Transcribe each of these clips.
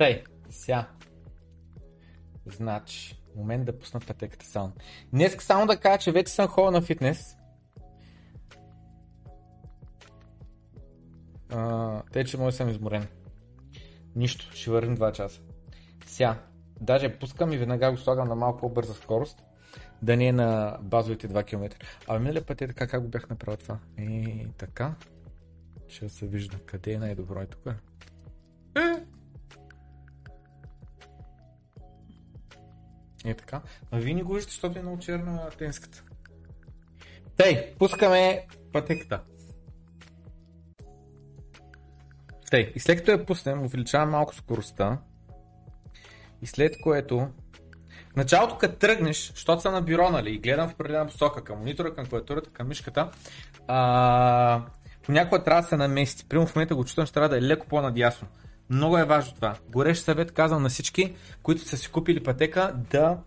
Тъй, сега. Значи, момент да пусна пътеката само. Днес само да кажа, че вече съм ходил на фитнес. А, те, че може съм изморен. Нищо, ще вървим 2 часа. Сега, даже пускам и веднага го слагам на малко по-бърза скорост, да не е на базовите 2 км. А миналия път е така, как го бях направил това? Е, така. Ще се вижда къде е най-добро. Е тук. Е така. А вие не го виждате, защото е много черна тенската. Тей, пускаме пътеката. Тей, и след като я пуснем, увеличавам малко скоростта. И след което в началото, като тръгнеш, защото съм на бюро, нали, и гледам в определена посока към монитора, към клавиатурата, към мишката, а, понякога трябва да се намести. Примерно в момента го чувствам, че трябва да е леко по-надясно. Много е важно това. Горещ съвет казвам на всички, които са си купили пътека, да,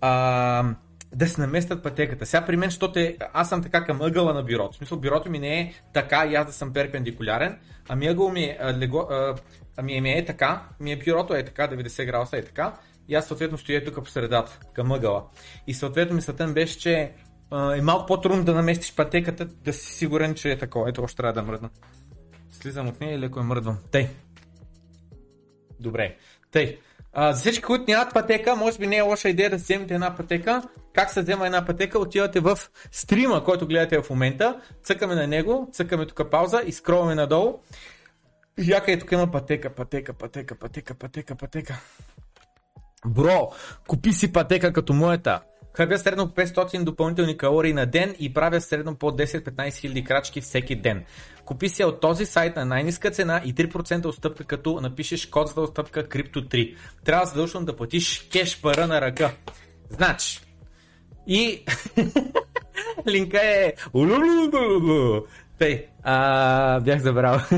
а, да се наместят пътеката. Сега при мен, защото е, аз съм така към ъгъла на бюрото. В смисъл, бюрото ми не е така и аз да съм перпендикулярен, ами ъгъл ми е, а, лего, а, ами ми е така, ми е бюрото е така, 90 градуса е така, и аз съответно стоя тук по средата, към ъгъла. И съответно мислята ми беше, че е малко по-трудно да наместиш пътеката, да си сигурен, че е такова. Ето, още трябва да мръдна. Слизам от нея и леко я мръдвам. Тей. Добре. Тъй. А, за всички, които нямат пътека, може би не е лоша идея да вземете една пътека. Как се взема една пътека? Отивате в стрима, който гледате в момента, цъкаме на него, цъкаме тук пауза и скроваме надолу. И някъде тук има пътека, пътека, пътека, пътека, пътека, пътека. Бро, купи си пътека като моята. Хабя средно 500 допълнителни калории на ден и правя средно по 10-15 хиляди крачки всеки ден. Купи си от този сайт на най-низка цена и 3% отстъпка, като напишеш код за отстъпка Crypto3. Трябва задължително да платиш кеш пара на ръка. Значи, и линка е... Тъй, а, бях забрал.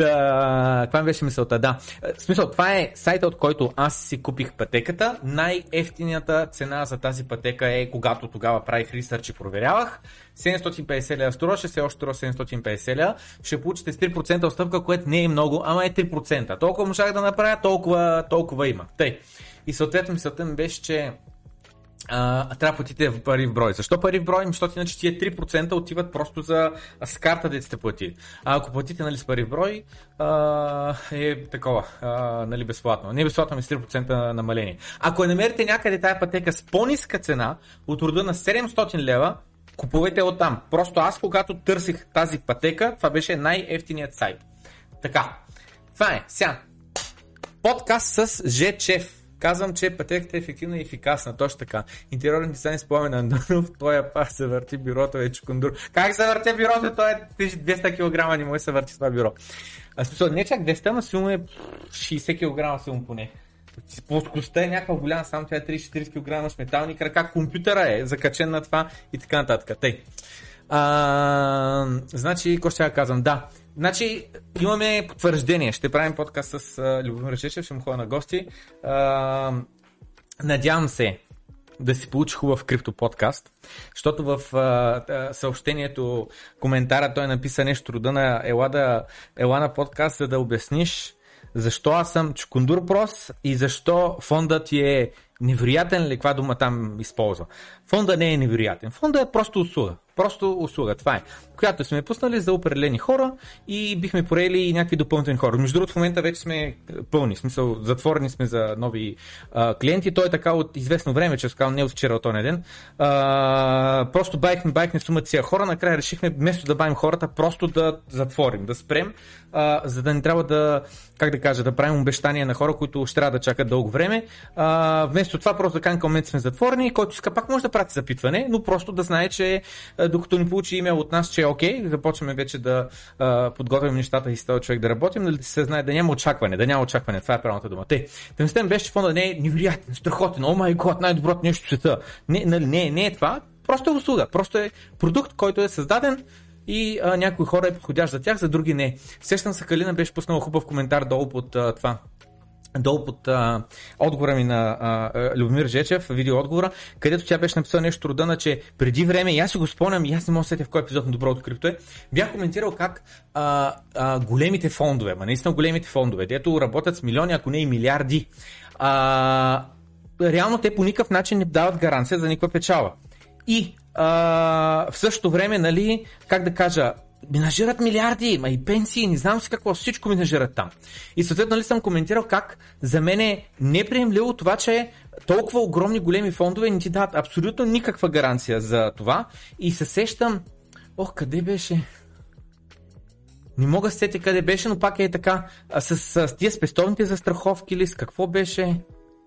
Та, каква ми беше мисълта? Да. В смисъл, това е сайта, от който аз си купих пътеката. Най-ефтината цена за тази пътека е, когато тогава правих ресърч и проверявах. 750 лева струва, ще се още струва 750 лева. Ще получите с 3% отстъпка, което не е много, ама е 3%. Толкова можах да направя, толкова, толкова има. Тъй. И съответно мисълта ми беше, че а, трябва да платите пари в брой. Защо пари в брой? Защото иначе тия 3% отиват просто за с карта да сте платили. А ако платите нали, с пари в брой, а, е такова, а, нали, безплатно. Не безплатно, ми с 3% намаление. Ако намерите някъде тая пътека с по-ниска цена, от рода на 700 лева, купувайте от там. Просто аз, когато търсих тази пътека, това беше най-ефтиният сайт. Така, това е. Сега, подкаст с Жечев. Казвам, че пътеката е ефективна и ефикасна. Точно така. Интериорен дизайн с Пламен Андонов, той е пак се върти бюрото е чукундур. Как се върти бюрото? Той е 200 кг, не може да се върти това бюро. А смисъл, не чак 200, ама силно е 60 кг силно поне. Плоскостта е някаква голяма, само тя е 30-40 кг с метални крака, компютъра е закачен на това и така нататък. Тъй. А, значи, какво ще я казвам? Да, Значи, имаме потвърждение. Ще правим подкаст с uh, Любомир Чечев, ще му ходя на гости. Uh, надявам се да си получи хубав крипто подкаст, защото в uh, съобщението, коментара той написа нещо рода на Ела, на подкаст, за да обясниш защо аз съм Чукундур Прос и защо фондът ти е невероятен ли, каква дума там използва. Фонда не е невероятен. Фонда е просто услуга. Просто услуга. Това е. Която сме пуснали за определени хора и бихме порели и някакви допълнителни хора. Между другото, в момента вече сме пълни. В смисъл, затворени сме за нови а, клиенти. Той е така от известно време, че сказал не от вчера, от този ден. А, просто байхме, байхме сумата си хора. Накрая решихме, вместо да бавим хората, просто да затворим, да спрем, а, за да не трябва да, как да кажа, да правим обещания на хора, които ще трябва да чакат дълго време. А, вместо това, просто да кажем към момента сме затворени, който иска пак може да прати запитване, но просто да знае, че докато ни получи имейл от нас, че е окей, започваме вече да подготвим нещата и с този човек да работим, нали се знае да няма очакване, да няма очакване. Това е правилната дума. Те, тъмстен беше, че фонда не е невероятен, страхотен, о май год, най-доброто нещо в света. Не, нали, не, не е това, просто е услуга, просто е продукт, който е създаден и а, някои хора е подходящ за тях, за други не. Сещам се, Калина беше пуснала хубав коментар долу под а, това долу под а, отговора ми на а, Любомир Жечев, видео отговора, където тя беше написала нещо рода на, че преди време, и аз си го спомням, и аз не мога да сетя в кой епизод на Доброто крипто е, бях коментирал как а, а, големите фондове, ма наистина големите фондове, дето работят с милиони, ако не и милиарди, а, реално те по никакъв начин не дават гаранция за никаква печала. И а, в същото време, нали, как да кажа, менажират милиарди, ма и пенсии, не знам си какво, всичко менажират там. И съответно ли съм коментирал как за мен е неприемливо това, че толкова огромни големи фондове не ти дадат абсолютно никаква гаранция за това. И се сещам, ох, къде беше? Не мога да сетя къде беше, но пак е така, с, с, с тия спестовните застраховки ли, с какво беше?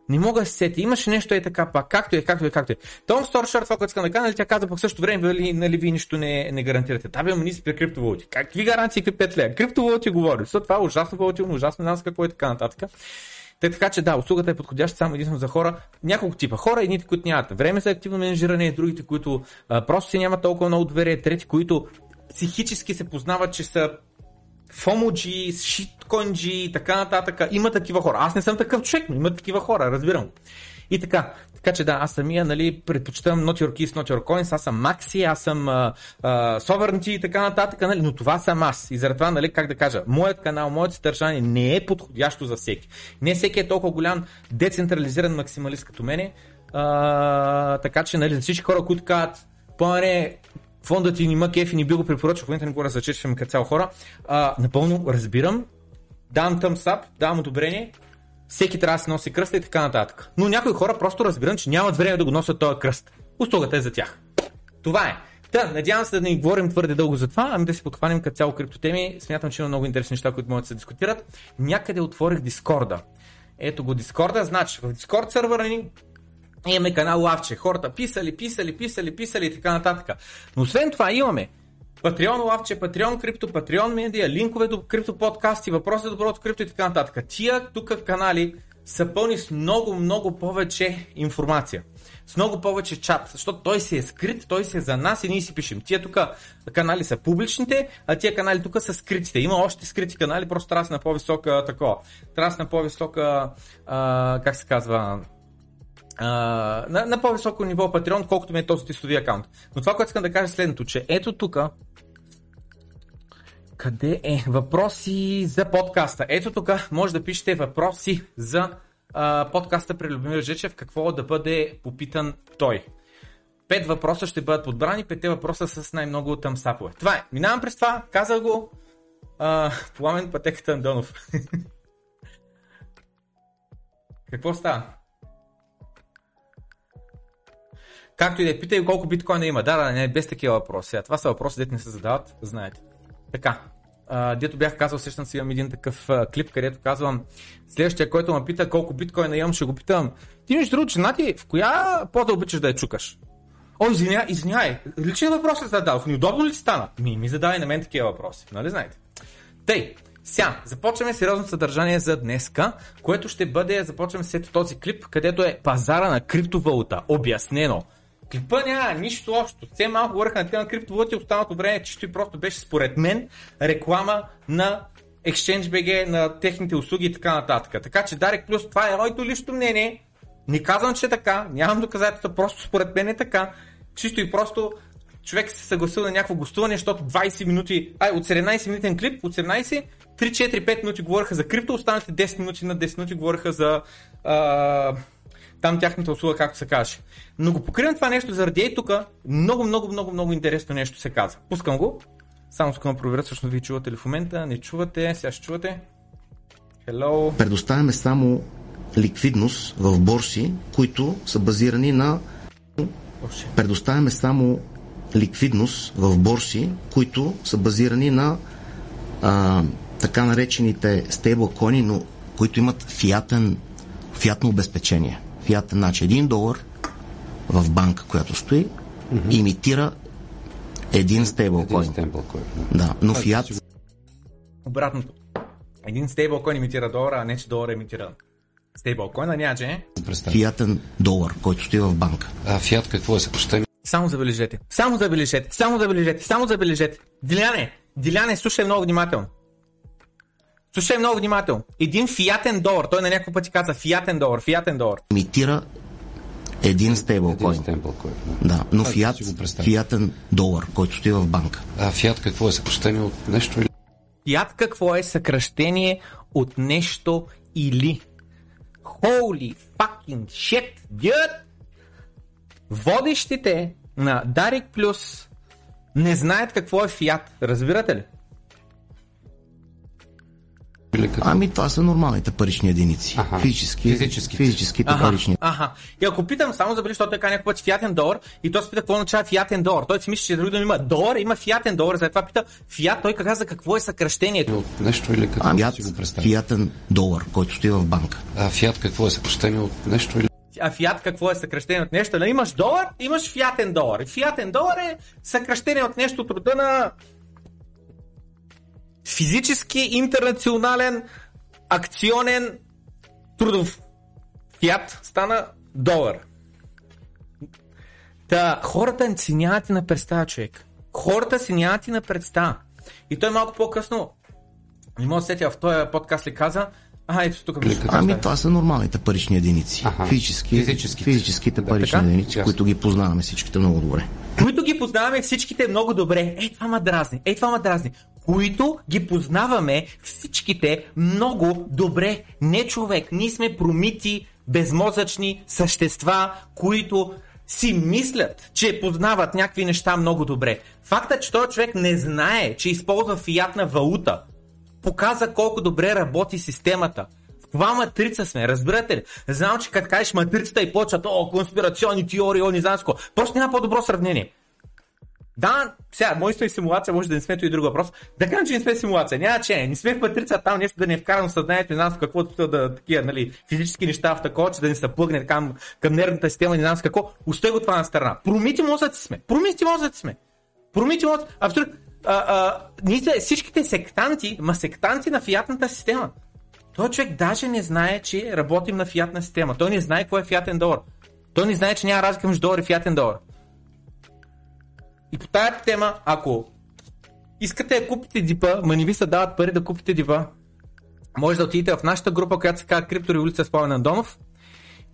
Не мога да се сети. Имаше нещо е така пак. Както е, както е, както е. Том Сторшар, това, което искам да кажа, нали, тя каза по същото време, нали, нали вие нищо не, не гарантирате. Та бе, ни при криптовалути. Какви гаранции, какви 5 лея? Криптовалути говори. Защото това е ужасно волатилно, ужасно нас какво е така нататък. Те, така че да, услугата е подходяща само единствено за хора, няколко типа хора, едните, които нямат време за активно менеджиране, другите, които а, просто си нямат толкова много доверие, трети, които психически се познават, че са фомоджи, шитконджи и така нататък. Има такива хора. Аз не съм такъв човек, но има такива хора, разбирам. И така, така че да, аз самия нали, предпочитам Not Your Keys, Not Your Coins, аз съм Maxi, аз съм uh, Sovereignty и така нататък, нали, но това съм аз. И заради това, нали, как да кажа, моят канал, моето съдържание не е подходящо за всеки. Не всеки е толкова голям децентрализиран максималист като мене, uh, така че нали, за всички хора, които казват, по-не фондът ти нима кеф и ни би го препоръчал, в момента не го разчечваме като цяло хора. А, напълно разбирам, давам thumbs up, давам одобрение, всеки трябва да си носи кръста и така нататък. Но някои хора просто разбират, че нямат време да го носят този кръст. Услугата е за тях. Това е. Та, надявам се да не говорим твърде дълго за това, ами да си подхванем като цяло криптотеми. Смятам, че има много интересни неща, които могат да се дискутират. Някъде отворих Дискорда. Ето го Дискорда, значи в Дискорд сървъра ни Имаме канал Лавче. Хората писали, писали, писали, писали и така нататък. Но освен това имаме Patreon Лавче, Patreon Крипто, Patreon Медиа, линкове до крипто подкасти, въпроси за доброто крипто и така нататък. Тия тук канали са пълни с много, много повече информация. С много повече чат, защото той си е скрит, той си е за нас и ние си пишем. Тия тук канали са публичните, а тия канали тук са скритите. Има още скрити канали, просто трябва на по-висока такова. Трябва на по-висока, а, как се казва, Uh, на, на по-високо ниво Patreon, колкото ми е този тестови акаунт. Но това, което искам да кажа е следното, че ето тук, къде е? Въпроси за подкаста. Ето тук може да пишете въпроси за uh, подкаста при Любомир Жечев, какво да бъде попитан той. Пет въпроса ще бъдат подбрани, петте въпроса с най-много тъмсапове. Това е. Минавам през това, казах го. Uh, пламен пътеката Андонов. какво става? Както и да е, питай колко биткоина има. Да, да, не, без такива въпроси. А това са въпроси, дете не се задават, знаете. Така, а, дето бях казал, сещам си имам един такъв а, клип, където казвам, следващия, който ме пита колко биткоина имам, ще го питам. Ти между другото, Нати, в коя пода обичаш да я чукаш? О, извиня, извиняй, личен въпрос е задал, неудобно ли ти стана? Ми, ми задавай на мен такива въпроси, нали знаете? Тъй, сега, започваме сериозно съдържание за днеска, което ще бъде, започваме след този клип, където е пазара на криптовалута, обяснено. Клипа няма нищо общо. Все малко говореха на тема криптовалути, останалото време чисто и просто беше според мен реклама на ExchangeBG, на техните услуги и така нататък. Така че Дарек Плюс, това е моето лично мнение. Не казвам, че е така, нямам доказателства, просто според мен е така. Чисто и просто човек се съгласил на някакво гостуване, защото 20 минути, ай, от 17 минутен клип, от 17, 3-4-5 минути говореха за крипто, останалите 10 минути на 10 минути говореха за а, там тяхната услуга, както се каже. Но го покривам това нещо заради ей тук. Много, много, много, много интересно нещо се каза. Пускам го. Само искам да проверя, всъщност вие чувате ли в момента. Не чувате, сега ще чувате. Hello. Предоставяме само ликвидност в борси, които са базирани на предоставяме само ликвидност в борси, които са базирани на а, така наречените стейблкоини, но които имат фиатен, фиатно обезпечение фиатен начин. Един долар в банка, която стои, mm-hmm. имитира един стейблкоин. Да, но фиат... Обратното. Един стейблкоин имитира долара, а не че долар имитира стейблкоина, няма че Фиатен долар, който стои в банка. А фиат какво е съкръщение? Само забележете, само забележете, само забележете, само забележете. Диляне, Диляне, слушай много внимателно. Слушай много внимателно. Един фиатен долар, той на няколко пъти каза фиатен долар, фиатен долар. Имитира един стейблкоин. Един стейблкоин. Да, но Това фиат, си го представя. фиатен долар, който стои в банка. А фиат какво е съкръщение от нещо или Фиат какво е съкръщение от нещо или. Holy fucking shit, dude! Водещите на Дарик Плюс не знаят какво е фиат, разбирате ли? Или като... Ами това са нормалните парични единици. Аха, Физически, физическите. физическите Аха, парични. аха. И ако питам само забели, защото така някой път фиатен долар и той се пита какво означава фиатен долар. Той си мисли, че други думи има долар, има фиатен долар, затова пита фиат, той каза какво е съкръщението. от нещо или като... Ами, си го представя. фиатен долар, който стои в банка. А фиат какво е съкръщение от нещо или А фиат какво е съкръщение от нещо? Нали? Имаш долар, имаш фиатен долар. Фиатен долар е съкръщение от нещо от рода на физически интернационален акционен трудов фиат стана долар. Та, хората си нямат и на представа, човек. Хората си нямат и на представа. И той малко по-късно, не мога да се сетя, в този подкаст ли каза, а, ето тук ми Ами това са нормалните парични единици. Аха, Физически, физическите. физическите Да, парични така? единици, Ясно. които ги познаваме всичките много добре. които ги познаваме всичките много добре. Ей, това ма дразни. Ей, това ма дразни. Които ги познаваме всичките много добре. Не човек. Ние сме промити, безмозъчни същества, които си мислят, че познават някакви неща много добре. Фактът, че този човек не знае, че използва фиатна валута, показа колко добре работи системата. В каква матрица сме, разбирате ли? Знам, че като кажеш матрицата и почват, о, конспирационни теории, о, не знам. Просто няма по-добро сравнение. Да, сега, моята и симулация може да не сме то и друг въпрос. Да кажем, че не сме симулация. Няма че не сме в матрица, там нещо да не е вкарам в съзнанието, не знам с какво да такива, нали, физически неща в такова, че да ни се плъгне към, към нервната система, не знам с какво. Остай го това на страна. Промити мозъци сме. Промити мозъци сме. Промити мозъци. Абсолютно. Ние всичките сектанти, ма сектанти на фиатната система. Той човек даже не знае, че работим на фиатна система. Той не знае кой е фиатен долар. Той не знае, че няма разлика между долар и фиатен долар. И по тази тема, ако искате да купите дипа, ма не ви се дават пари да купите дипа, може да отидете в нашата група, която се казва Криптореволюция с Павел Андонов.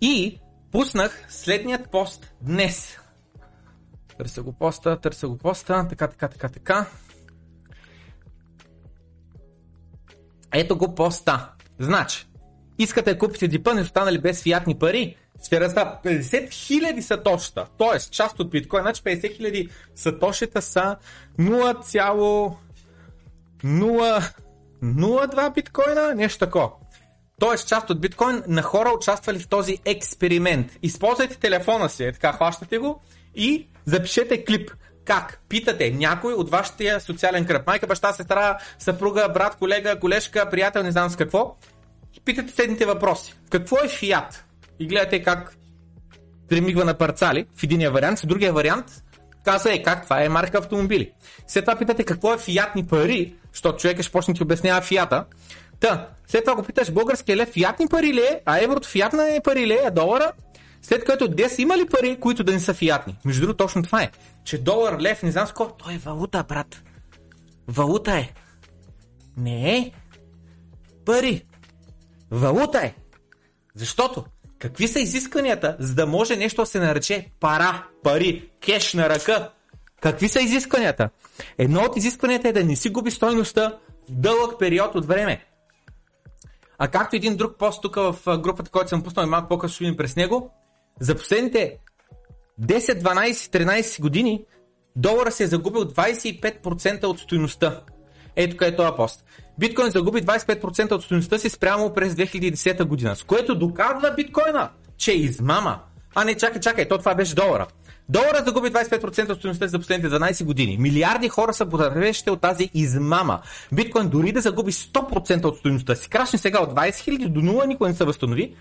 И пуснах следният пост днес. Търся го поста, търся го поста, така, така, така, така. Ето го поста. Значи, искате да купите дипа, не останали без фиатни пари, Сферата 50 хиляди сатошта, т.е. част от биткоин, значи 50 хиляди сатошета са 0,002 биткоина, нещо такова. Тоест част от биткоин на хора участвали в този експеримент. Използвайте телефона си, е така, хващате го и запишете клип. Как? Питате някой от вашия социален кръг. Майка, баща, сестра, съпруга, брат, колега, колежка, приятел, не знам с какво. Питате следните въпроси. Какво е фиат? И гледате как премигва на парцали в единия вариант, в другия вариант каза е как това е марка автомобили. След това питате какво е фиатни пари, защото човека ще почне да ти обяснява фиата. Та, след това го питаш българския лев фиатни пари ли е, а еврото фиатна е пари ли е, а долара? След което днес има ли пари, които да не са фиатни? Между другото, точно това е. Че долар, лев, не знам с какво, той е валута, брат. Валута е. Не е пари. Валута е. Защото какви са изискванията, за да може нещо да се нарече пара, пари, кеш на ръка? Какви са изискванията? Едно от изискванията е да не си губи стойността дълъг период от време. А както един друг пост тук в групата, който съм пуснал и малко по-късно ще видим през него, за последните 10, 12, 13 години долара се е загубил 25% от стоеността. Ето къде е този пост. Биткоин загуби 25% от стоеността си спрямо през 2010 година, с което доказва биткоина, че е измама. А не, чакай, чакай, то това беше долара. Долара загуби 25% от стоеността за последните 12 години. Милиарди хора са потърпевшите от тази измама. Биткоин дори да загуби 100% от стоеността си, крашне сега от 20 000 до 0 никой не се възстанови,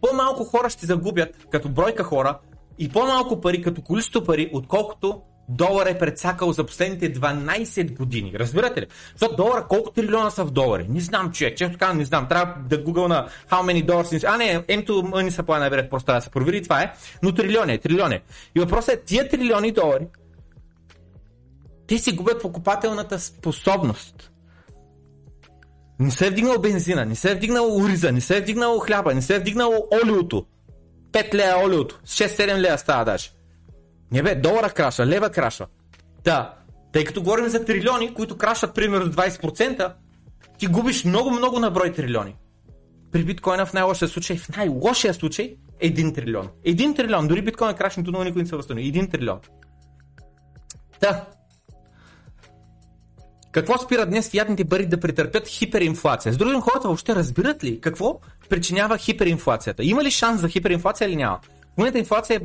по-малко хора ще загубят като бройка хора и по-малко пари като количество пари, отколкото долар е прецакал за последните 12 години. Разбирате ли? Защото долара, колко трилиона са в долари? Не знам, човек. Често казвам, не знам. Трябва да гугъл на how many dollars. А, не, M2 money supply най-вероятно просто да се провери. Това е. Но трилиони е, трилиони. И въпросът е, тия трилиони долари, те си губят покупателната способност. Не се е вдигнал бензина, не се е вдигнал ориза, не се е вдигнал хляба, не се е вдигнал олиото. 5 лея олиото, 6-7 лея става даже. Не бе, долара краша, лева краша. Да, тъй като говорим за трилиони, които крашат примерно с 20%, ти губиш много-много на брой трилиони. При биткоина в най-лошия случай, в най-лошия случай, 1 трилион. 1 трилион, дори биткоин крашнато, но никой не се възстанови. 1 трилион. Да. Какво спира днес фиатните пари да претърпят хиперинфлация? С други хората въобще разбират ли какво причинява хиперинфлацията? Има ли шанс за хиперинфлация или няма? В момента инфлация,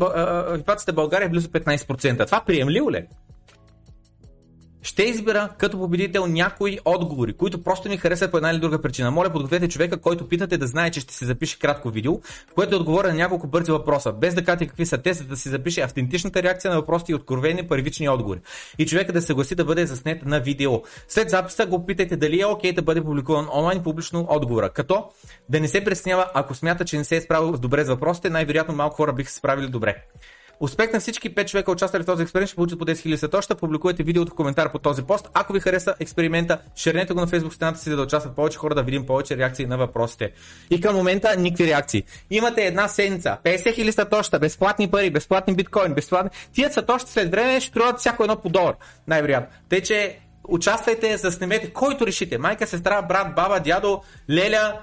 инфлацията в България е близо 15%. Това приемливо ли? Ще избера като победител някои отговори, които просто ми харесват по една или друга причина. Моля, подгответе човека, който питате да знае, че ще си запише кратко видео, което е отговоря на няколко бързи въпроса, без да кажете какви са те, за да си запише автентичната реакция на въпросите и откровени първични отговори. И човека да се съгласи да бъде заснет на видео. След записа го питайте дали е окей да бъде публикуван онлайн публично отговора. Като да не се преснява, ако смята, че не се е справил добре с въпросите, най-вероятно малко хора биха се справили добре. Успех на всички 5 човека участвали в този експеримент ще получат по 10 000 сатоща. Публикувайте видеото в коментар по този пост. Ако ви хареса експеримента, шернете го на Facebook страната си, за да участват повече хора, да видим повече реакции на въпросите. И към момента никакви реакции. Имате една седмица, 50 000 сатоща, безплатни пари, безплатни биткоин, безплатни. Тия сатоща след време ще струват всяко едно по. Най-вероятно. Тъй, че участвайте, заснемете, който решите. Майка, сестра, брат, баба, дядо, леля.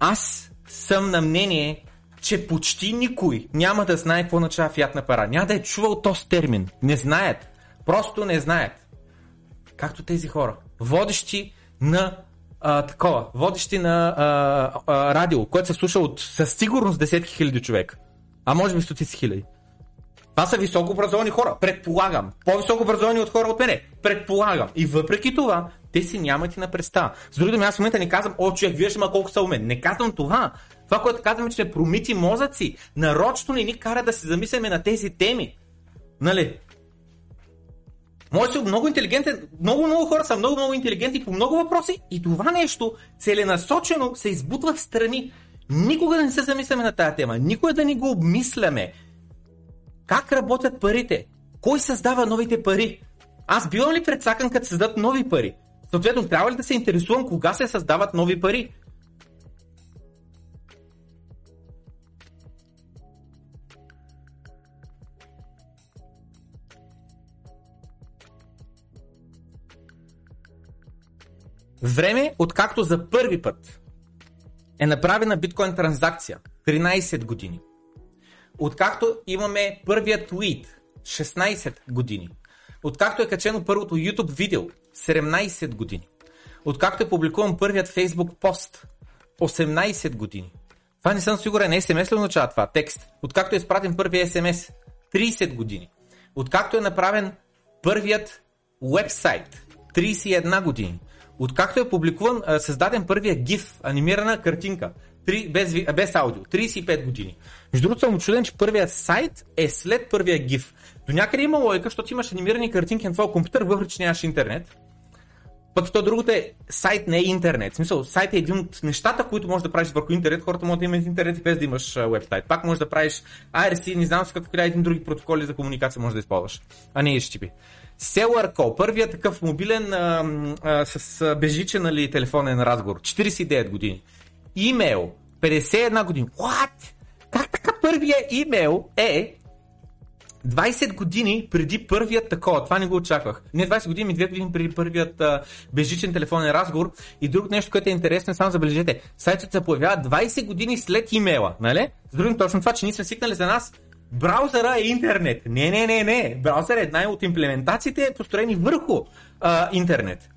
Аз съм на мнение, че почти никой няма да знае какво означава фиатна пара. Няма да е чувал този термин. Не знаят. Просто не знаят. Както тези хора. Водещи на а, такова. Водещи на а, а, радио, което се слуша от със сигурност десетки хиляди човека. А може би стотици хиляди. Това са високо образовани хора, предполагам. По-високо образовани от хора от мене, предполагам. И въпреки това, те си нямат и на представа. С други думи, аз в момента не казвам, о, човек, ще ма колко са умен. Не казвам това. Това, което казвам, е, че сме промити мозъци. Нарочно не ни кара да се замисляме на тези теми. Нали? Може си много интелигентен, много, много хора са много, много интелигентни по много въпроси и това нещо целенасочено се избутва в страни. Никога да не се замисляме на тази тема, никога да ни го обмисляме. Как работят парите? Кой създава новите пари? Аз бивам ли предсакан, като създадат нови пари? Съответно, трябва ли да се интересувам кога се създават нови пари? Време, откакто за първи път е направена биткоин транзакция 13 години. Откакто имаме първия твит 16 години. Откакто е качено първото YouTube видео 17 години. Откакто е публикуван първият Facebook пост 18 години. Това не съм сигурен, SMS ли означава това? Текст. Откакто е изпратен първият SMS 30 години. Откакто е направен първият вебсайт 31 години. Откакто е публикуван, създаден първия GIF, анимирана картинка, 3, без, без аудио, 35 години. Между другото съм очуден, че първият сайт е след първия GIF. До някъде има логика, защото имаш анимирани картинки на твоя компютър, въпреки че нямаш интернет. Пък то другото е, сайт не е интернет. В смисъл, сайт е един от нещата, които можеш да правиш върху интернет. Хората могат да имат интернет и без да имаш вебсайт. Пак можеш да правиш IRC, не знам с какви един други протоколи за комуникация можеш да използваш, а не HTTP. Call, първият такъв мобилен а, а, с безжичен нали, телефонен разговор, 49 години. Имейл, 51 години. What? Как така първия имейл е 20 години преди първият такова, това не го очаквах. Не 20 години, ми 2 години преди първият а, безжичен телефонен разговор. И друго нещо, което е интересно, само забележете, сайтът се появява 20 години след имейла, нали? С другим точно това, че ние сме свикнали за нас браузъра е интернет. Не, не, не, не. Браузър е една от имплементациите, построени върху а, интернет.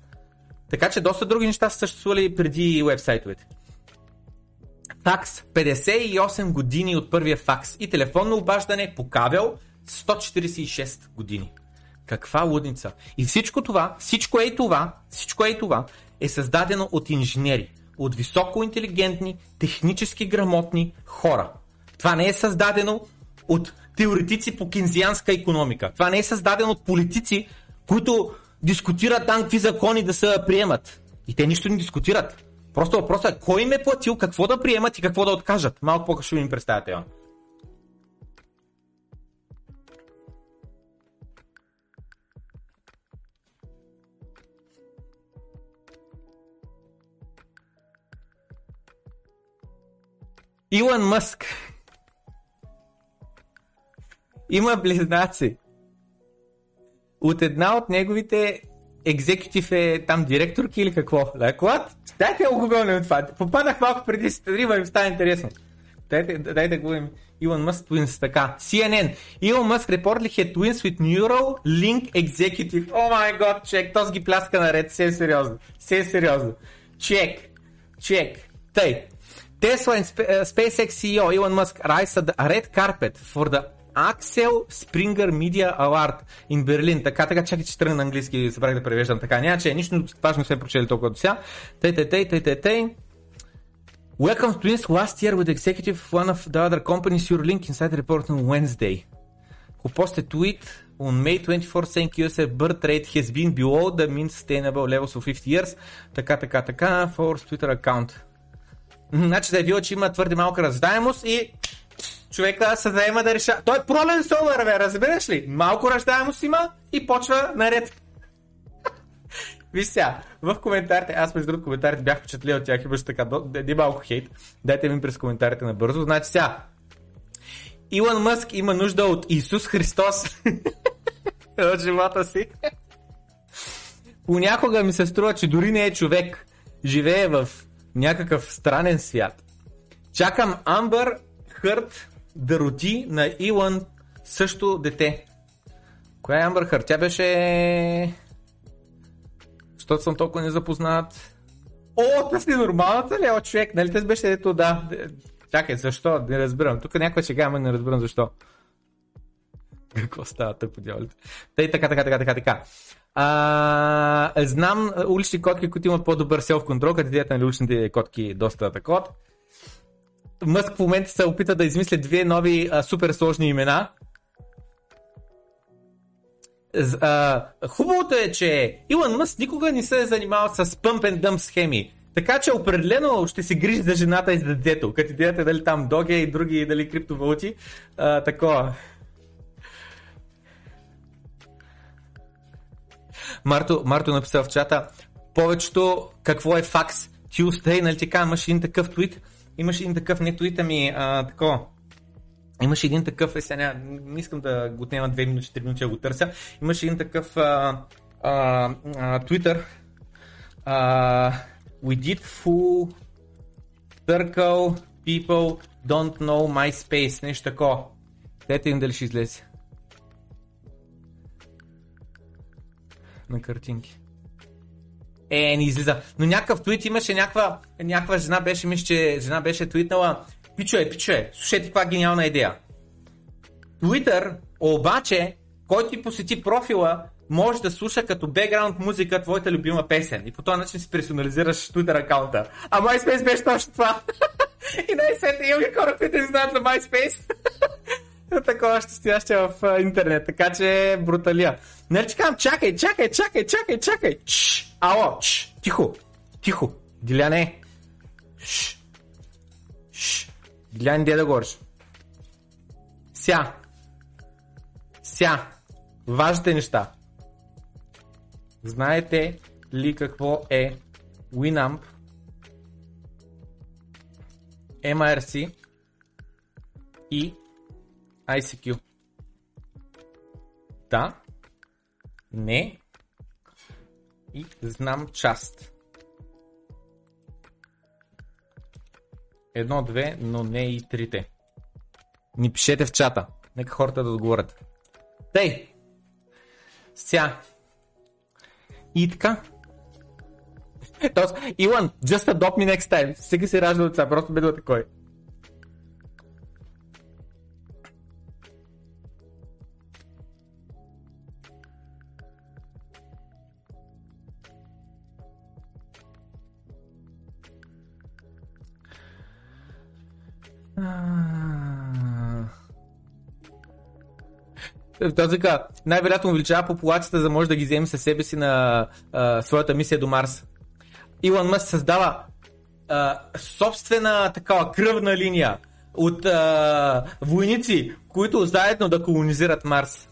Така че доста други неща са съществували преди вебсайтовете. Факс. 58 години от първия факс и телефонно обаждане по кабел 146 години. Каква лудница. И всичко това, всичко е това, всичко е това е създадено от инженери, от високо интелигентни, технически грамотни хора. Това не е създадено от теоретици по кинзианска економика. Това не е създадено от политици, които дискутират там какви закони да се приемат. И те нищо не дискутират. Просто въпросът е кой им е платил, какво да приемат и какво да откажат. Малко по-късно им представя. Илон Мъск има близнаци. От една от неговите екзекутив е там директорки или какво? What? Дайте го гугълнем това. Попаднах малко преди стрима и ми става интересно. Дайте, дайте да го Elon Musk Twins, така. CNN. Elon Musk reportedly had twins with Neural Link Executive. О май год, чек. Този ги пляска наред. Все сериозно. Все сериозно. Чек. Чек. Тъй. Tesla and uh, SpaceX CEO Elon Musk at the red carpet for the Axel Springer Media Award in Berlin. Така, така, чакай, че тръгна на английски, събрах да превеждам така. Няма, че нищо важно сме прочели толкова до сега. Тъй, тъй, тъй, тъй, тъй, тъй. Welcome Twins last year with executive one of the other companies your link inside the report on Wednesday. Who posted tweet on May 24 saying USA birth rate has been below the mean sustainable levels of 50 years. Така, така, така, for Twitter account. Значи заявила, че има твърде малка раздаемост и човека се заема да решава. Той е пролен солър, бе, разбираш ли? Малко ръждаемост има и почва наред. Виж сега, в коментарите, аз между другото коментарите бях впечатлил от тях, имаше така, ди малко хейт. Дайте ми през коментарите набързо. Значи сега, Илон Мъск има нужда от Исус Христос от живота си. Понякога ми се струва, че дори не е човек. Живее в някакъв странен свят. Чакам Амбър Хърт да роди на Илон също дете. Коя е Амбър? Тя беше... Защото съм толкова незапознат. О, това си нормалната ли? О, човек, нали те беше ето, да. Чакай, защо? Не разбирам. Тук някой ще ама не разбирам защо. Какво става тък по дяволите? Тъй, така, така, така, така, така. А, знам улични котки, които имат по-добър селф-контрол, като идеята на уличните котки доста такот. Мъск в момента се опита да измисли две нови а, супер сложни имена. А, хубавото е, че Илон Мъск никога не се е занимавал с pump and dump схеми. Така че определено ще се грижи за жената и за детето. Като идеята е дали там доге и други дали криптовалути. А, такова. Марто, Марто написал в чата, повечето какво е факс? Tuesday, нали ти кажа, имаш един такъв твит, имаш един такъв, не твита ми, а, тако, имаш един такъв, е сега не искам да го отнема 2 минути, 3 минути да го търся, имаш един такъв Twitter, we did full circle people don't know MySpace, нещо такова. Дайте им дали ще излезе. на картинки. Е, не излиза. Но някакъв твит имаше някаква, някаква жена беше, мисля, че жена беше твитнала Пичуе, пичуе, слушайте каква гениална идея. Twitter, обаче, който ти посети профила, може да слуша като бекграунд музика твоята любима песен. И по този начин си персонализираш Twitter аккаунта. А MySpace беше точно това. и най-сетне имаме хора, които не знаят за MySpace. такова ще стояще в интернет, така че бруталия. Нали че казвам, чакай, чакай, чакай, чакай, чакай. Чш, ало, чш, тихо, тихо. Диляне. Шш. Шш. Диляне, де да говориш? Ся. Ся. Важните неща. Знаете ли какво е Winamp, MRC и ICQ? Да, не и знам част. Едно, две, но не и трите. Ни пишете в чата. Нека хората да отговорят. Тей! Ся. И така. Тоест, Илан, just adopt me next time. Сега се ражда от това, просто бъде такой. Той така, най-вероятно увеличава популацията, за да може да ги вземе със себе си на а, своята мисия до Марс. Илон Мъск създава а, собствена такава кръвна линия от а, войници, които заедно да колонизират Марс.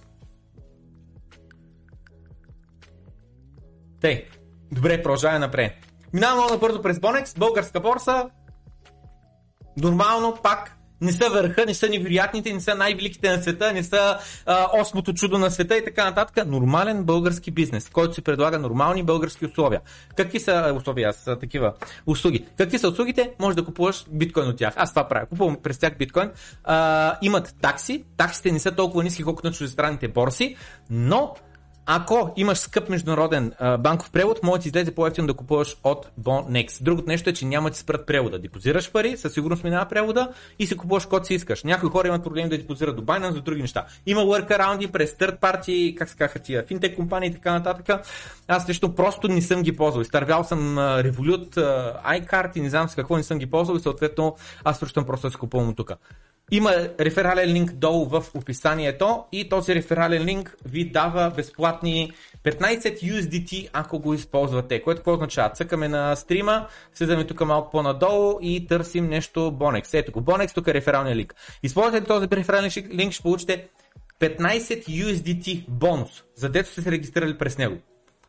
Тей, добре, продължаваме напред. Минаваме много набързо през Бонекс, българска борса. Нормално пак не са върха, не са невероятните, не са най-великите на света, не са а, осмото чудо на света и така нататък. Нормален български бизнес, който си предлага нормални български условия. Какви са условия? Са такива услуги. Какви са услугите? Може да купуваш биткоин от тях. Аз това правя. Купувам през тях биткоин. А, имат такси. Таксите не са толкова ниски, колкото на чуждестранните борси, но ако имаш скъп международен а, банков превод, може да ти излезе по-ефтино да купуваш от Bonex. Другото нещо е, че няма да ти спрат превода. Депозираш пари, със сигурност минава превода и си купуваш код си искаш. Някои хора имат проблеми да депозират до Binance, за други неща. Има workaround през third party, как се казаха тия, финтек компании и така нататък. Аз лично просто не съм ги ползвал. Изтървял съм Revolut, iCard и не знам с какво не съм ги ползвал и съответно аз връщам просто да си купувам от тук. Има реферален линк долу в описанието и този реферален линк ви дава безплатни 15 USDT, ако го използвате. Което какво означава? Цъкаме на стрима, слизаме тук малко по-надолу и търсим нещо Bonex. Ето го, Bonex, тук е рефералния линк. Използвате този реферален линк, ще получите 15 USDT бонус, за дето сте се регистрирали през него.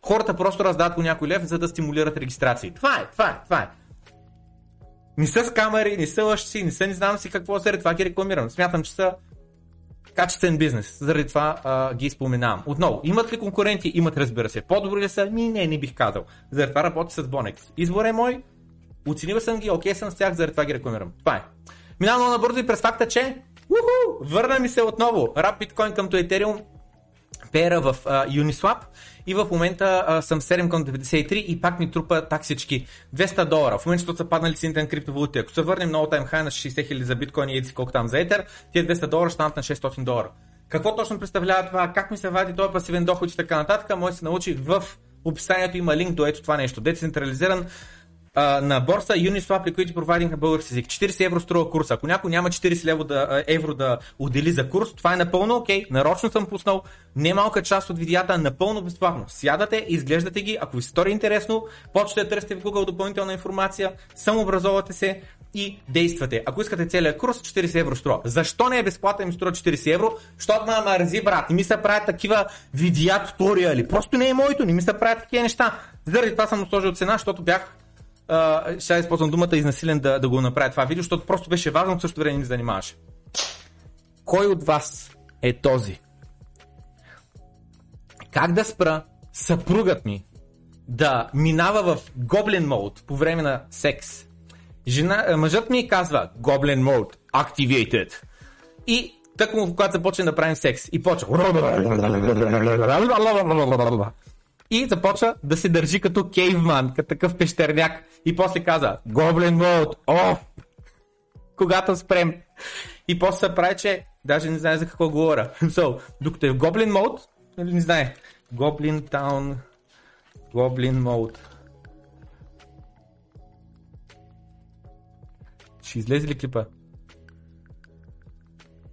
Хората просто раздават по някой лев, за да стимулират регистрации. Това е, това е, това е. Не са с камери, не са лъжци, не са не знам си какво, заради това ги рекламирам. Смятам, че са качествен бизнес, заради това а, ги споменавам. Отново, имат ли конкуренти? Имат, разбира се. По-добри ли са? Ми, не, не бих казал. Заради това работя с Bonex. Избор е мой, оценил съм ги, окей съм с тях, заради това ги рекламирам. Това е. Минавам много набързо и през факта, че уху, върна ми се отново рап биткоин към Ethereum, пера в uh, Uniswap и в момента а, съм 7 към 93 и пак ми трупа таксички 200 долара. В момента, са паднали цените на криптовалути. Ако се върнем на all хай на 60 000 за биткоин и еди колко там за етер, тия 200 долара станат на 600 долара. Какво точно представлява това? Как ми се вади този пасивен доход и така нататък? Може се научи в описанието има линк до ето това нещо. Децентрализиран на борса Uniswap Liquidity Providing на български език. 40 евро струва курс. Ако някой няма 40 евро да, евро да отдели за курс, това е напълно окей. Okay. Нарочно съм пуснал немалка част от видеята напълно безплатно. Сядате, изглеждате ги, ако ви стори интересно, почвате да търсите в Google допълнителна информация, самообразовате се и действате. Ако искате целият курс, 40 евро струва. Защо не е безплатен и струва 40 евро? Защото ме мързи, брат. Не ми се правят такива видеа туториали. Просто не е моето, не ми се правят такива неща. Заради това съм сложил цена, защото бях uh, ще използвам думата изнасилен да, да го направя това видео, защото просто беше важно, в същото време ни занимаваше. Кой от вас е този? Как да спра съпругът ми да минава в гоблин мод по време на секс? Жена, мъжът ми казва Goblin Mode Activated. И така му, когато започне да правим секс и почва и започва да се държи като кейвман, като такъв пещерняк. И после каза, Гоблин мод, о! Когато спрем. И после се прави, че даже не знае за какво говоря. So, докато е в Гоблин мод, не знае. Гоблин Таун, Гоблин мод. Ще излезе ли клипа?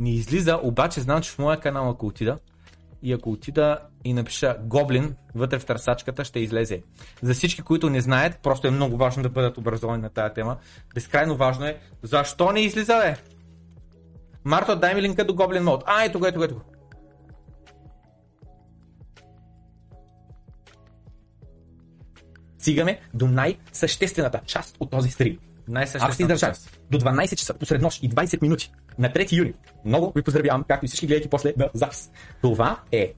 Не излиза, обаче знам, че в моя канал, ако отида, и ако отида и напиша Гоблин вътре в търсачката, ще излезе. За всички, които не знаят, просто е много важно да бъдат образовани на тази тема. Безкрайно важно е. Защо не излиза, бе? Марто, дай ми линка до Goblin Mode. А, ето го, ето го, ето го. Стигаме до най-съществената част от този стрим. Ако си издържа до 12 часа посред нощ и 20 минути на 3 юни, много ви поздравявам, както и всички гледате после на запис. Това е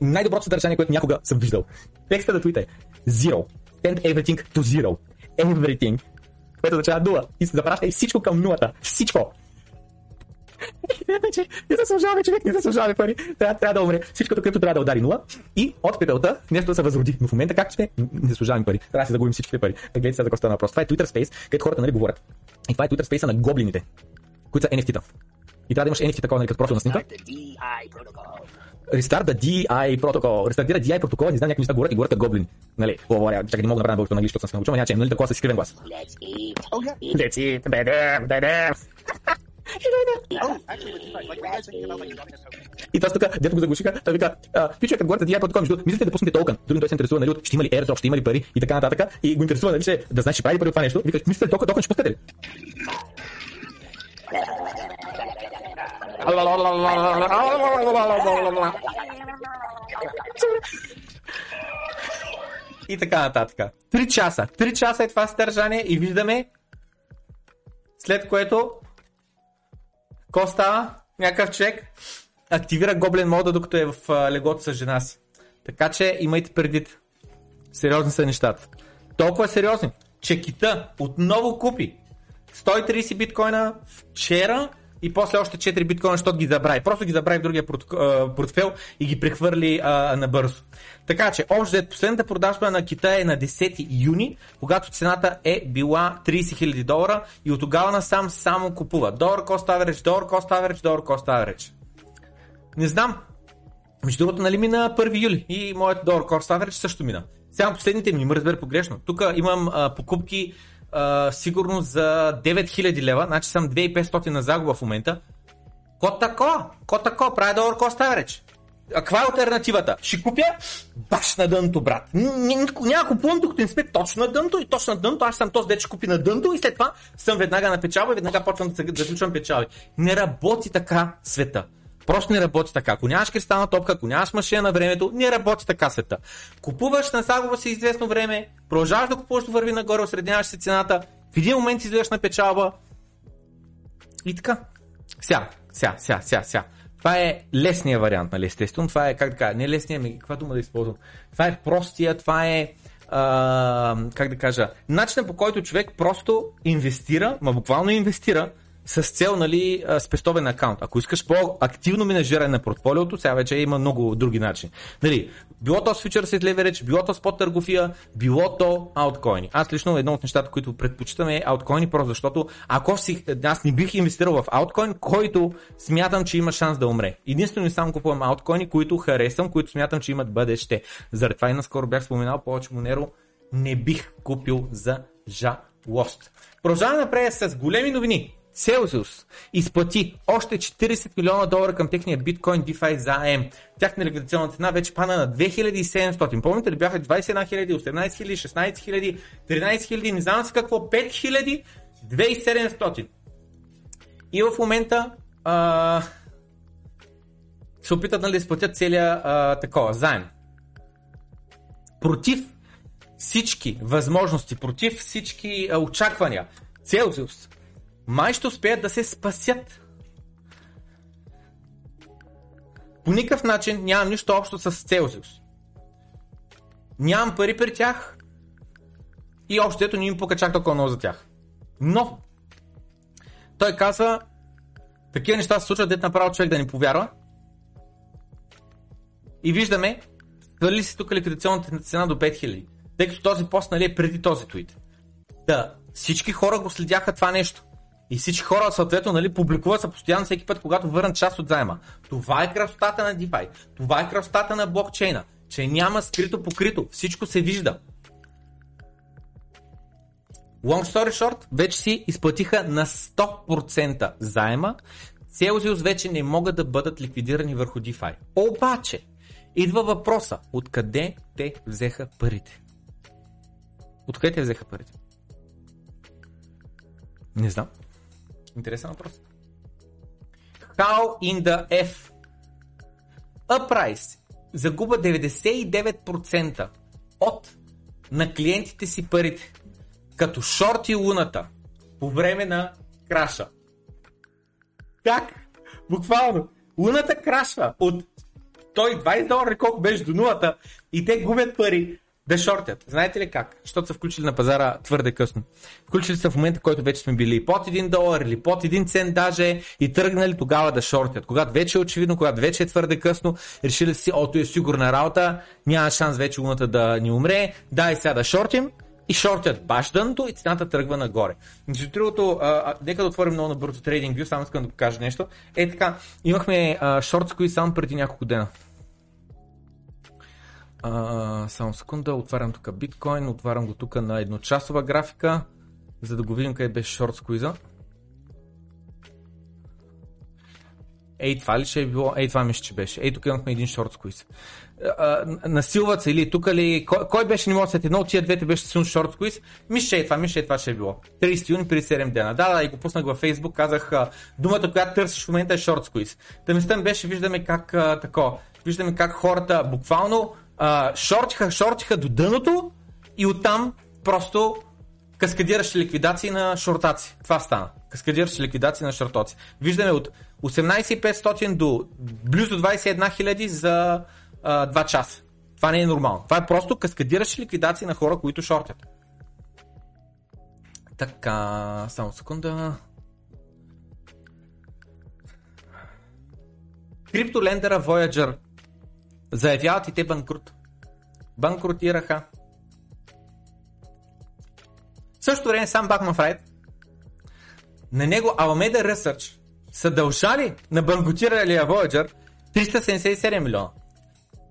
най-доброто съдържание, което някога съм виждал. Текста на твита е Zero. Send everything to zero. Everything. Което означава нула. И се запращай всичко към нулата. Всичко. Не заслужаваме човек, не заслужаваме пари. Трябва, трябва да умре. Всичкото, което трябва да удари нула. И от пепелта нещо да се възроди. Но в момента както сте, не заслужаваме пари. Трябва да си загубим всичките пари. Так гледайте сега за какво става въпрос. Това е Twitter Space, където хората нали говорят. И това е Twitter Space на гоблините, които са NFT-та. И трябва да имаш NFT такова, нали, като профил на снимка. The DI протокол. Рестартира DI протокола, не знам някакви неща говорят и говорят като гоблини. Нали, говоря, чакай, не мога да направя на български на английски, защото съм се научил, няма че, нали, такова с изкривен глас. Let's eat. Okay. Let's eat, baby, baby. И това тук, дето го заглушиха, той вика, пичо, като говорите DI протокол, между мислите да пуснете токен. Други той се интересува, нали, ще има ли airdrop, ще има ли пари и така нататък. И го интересува, нали, че да знаеш, че прави пари от това нещо. Вика, мислите токен, токен ще пускате ли? И така нататък. Три часа. Три часа е това съдържание и виждаме След което, ко става? Някакъв човек активира гоблен мода, докато е в а, леглото с жена си. Така че имайте предвид. Сериозни са нещата. Толкова сериозни, че кита отново купи 130 биткоина вчера и после още 4 биткоина, защото ги забрави. Просто ги забрави в другия портфел и ги прехвърли а, набързо. Така че, общо последната продажба на кита е на 10 юни, когато цената е била 30 000 долара и от тогава насам само купува. Долар cost average, долар cost average, долар cost average. Не знам. Между другото, нали мина 1 юли и моят долар cost average също мина. Сега последните ми, не ме разбере погрешно. Тук имам а, покупки а, сигурно за 9000 лева, значи съм 2500 на загуба в момента. Ко тако? Ко тако? Прави долар cost average. А каква е альтернативата? Ще купя баш на дънто, брат. Няма купувам, докато не сме точно на дънто и точно на дънто. Аз съм този, дете ще купи на дънто и след това съм веднага на печалба и веднага почвам да заключвам печалби. Не работи така света. Просто не работи така. Ако нямаш кристална топка, ако нямаш машина на времето, не работи така света. Купуваш на загуба си известно време, продължаваш да купуваш, да върви нагоре, осредняваш си цената, в един момент излизаш на печалба и така. Ся, ся, ся, ся, ся. Това е лесният вариант, нали, естествено. Това е, как да кажа, не лесният, ми, каква дума да използвам. Това е простия, това е, а, как да кажа, начинът по който човек просто инвестира, ма буквално инвестира с цел нали, спестовен акаунт. Ако искаш по-активно менажиране на портфолиото, сега вече има много други начини. Нали, било то с Futures Leverage, било то с търговия, било то ауткоини. Аз лично едно от нещата, които предпочитам е ауткоини, просто защото ако си, аз не бих инвестирал в ауткоин, който смятам, че има шанс да умре. Единствено и само купувам ауткоини, които харесвам, които смятам, че имат бъдеще. Заради това и наскоро бях споменал повече Монеро, не бих купил за жалост. Продължаваме напред с големи новини. Celsius изплати още 40 милиона долара към техния биткоин DeFi заем. Тяхна ликвидационна цена вече пана на 2700. Помните ли бяха 21 000, 18 000, 16 000, 13 000, не знам си какво, 5 000, 2700. И в момента а, се опитат нали, да изплатят целия а, такова заем. Против всички възможности, против всички а, очаквания, Celsius май ще успеят да се спасят. По никакъв начин нямам нищо общо с Целзиус. Нямам пари при тях и общо ето не им пука чак толкова много за тях. Но той казва, такива неща се случват, дете направо човек да ни повярва. И виждаме, свали си тук ликвидационната цена до 5000, тъй като този пост нали, е преди този твит. Да, всички хора го следяха това нещо. И всички хора съответно нали, публикуват се постоянно всеки път, когато върнат част от заема. Това е красотата на DeFi. Това е красотата на блокчейна. Че няма скрито покрито. Всичко се вижда. Long story short, вече си изплатиха на 100% заема. Celsius вече не могат да бъдат ликвидирани върху DeFi. Обаче, идва въпроса, откъде те взеха парите? Откъде те взеха парите? Не знам. Интересен въпрос. How in the F? Uprise загуба 99% от на клиентите си парите, като шорти луната по време на краша. Как? Буквално. Луната крашва от 120 долара, колко беше до нулата и те губят пари да шортят. Знаете ли как? Защото са включили на пазара твърде късно. Включили са в момента, който вече сме били под 1 долар или под 1 цент даже и тръгнали тогава да шортят. Когато вече е очевидно, когато вече е твърде късно, решили си, ото е сигурна работа, няма шанс вече луната да ни умре, дай сега да шортим и шортят баш дъното и цената тръгва нагоре. Между другото, нека да отворим много на бързо трейдинг само искам да покажа нещо. Е така, имахме шорт, които само преди няколко дена. А, само секунда, отварям тук биткоин, отварям го тук на едночасова графика, за да го видим къде беше шорт сквиза. Ей, това ли ще е било? Ей, това мисля, че беше. Ей, тук имахме един шорт сквиз. Насилват се или тук ли... Кой, кой беше, не мога да едно от тия двете беше силно шорт сквиз? Мисля, е това, мисля, е това ще е било. 30 юни при 7 дена. Да, да, и го пуснах във Facebook, казах думата, която търсиш в момента е шорт сквиз. Мислям беше, виждаме как тако, виждаме как хората буквално а, шортиха, шортиха до дъното и оттам просто каскадираше ликвидации на шортаци. Това стана. Каскадиращи ликвидации на шартоци. Виждаме от 18500 до близо 21 000 за а, 2 часа. Това не е нормално. Това е просто каскадиращи ликвидации на хора, които шортят. Така, само секунда. Криптолендера Voyager заявяват и те банкрут. Банкрутираха. В същото време сам Бакман Фрайд на него Alameda Research са дължали на банкрутиралия Voyager 377 милиона.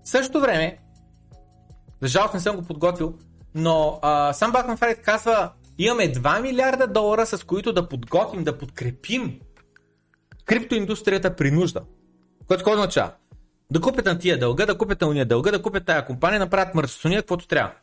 В същото време, за жалост не съм го подготвил, но а, сам Бакман Фрайд казва, имаме 2 милиарда долара, с които да подготвим, да подкрепим криптоиндустрията при нужда. Което какво означава? Да купят на тия дълга, да купят на уния дълга, да купят тая компания, направят мърсония, каквото трябва.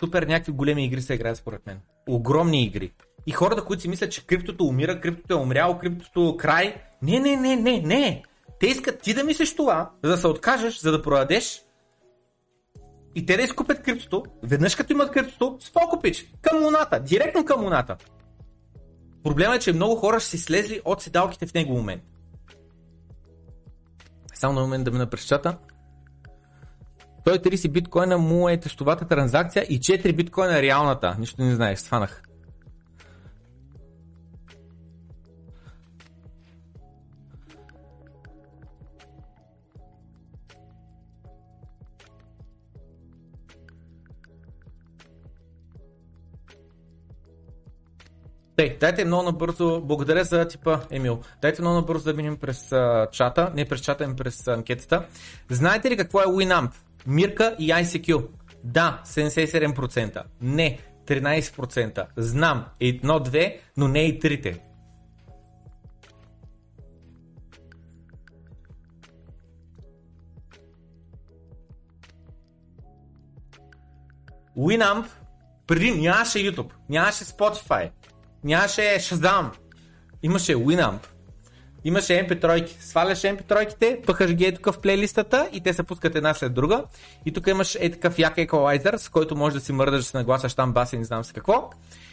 Супер някакви големи игри се играят според мен. Огромни игри. И хората, които си мислят, че криптото умира, криптото е умряло, криптото край. Не, не, не, не, не. Те искат ти да мислиш това, за да се откажеш, за да продадеш и те да изкупят криптото, веднъж като имат криптото, спокопич, към луната, директно към луната. Проблемът е, че много хора ще си слезли от седалките в него момент. Само на момент да ме през чата. 130 биткоина му е тестовата транзакция и 4 биткоина реалната. Нищо не знаеш, сванах. Тей, дайте много набързо, благодаря за типа Емил, дайте много набързо да минем през а, чата, не през чата, ами през анкетата. Знаете ли какво е Winamp? Мирка и ICQ. Да, 77%. Не, 13%. Знам, едно-две, но не и трите. Winamp преди нямаше YouTube, нямаше Spotify, нямаше Shazam, имаше Winamp, имаше MP3, сваляш MP3-ките, пъхаш ги е тук в плейлистата и те се пускат една след друга. И тук имаш е такъв як еквалайзер, с който можеш да си мърдаш, да се нагласаш там баси, не знам с какво.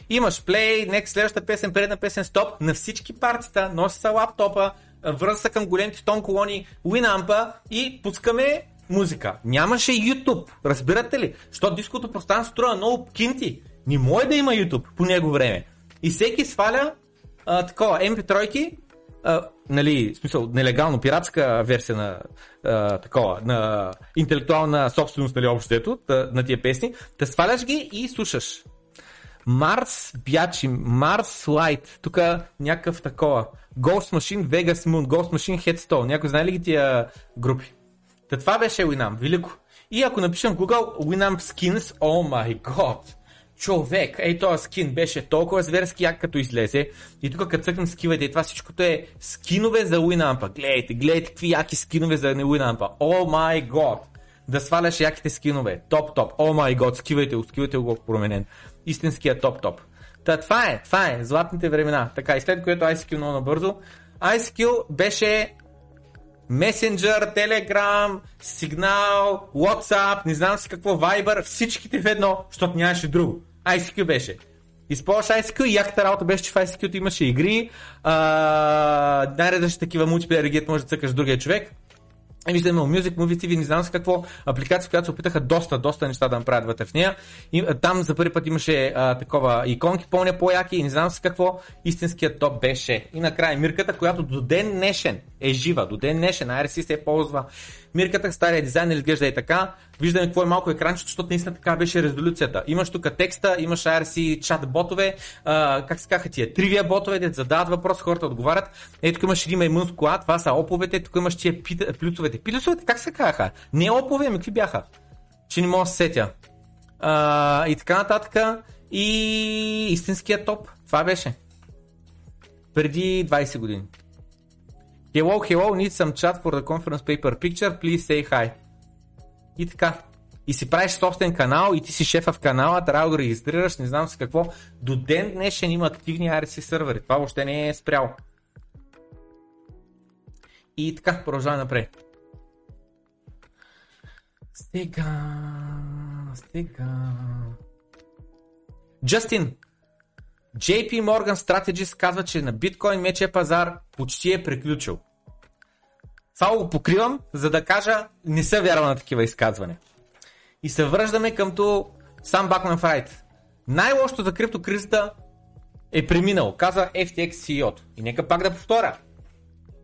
Имаш плей, next следващата песен, предна песен, стоп, на всички партита, носи се лаптопа, връза се към големите тон колони, Winamp и пускаме музика. Нямаше YouTube, разбирате ли? Защото диското пространство струва много кинти. Не може да има YouTube по него време. И всеки сваля а, такова MP3-ки, а, нали, в смисъл, нелегално, пиратска версия на а, такова, на интелектуална собственост, нали, общото, на тия песни, да сваляш ги и слушаш. Марс Бячи, Марс Лайт, тук някакъв такова. Ghost Machine, Vegas Moon, Ghost Machine, Headstone. Някой знае ли ги тия групи? Та това беше Winamp, велико. И ако напишем Google Winamp Skins, oh my god, човек, ей този скин беше толкова зверски як като излезе и тук като цъкнем скивайте и това всичкото е скинове за Winamp. Гледайте, гледайте какви яки скинове за Winamp. О май год! Да сваляш яките скинове. Топ, топ. О май год, скивайте го, скивайте го променен. Истинския топ, топ. Та, това е, това е, златните времена. Така, и след което ICQ много набързо. ICQ беше Messenger, Telegram, Signal, WhatsApp, не знам си какво, Viber, всичките в едно, защото нямаше друго. ICQ беше. Използваш ICQ и яката работа беше, че в ICQ имаше игри, най-редъчни такива мултиплеер може да цъкаш другия човек. И виждаме Music, Movie TV, не знам с какво, апликация, която се опитаха доста, доста неща да направят вътре в нея. И, там за първи път имаше а, такова иконки, помня по-яки и не знам с какво. Истинският топ беше. И накрая Мирката, която до ден днешен е жива, до ден днешен IRC се ползва. Мирката, стария дизайн изглежда и така. Виждаме какво е малко екранчето, защото наистина така беше резолюцията. Имаш тук текста, имаш IRC чат ботове, а, как се каха тия, тривия ботове, де задават въпрос, хората отговарят. Ето тук имаш един Immune Squad, това са оповете, тук имаш тия плюсовете. Плюсовете как се казаха? Не опове, ами какви бяха? Че не мога да се сетя. А, и така нататък. И истинският топ. Това беше. Преди 20 години. Hello, hello, need some chat for the conference paper picture, please say hi. И така. И си правиш собствен канал и ти си шефа в канала, трябва да го регистрираш, не знам с какво. До ден днешен има активни RC сървъри. Това въобще не е спряло. И така, продължаваме напред. Стига, стига. Джастин, JP Morgan Strategies казва, че на биткоин мечия пазар почти е приключил. Това го покривам, за да кажа, не са вярва на такива изказвания. И се връждаме къмто сам Бакман Фрайт. Най-лошото за криптокризата е преминало, каза FTX CEO. И нека пак да повторя.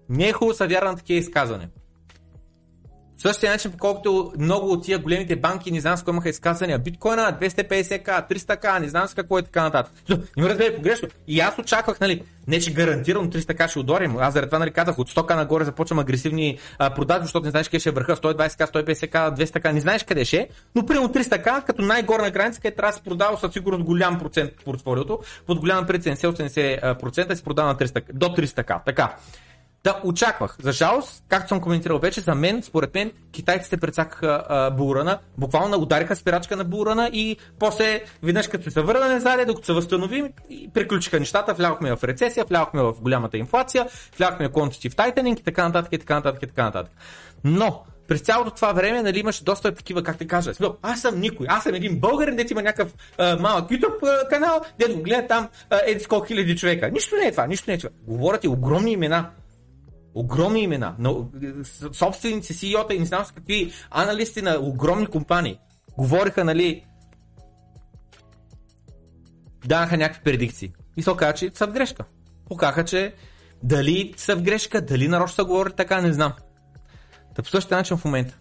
Не е хубаво са вярва на такива изказвания. Същия начин, колкото много от тия големите банки, не знам с кой имаха изказвания, биткоина 250к, 300к, не знам с какво и така нататък. Не ме разбери погрешно. И аз очаквах, нали, не че гарантирам 300к ще ударим. Аз заради това нали, казах, от 100к нагоре започвам агресивни а, продажи, защото не знаеш къде ще е върха, 120к, 150к, 200к, не знаеш къде ще е. Но примерно 300к, като най-горна граница, където трябва да се продава със сигурност голям процент портфолиото, под голяма пред 70-80% се продава на 300, до 300к. Така. Да, очаквах. За жалост, както съм коментирал вече, за мен, според мен, китайците прецакаха Булрана, буквално удариха спирачка на Булрана и после, веднъж като се върна назад, докато се възстановим, приключиха нещата, влязохме в рецесия, влязохме в голямата инфлация, влязохме в tightening и така нататък, и така нататък, и така нататък. Но, през цялото това време нали, имаше доста такива, как те кажа, смисъл, аз съм никой, аз съм един българин, дето има някакъв а, малък YouTube канал, дето го гледа там еди колко хиляди човека. Нищо не е това, нищо не е това. Говорят и огромни имена огромни имена, на собственици, CEO-та и не знам с какви аналисти на огромни компании. Говориха, нали, даваха някакви предикции. И се оказа, че са в грешка. Показаха, че дали са в грешка, дали нарочно са говорили така, не знам. Та по същия начин в момента.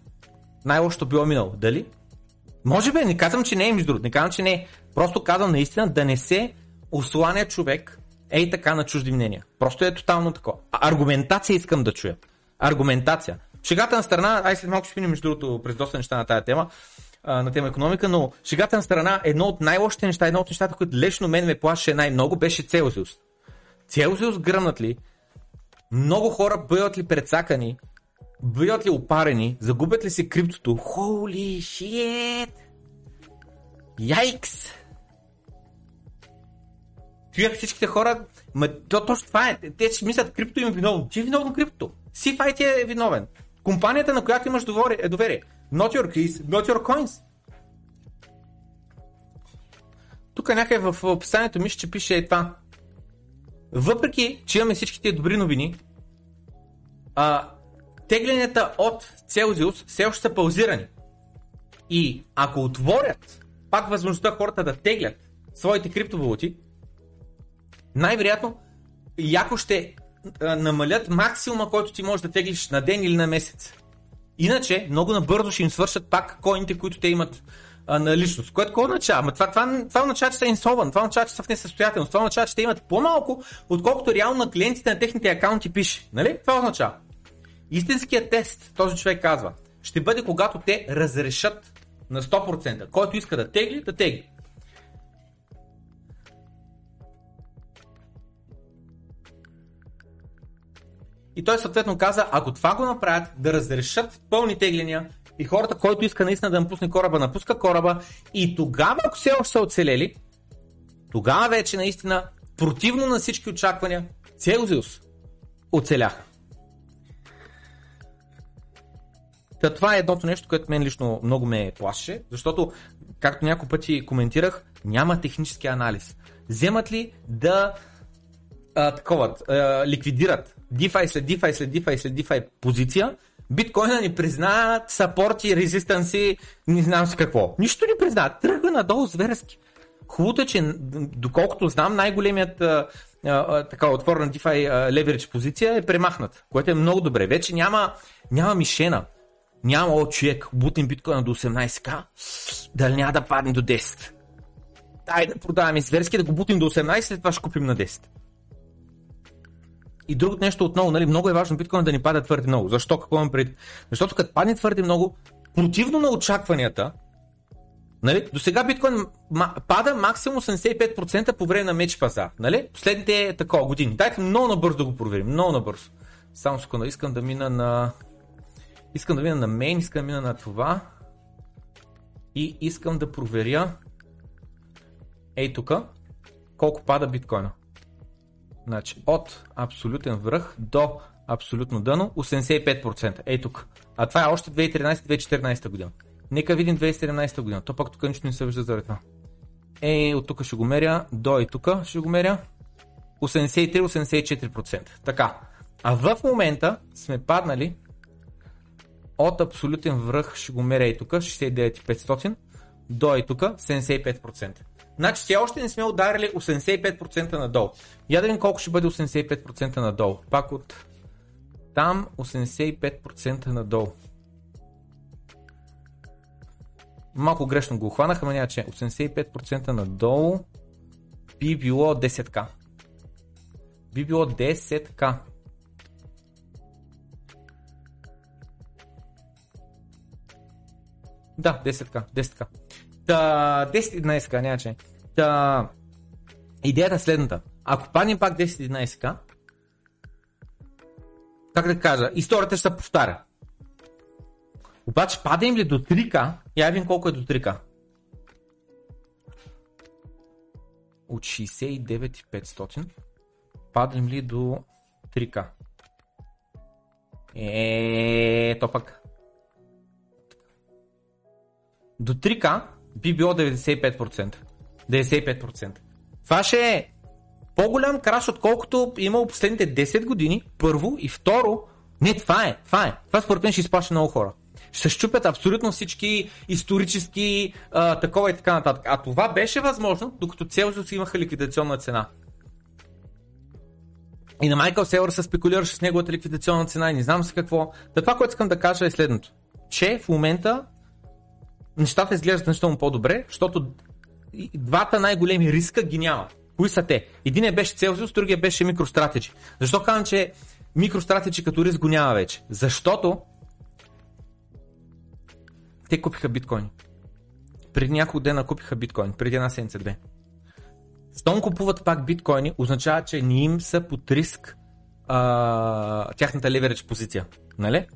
Най-лошото било минало. Дали? Може би, не казвам, че не е между другото, не казвам, че не е. Просто казвам наистина да не се осланя човек ей така на чужди мнения. Просто е тотално такова. Аргументация искам да чуя. Аргументация. Шегата на страна, ай след малко ще минем между другото през доста неща на тази тема, на тема економика, но шегата на страна, едно от най-лошите неща, едно от нещата, които лично мен ме плаше най-много, беше Целзиус. Целзиус гръмнат ли? Много хора бъдат ли предсакани? Бъдат ли опарени? Загубят ли се криптото? Holy shit! Яйкс! Чуях всичките хора, ма, то, точно това е. Те си мислят, крипто им е виновно. Ти е виновно крипто. CFI ти е виновен. Компанията, на която имаш доверие, доверие. Not your keys, not your coins. Тук някъде в описанието мисля, че пише е това. Въпреки, че имаме всички тия добри новини, а, тегленията от Celsius все още са паузирани. И ако отворят пак възможността хората да теглят своите криптовалути, най-вероятно яко ще а, намалят максимума, който ти можеш да теглиш на ден или на месец. Иначе, много набързо ще им свършат пак коините, които те имат а, на личност. Което какво означава? Ама това, това, това означава, че са инсолван, това означава, че са в несъстоятелност, това означава, че те имат по-малко, отколкото реално на клиентите на техните акаунти пише. Нали? Това означава. Истинският тест, този човек казва, ще бъде когато те разрешат на 100%. Който иска да тегли, да тегли. И той съответно каза, ако това го направят, да разрешат пълни тегления и хората, който иска наистина да напусне кораба, напуска кораба и тогава, ако все още са оцелели, тогава вече наистина, противно на всички очаквания, Целзиус оцеляха. Та това е едното нещо, което мен лично много ме плаше, защото, както няколко пъти коментирах, няма технически анализ. Вземат ли да а, такова, а, ликвидират DeFi след DeFi след DeFi след DeFi позиция, биткоина ни призна сапорти, резистанси, не знам си какво. Нищо не призна, тръгва надолу зверски. Хубавото е, че доколкото знам, най-големият а, а, така отворена DeFi леверидж позиция е премахнат, което е много добре. Вече няма, няма мишена. Няма, о, човек, бутим биткоина до 18к, дали няма да падне до 10. Дай да продаваме зверски, да го бутим до 18, след това ще купим на 10. И другото нещо отново, нали, много е важно биткоин да ни пада твърде много. Защо? Какво имам пред? Защото като падне твърде много, противно на очакванията, нали, до сега биткоин пада максимум 85% по време на меч пазар. Нали? Последните такова години. Дайте много набързо да го проверим. Много набързо. Само секунда, искам да мина на... Искам да мина на мейн, искам да мина на това. И искам да проверя ей тук колко пада биткоина. Значи от абсолютен връх до абсолютно дъно 85%. Ей тук. А това е още 2013-2014 година. Нека видим 2017 година. То пък тук нищо не се вижда заради това. Е, от тук ще го меря, до и тук ще го меря. 83-84%. Така. А в момента сме паднали от абсолютен връх, ще го меря и тук, 69,500, до и тук 75%. Значи все още не сме ударили 85% надолу. Я да видим колко ще бъде 85% надолу. Пак от там 85% надолу. Малко грешно го хванах, ама няма че 85% надолу би било 10к. Би било 10к. Да, 10к, 10к. Та, 10-11к, няма че. Та, идеята е следната. Ако паднем пак 10-11к, как да кажа, историята ще се повтаря. Обаче падем ли до 3к, я видим колко е до 3к. От 69,500 паднем ли до 3к. Е, то пък. До 3к би било 95%. 95%. Това ще е по-голям краш, отколкото е имал последните 10 години, първо и второ, не, това е, това е. Това според мен ще изплаща много хора. Ще щупят абсолютно всички исторически а, такова и така нататък. А това беше възможно, докато Целзиус имаха ликвидационна цена. И на Майкъл Селър се спекулираше с неговата ликвидационна цена и не знам с какво. Та това, което искам да кажа е следното. Че в момента нещата изглеждат значително по-добре, защото двата най-големи риска ги няма. Кои са те? Един беше Celsius, другия беше MicroStrategy. Защо казвам, че MicroStrategy като риск го няма вече? Защото те купиха биткоини. Преди няколко дена купиха биткоин, преди една седмица две. Щом купуват пак биткоини, означава, че не им са под риск а, тяхната леверидж позиция. Нали?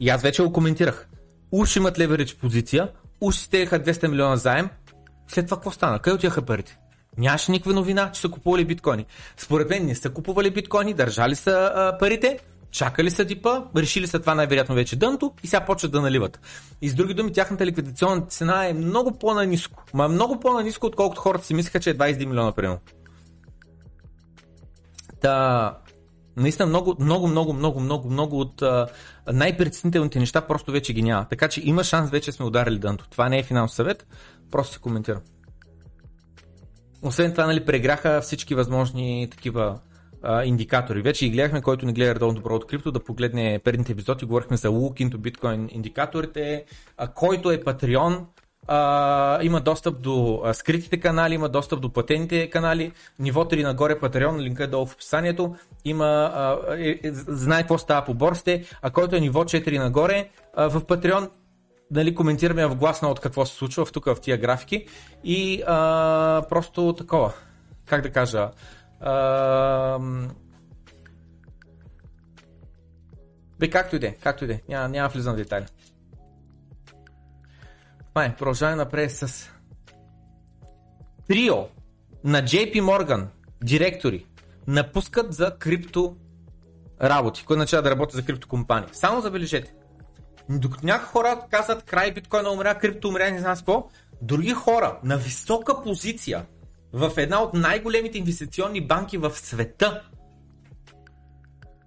И аз вече го коментирах. Уж имат леверидж позиция, уж стеха 200 милиона заем, след това какво стана? Къде отиха парите? Нямаше никаква новина, че са купували биткоини. Според мен не са купували биткоини, държали са а, парите, чакали са типа, решили са това най-вероятно вече дънто и сега почват да наливат. И с други думи, тяхната ликвидационна цена е много по-наниско. Ма е много по-наниско, отколкото хората си мислеха, че е 21 милиона примерно. Та, наистина много, много, много, много, много, много от най-притеснителните неща просто вече ги няма. Така че има шанс вече сме ударили дънто. Това не е финансов съвет, просто се коментирам. Освен това, нали, преграха всички възможни такива а, индикатори. Вече и гледахме, който не гледа редовно добро от крипто, да погледне предните епизоди, говорихме за Look into Bitcoin индикаторите, а, който е Patreon, а, има достъп до а, скритите канали, има достъп до платените канали, ниво 3 нагоре Patreon, линка е долу в описанието, има, а, е, е, знае какво става по борсите, а който е ниво 4 нагоре, а, в Patreon нали, коментираме в гласна от какво се случва в тук в тия графики. И а, просто такова, как да кажа, а, бе, както и де, както и де, няма, няма влизам в детайли. Май, продължаваме напред с трио на JP Morgan директори напускат за крипто работи, които начинат да работят за криптокомпании. Само забележете. Докато някои хора казват край биткоина умря, крипто умря, не знам какво, други хора на висока позиция в една от най-големите инвестиционни банки в света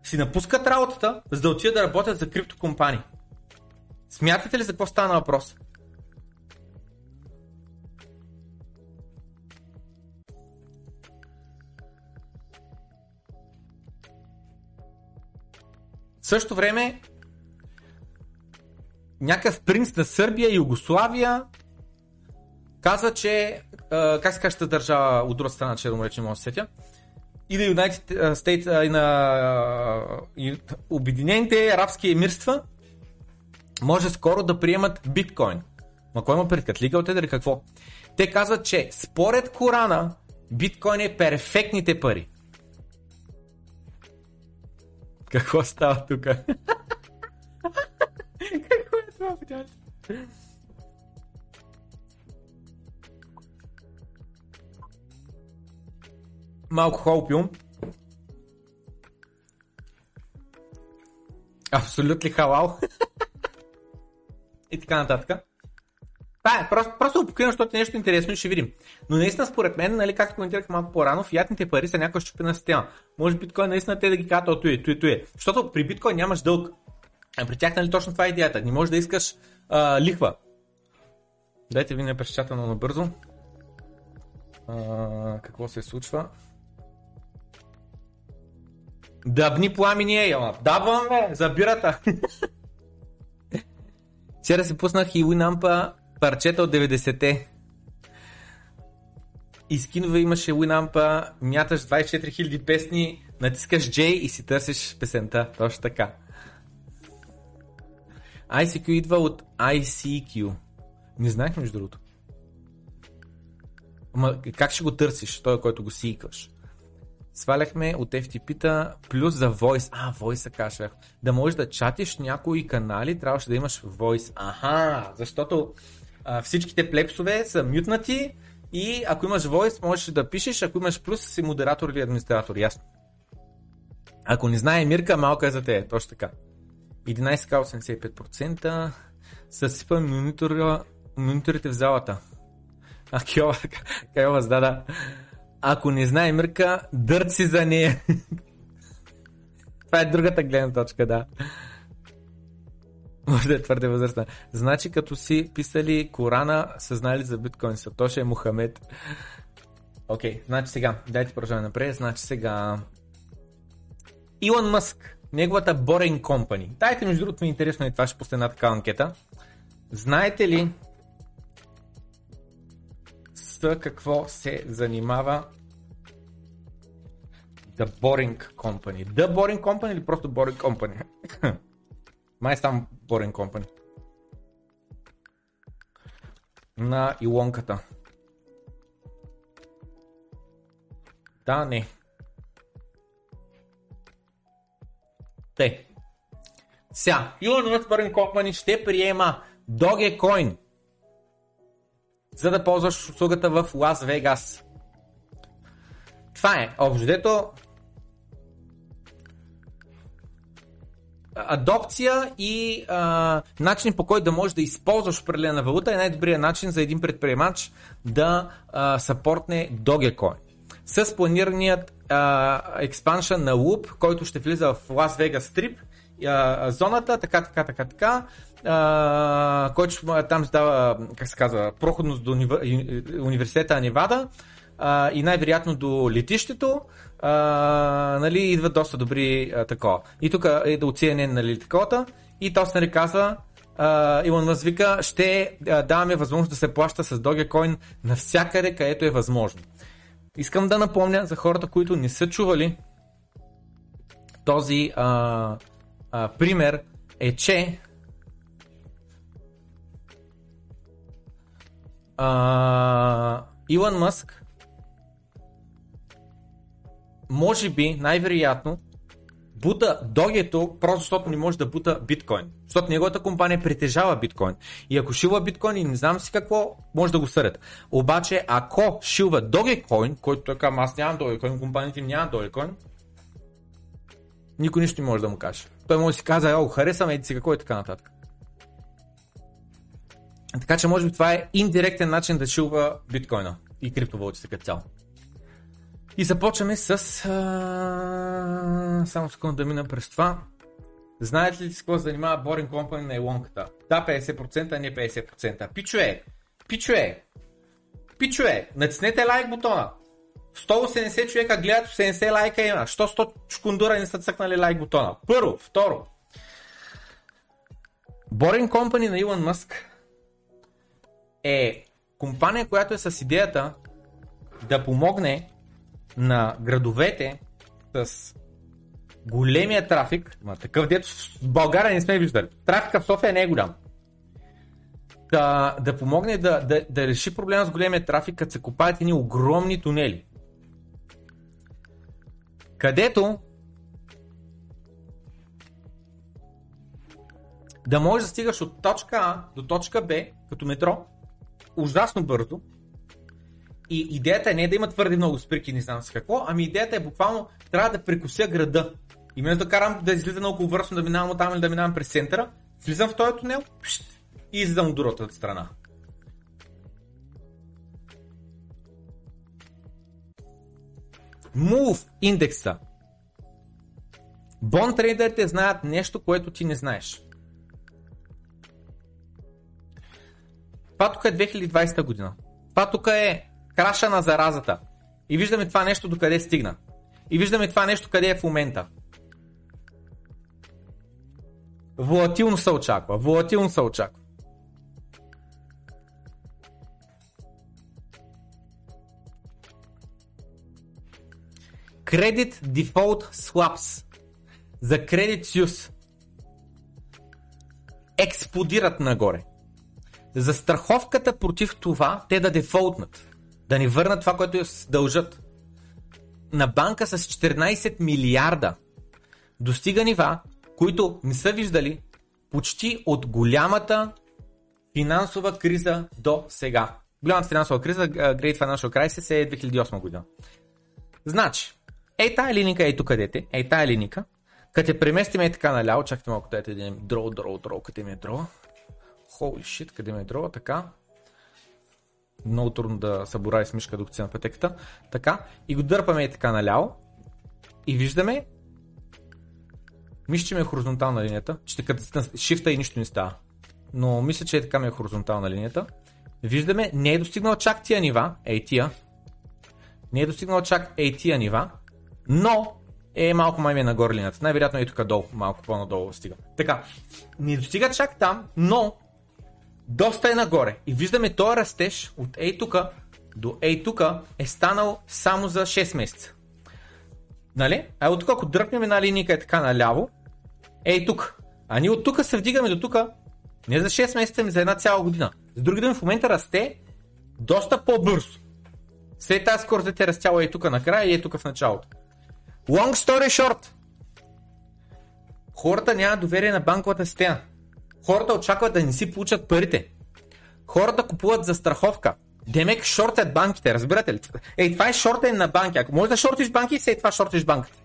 си напускат работата, за да отидат да работят за криптокомпании. Смятате ли за какво стана въпрос? Същото време някакъв принц на Сърбия, Югославия каза, че как се каже държава от друга страна, че да му речем, може да сетя, и на United States, и на Обединените арабски емирства може скоро да приемат биткоин. Ма кой има пред катлига от или какво? Те казват, че според Корана биткоин е перфектните пари. Какво става тук? Какво е това, блядь? Малко холпиум. Абсолютно халал. И така нататък. Това е, просто, просто го покривам, защото е нещо интересно и ще видим. Но наистина според мен, нали, както коментирах малко по-рано, фиатните пари са някаква щупена система. Може биткоин наистина те да ги казват, ото е, той, е. Защото при биткоин нямаш дълг. А при тях нали точно това е идеята. Не можеш да искаш а, лихва. Дайте ви не пречатано набързо. А, какво се случва? Дъбни пламени е, ама. Дабваме за бирата. Вчера си пуснах и Winamp парчета от 90-те. И скинове имаше Winamp, мяташ 24 000 песни, натискаш J и си търсиш песента. Точно така. ICQ идва от ICQ. Не знаех между другото. Ама как ще го търсиш, той, който го сикваш? Сваляхме от FTP-та плюс за Voice. А, Voice кашах. Да можеш да чатиш някои канали, трябваше да имаш Voice. Аха, защото всичките плепсове са мютнати и ако имаш Voice, можеш да пишеш, ако имаш плюс, си модератор или администратор. Ясно. Ако не знае Мирка, малка е за те. Точно така. 11,85% съсипа мониторите в залата. А, Киова, да, да. Ако не знае Мирка, дърци за нея. Това е другата гледна точка, да. Да е твърде възрастна. Значи като си писали Корана, са знали за биткоин. Сатоши е Мухамед. Окей, okay, значи сега, дайте продължаваме напред. Значи сега... Илон Мъск, неговата Boring Company. Дайте, между другото, ми е интересно и това ще пусне една такава анкета. Знаете ли с какво се занимава The Boring Company? The Boring Company или просто Boring Company? Май там Boring Company. На Илонката. Да, не. Те. Сега, Илон Мъск Boring Company ще приема Dogecoin за да ползваш услугата в Лас Вегас. Това е. Общо дето адопция и а, начин по който да можеш да използваш определена валута е най-добрият начин за един предприемач да а, съпортне Dogecoin. С планираният експаншън на Loop, който ще влиза в Las Vegas Strip, а, зоната, така, така, така, така, а, който там дава, как се казва, проходност до университета Невада а, и най-вероятно до летището, а, нали, идват доста добри а, такова. И тук е да оцене нали, таковата и то нали, казва, Uh, Илон Мъс вика, ще uh, даваме възможност да се плаща с Dogecoin навсякъде, където е възможно. Искам да напомня за хората, които не са чували този uh, uh, пример, е, че uh, Илон Мъск може би, най-вероятно, бута догето, просто защото не може да бута биткоин. Защото неговата компания притежава биткоин. И ако шилва биткоин и не знам си какво, може да го съдят. Обаче, ако шилва Dogecoin, който той казва, аз нямам Dogecoin, компаниите нямам Dogecoin, никой нищо не може да му каже. Той може да си казва, о, харесаме си какво и така нататък. Така че може би това е индиректен начин да шилва биткоина и криптовалутите като цяло. И започваме с... А... Само секунда да мина през това. Знаете ли с какво се занимава Boring Company на Елонката? Да, 50%, а не 50%. Пичуе! Пичуе! Пичуе! Натиснете лайк бутона. 180 човека гледат, 70 лайка има. Що 100 шкундура не са цъкнали лайк бутона? Първо. Второ. Boring Company на Илон Мъск е компания, която е с идеята да помогне на градовете с големия трафик, ма такъв дето в България не сме виждали. Трафика в София не е голям. Да, да помогне да, да, да реши проблема с големия трафик, като се копаят едни огромни тунели. Където да можеш да стигаш от точка А до точка Б, като метро, ужасно бързо, и идеята е не да има твърде много спирки, не знам с какво, ами идеята е буквално трябва да прекося града. И вместо да карам да излизам много върсно, да минавам там или да минавам през центъра, влизам в този тунел пшт, и излизам от другата страна. Move индекса. Бон трейдерите знаят нещо, което ти не знаеш. Това тук е 2020 година. Това тук е краша на заразата. И виждаме това нещо до къде стигна. И виждаме това нещо къде е в момента. Волатилно се очаква. Волатилно се очаква. Credit Default Swaps за Credit Suisse експлодират нагоре. За страховката против това, те да дефолтнат, да ни върнат това, което дължат. На банка с 14 милиарда достига нива, които не са виждали почти от голямата финансова криза до сега. Голямата финансова криза, Great Financial Crisis е 2008 година. Значи, ей тая линика, ей тук къдете, ей тая линика, като я преместим е така наляво, чакайте малко, дайте един дроу, дроу, дроу, къде ми е дроу? Holy shit, къде ми е дроу, така. Много трудно да събора с мишка докато си на пътеката. Така, и го дърпаме е така наляво. И виждаме, мисля, че ми е хоризонтална линията. Ще като шифта и нищо не става. Но мисля, че е така ми е хоризонтална линията. Виждаме, не е достигнал чак тия нива, ей тия. Не е достигнал чак ей тия нива, но е малко май ми е нагоре линията. Най-вероятно е тук долу, малко по-надолу стига. Така, не достига чак там, но доста е нагоре. И виждаме този растеж от ей тука до ей тука е станал само за 6 месеца. Нали? А от тук, ако дръпнем една линия е така наляво, ей тук. А ние от тук се вдигаме до тук не за 6 месеца, ми за една цяла година. С други думи, в момента расте доста по-бързо. След тази скорост е растяла и тук накрая и е тук в началото. Long story short. Хората нямат доверие на банковата система. Хората очакват да не си получат парите. Хората купуват за страховка. Демек шортят банките, разбирате ли? Ей, това е шортен на банки. Ако можеш да шортиш банки, след това шортиш банката.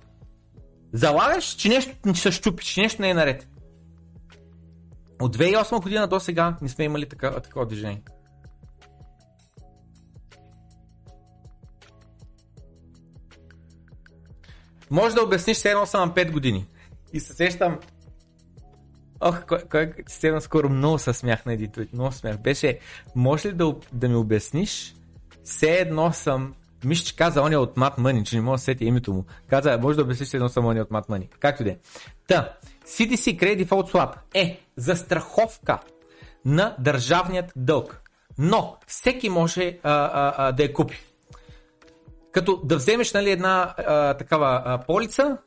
Залагаш, че нещо ще щупи, че нещо не е наред. От 2008 година до сега не сме имали такова, такова движение. Може да обясниш, все едно съм 5 години. И се сещам, Ох, кой, кой се скоро много се смях на един твит, много смях. Беше, може ли да, да ми обясниш, все едно съм Мисля, че каза он е от Mad Money, че не мога да сети името му. Каза, може да обясниш едно само он е от Mad Money. Както и да е. Та, CDC Credit Default Swap е застраховка на държавният дълг. Но всеки може а, а, а, да я купи. Като да вземеш нали, една а, такава а, полица,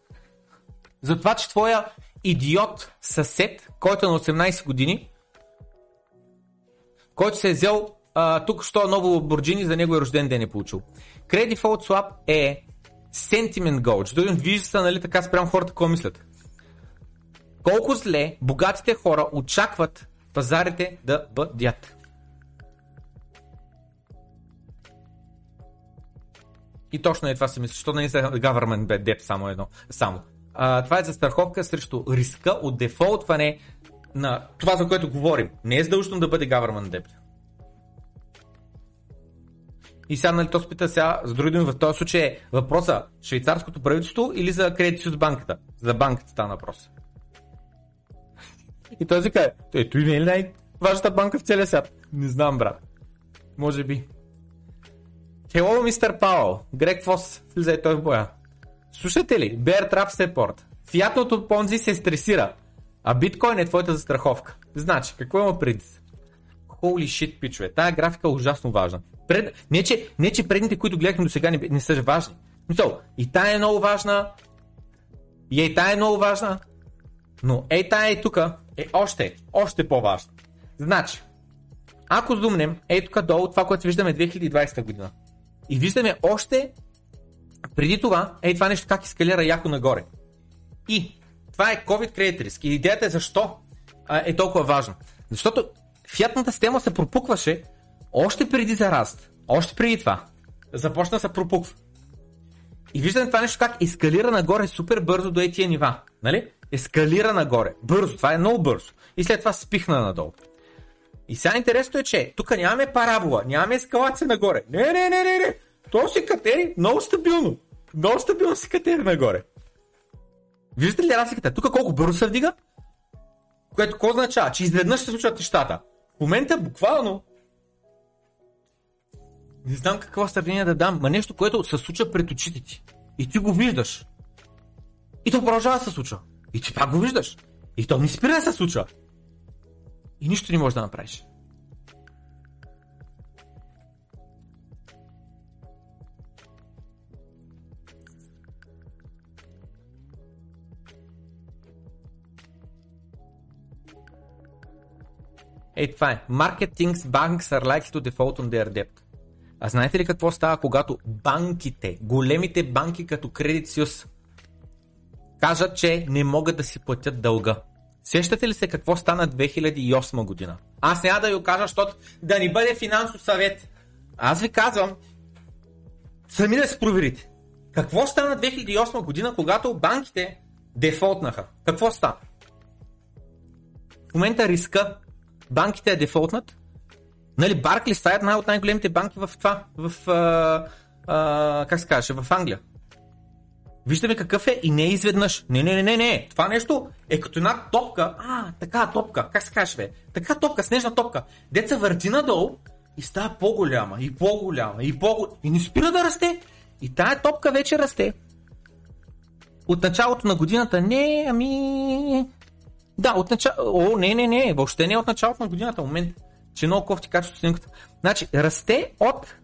за това, че твоя идиот съсед, който е на 18 години, който се е взел а, тук що ново Борджини, за него е рожден ден е получил. Credit Default Swap е sentiment goal, че вижда се нали, така спрямо хората, какво мислят. Колко зле богатите хора очакват пазарите да бъдят. И точно е това си мисля, защото не е government bad debt само едно. Само. А, това е за страховка срещу риска от дефолтване на това, за което говорим. Не е задължително да бъде government debt. И сега, нали, то спита сега, с други думи, в този случай е въпроса швейцарското правителство или за Credit Suisse банката? За банката стана въпрос. И той си ето и не е най-важната банка в целия свят? Не знам, брат. Може би. Hello, мистер Пауъл. Грег Фос влиза и той в боя. Слушате ли? Bear Trap се порт. Фиатното понзи се стресира, а биткоин е твоята застраховка. Значи, какво има преди? Holy shit, пичове. Тая графика е ужасно важна. Пред... Не, че, не, че предните, които гледахме до сега, не, не са важни. Но, и тая е много важна, и ей тая е много важна, но ей тая е тук е още, още по-важна. Значи, ако сдумнем, ей тук долу това, което виждаме 2020 година, и виждаме още преди това, ей това нещо как ескалира яко нагоре. И това е COVID Credit Risk. И идеята е защо е толкова важно. Защото фиатната система се пропукваше още преди зараст. Още преди това. Започна да се пропуква. И виждаме това нещо как ескалира нагоре супер бързо до етия нива. Нали? Ескалира нагоре. Бързо. Това е много бързо. И след това спихна надолу. И сега интересното е, че тук нямаме парабола, нямаме ескалация нагоре. Не, не, не, не, не. То си катери много стабилно. Много стабилно се катери нагоре. Виждате ли разликата? Тук колко бързо се вдига? Което какво означава? Че изведнъж се случват нещата. В момента буквално не знам какво сравнение да дам, ма нещо, което се случва пред очите ти. И ти го виждаш. И то продължава да се случва. И ти пак го виждаш. И то не спира да се случва. И нищо не можеш да направиш. Ей, това е. Marketing banks are likely to default on their debt. А знаете ли какво става, когато банките, големите банки като Credit Suisse, кажат, че не могат да си платят дълга? Сещате ли се какво стана 2008 година? Аз няма да ви кажа, защото да ни бъде финансов съвет. Аз ви казвам, сами да се проверите. Какво стана 2008 година, когато банките дефолтнаха? Какво стана? В момента риска банките е дефолтнат. Нали, Барклис, това е една от най-големите банки в това, в, а, а, как се каже, в Англия. Виждаме какъв е и не е изведнъж. Не, не, не, не, не. Това нещо е като една топка. А, така топка. Как се каже, бе? Така топка, снежна топка. Деца върти надолу и става по-голяма, и по-голяма, и по-голяма. И не спира да расте. И тая топка вече расте. От началото на годината не, ами... Да, от началото... О, не, не, не. Въобще не е от началото на годината. Момент. Че много кофти качество снимката. Значи, расте от...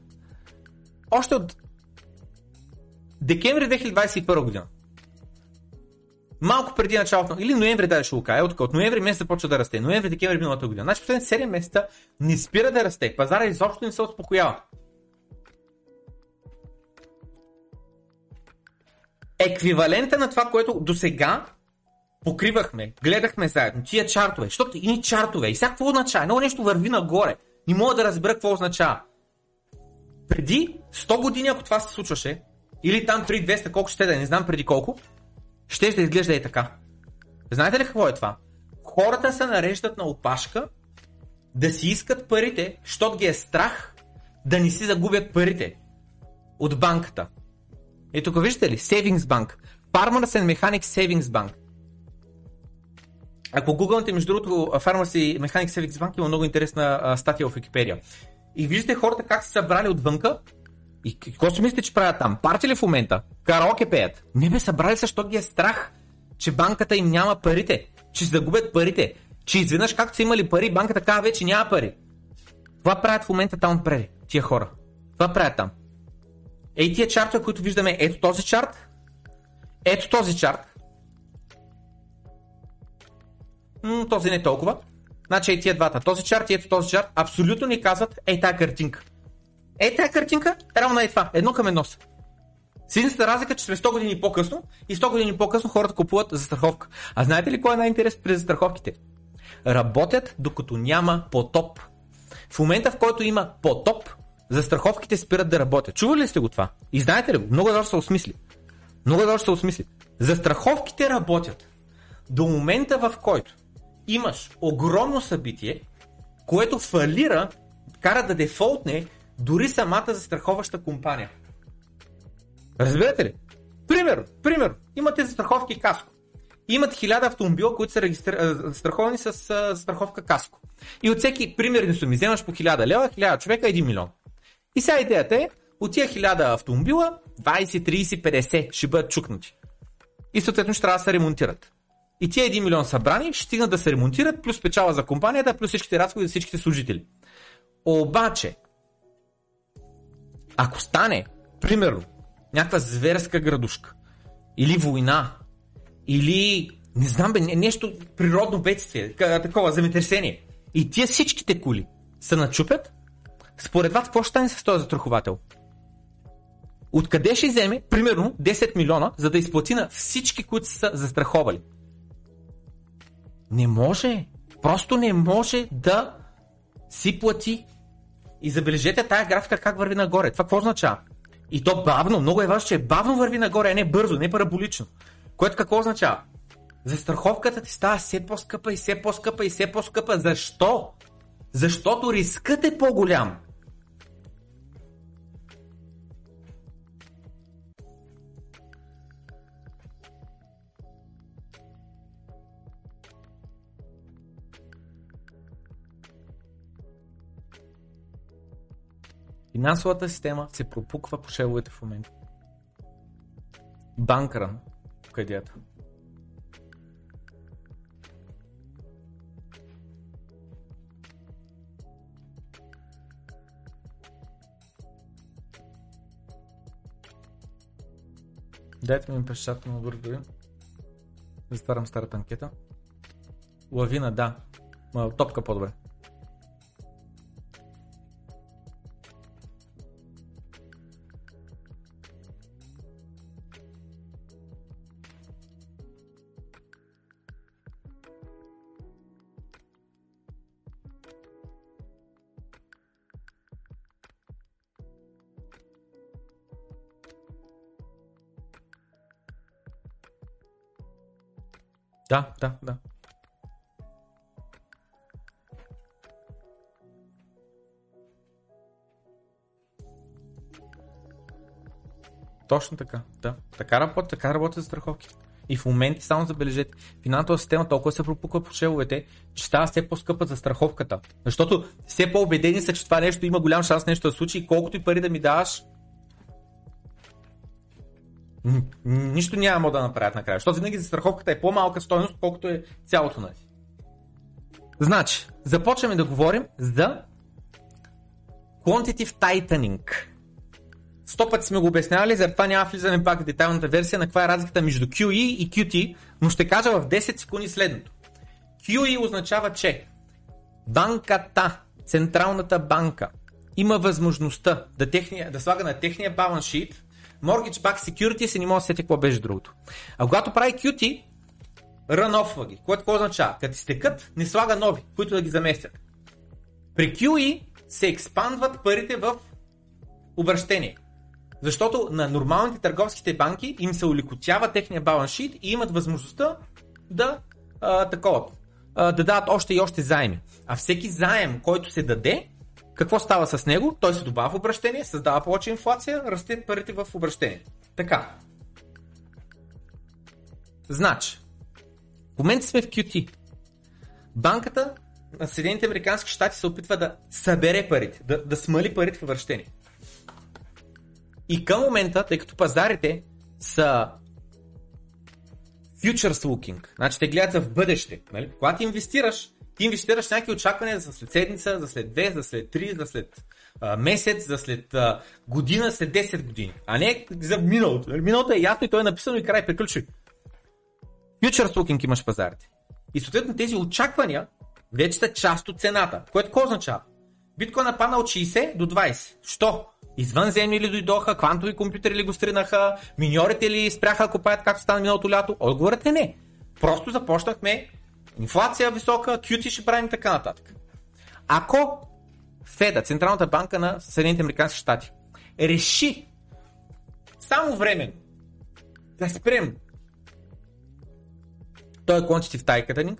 Още от декември 2021 година. Малко преди началото, или ноември даже ще го кажа, от, от ноември месец започва да расте. Ноември, декември миналата година. Значи последните 7 месеца не спира да расте. Пазара изобщо не се успокоява. Еквивалента на това, което до сега покривахме, гледахме заедно, тия чартове, защото и чартове, и всяко означава, едно нещо върви нагоре. Не мога да разбера какво означава. Преди 100 години, ако това се случваше, или там 3-200, колко ще да е, не знам преди колко, ще да изглежда и така. Знаете ли какво е това? Хората се нареждат на опашка да си искат парите, защото ги е страх да не си загубят парите от банката. И тук виждате ли? Savings Bank. Farmers and Mechanics Savings Bank. Ако гугълнете, между другото, и Mechanics Savings Bank има много интересна статия в Википедия. И виждате хората как се събрали отвънка и какво си мислите, че правят там? Парти ли в момента? Караоке пеят? Не бе, събрали се, защото ги е страх, че банката им няма парите, че загубят парите, че изведнъж както са имали пари, банката казва вече няма пари. Това правят в момента там отпреди, тия хора. Това правят там. Ей тия чартове, които виждаме, ето този чарт, ето този чарт, М, този не е толкова. Значи ей тия двата, този чарт и ето този чарт, абсолютно ни казват, ей тая картинка. Е, тази картинка, равна е това. Едно към едно са. С разлика, че сме 100 години по-късно и 100 години по-късно хората купуват застраховка. А знаете ли кой е най-интересно при застраховките? Работят докато няма потоп. В момента, в който има потоп, застраховките спират да работят. Чували ли сте го това? И знаете ли го? Много добре се осмисли. Много добре се осмисли. Застраховките работят до момента, в който имаш огромно събитие, което фалира, кара да дефолтне дори самата застраховаща компания. Разбирате ли? Пример, пример, имате застраховки каско. Имат хиляда автомобила, които са регистр... застраховани с застраховка каско. И от всеки примерни суми вземаш по 1000 лева, 1000 човека, 1 милион. И сега идеята е, от тия 1000 автомобила, 20, 30, 50 ще бъдат чукнати. И съответно ще трябва да се ремонтират. И тия 1 милион събрани ще стигнат да се ремонтират, плюс печала за компанията, плюс всичките разходи за всичките служители. Обаче, ако стане, примерно, някаква зверска градушка, или война, или не знам бе, нещо природно бедствие, такова земетресение, и тия всичките кули се начупят, според вас какво ще стане с този застраховател? Откъде ще вземе, примерно, 10 милиона, за да изплати на всички, които са застраховали? Не може. Просто не може да си плати. И забележете тая графика как върви нагоре. Това какво означава? И то бавно, много е важно, че бавно върви нагоре, а не бързо, не параболично. Което какво означава? Застраховката ти става все по-скъпа и все по-скъпа и все по-скъпа. Защо? Защото рискът е по-голям. Финансовата система се пропуква по шеловете в момента. Банкран. Тук е идеята. Дайте ми пешата на дори. Затварям старата анкета. Лавина, да. Топка по-добре. Да, да, да. Точно така, да. Така работи, така работят застраховки. И в момента, само забележете, финансовата система толкова се пропуква по шеловете, че става все по-скъпа за страховката. Защото все по-убедени са, че това нещо има голям шанс нещо да случи и колкото и пари да ми даваш, нищо няма да направят накрая. Защото винаги застраховката е по-малка стойност, колкото е цялото нали. Значи, започваме да говорим за Quantitative Tightening. Сто пъти сме го обяснявали, заради това няма влизане пак в детайлната версия на каква е разликата между QE и QT, но ще кажа в 10 секунди следното. QE означава, че банката, централната банка, има възможността да, техния, да слага на техния баланс шит Mortgage Back Security се не може да сети какво беше другото. А когато прави QT, рънофва ги, което какво означава? Като изтекат, не слага нови, които да ги заместят. При QE се експандват парите в обращение. Защото на нормалните търговските банки им се уликотява техния баланс шит и имат възможността да а, такова, а, да дадат още и още заеми. А всеки заем, който се даде, какво става с него? Той се добавя в обращение, създава повече инфлация, расте парите в обращение. Така. Значи, в момента сме в QT. Банката на Съединените Американски щати се опитва да събере парите, да, да смали парите в обращение. И към момента, тъй като пазарите са futures looking, значи те гледат в бъдеще. Нали? Когато инвестираш, ти инвестираш някакви очаквания за след седмица, за след две, за след три, за след а, месец, за след а, година, след 10 години. А не за миналото. Нали? Миналото е ясно и то е написано и край приключи. Futures looking имаш пазарите. И съответно тези очаквания вече са част от цената. Което какво означава? Биткоин е паднал от 60 до 20. Що? Извънземни ли дойдоха, квантови компютри ли го стринаха, миньорите ли спряха да копаят както стана миналото лято? Отговорът е не. Просто започнахме инфлация висока, QT ще правим така нататък. Ако Феда, Централната банка на Съединените Американски щати, реши само временно да спрем той е quantitative tightening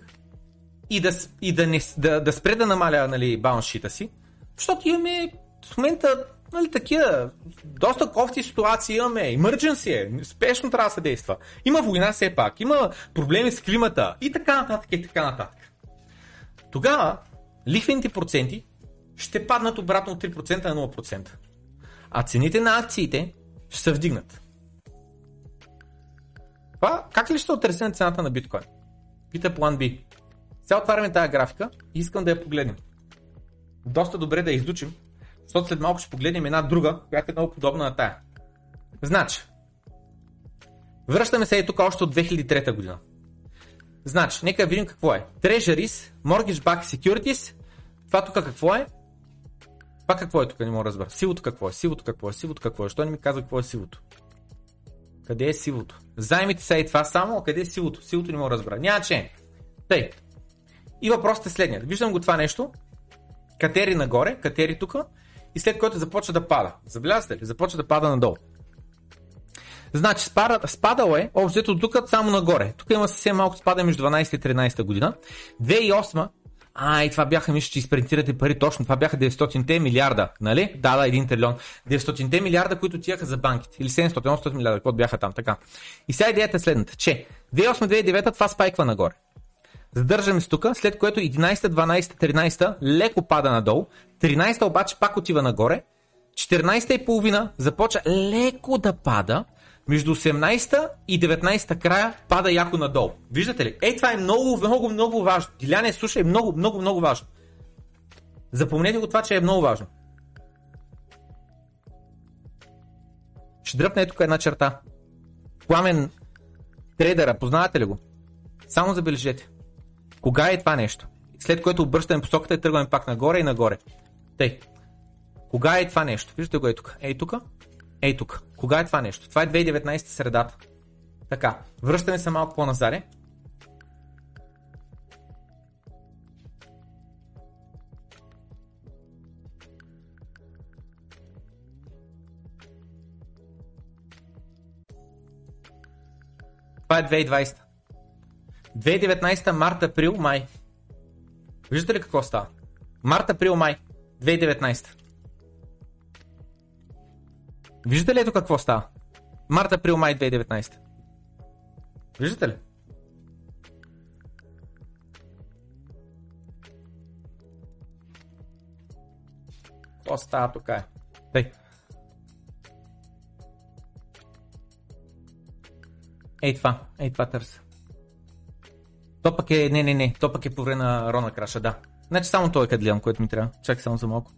и да, и да, не, да, да спре да намаля нали, си, защото имаме в момента нали, такива доста кофти ситуации имаме. Emergency е, спешно трябва да се действа. Има война все пак, има проблеми с климата и така нататък и така нататък. Тогава лихвените проценти ще паднат обратно от 3% на 0%. А цените на акциите ще се вдигнат. Това как ли ще отрази на цената на биткоин? Пита план B. Сега отваряме тази графика и искам да я погледнем. Доста добре да я изучим, защото след малко ще погледнем една друга, която е много подобна на тая. Значи, връщаме се и тук още от 2003 година. Значи, нека видим какво е. Treasuries, Mortgage Back Securities, това тук какво е? Това какво е тук, не мога да разбера. Сивото какво е? Сивото какво е? Сивото какво е? Що не ми казва какво е сивото? Къде е сивото? Займите са и това само, а къде е сивото? Сивото не мога да разбера. Няма че. Тъй. И въпросът е следният. Виждам го това нещо. Катери нагоре, катери тук. И след което започва да пада. Забелязате ли? Започва да пада надолу. Значи спада, спадал е, общо тук само нагоре. Тук има съвсем малко спада между 12 и 13 година. 2008 а, и това бяха, мисля, че изпринтирате пари точно. Това бяха 900 милиарда, нали? Да, да, 1 трилион. 900 милиарда, които отиваха за банките. Или 700-800 милиарда, които бяха там, така. И сега идеята е следната, че 2008-2009 това спайква нагоре. Задържаме се тук, след което 11, 12, 13 леко пада надолу, 13 обаче пак отива нагоре, 14-та и половина започва леко да пада, между 18-та и 19-та края пада яко надолу. Виждате ли? Ей, това е много, много, много важно. Диляне, слушай, много, много, много важно. Запомнете го това, че е много важно. Ще дръпне тук една черта. Пламен трейдера, познавате ли го? Само забележете. Кога е това нещо? След което обръщаме посоката и тръгваме пак нагоре и нагоре. Тъй. Кога е това нещо? Виждате го е тук. Ей тук. Ей тук. Кога е това нещо? Това е 2019 средата. Така. Връщаме се малко по-назаре. Това е 2020. 2019 март, април, май. Виждате ли какво става? Март, април, май. 2019. Виждате ли ето какво става? Март, април, май 2019. Виждате ли? Какво става тук е? Тъй. Ей това, ей това търся. То пък е, не, не, не, то пък е по време на Рона Краша, да. Значи само той е къде което ми трябва. Чакай само за малко.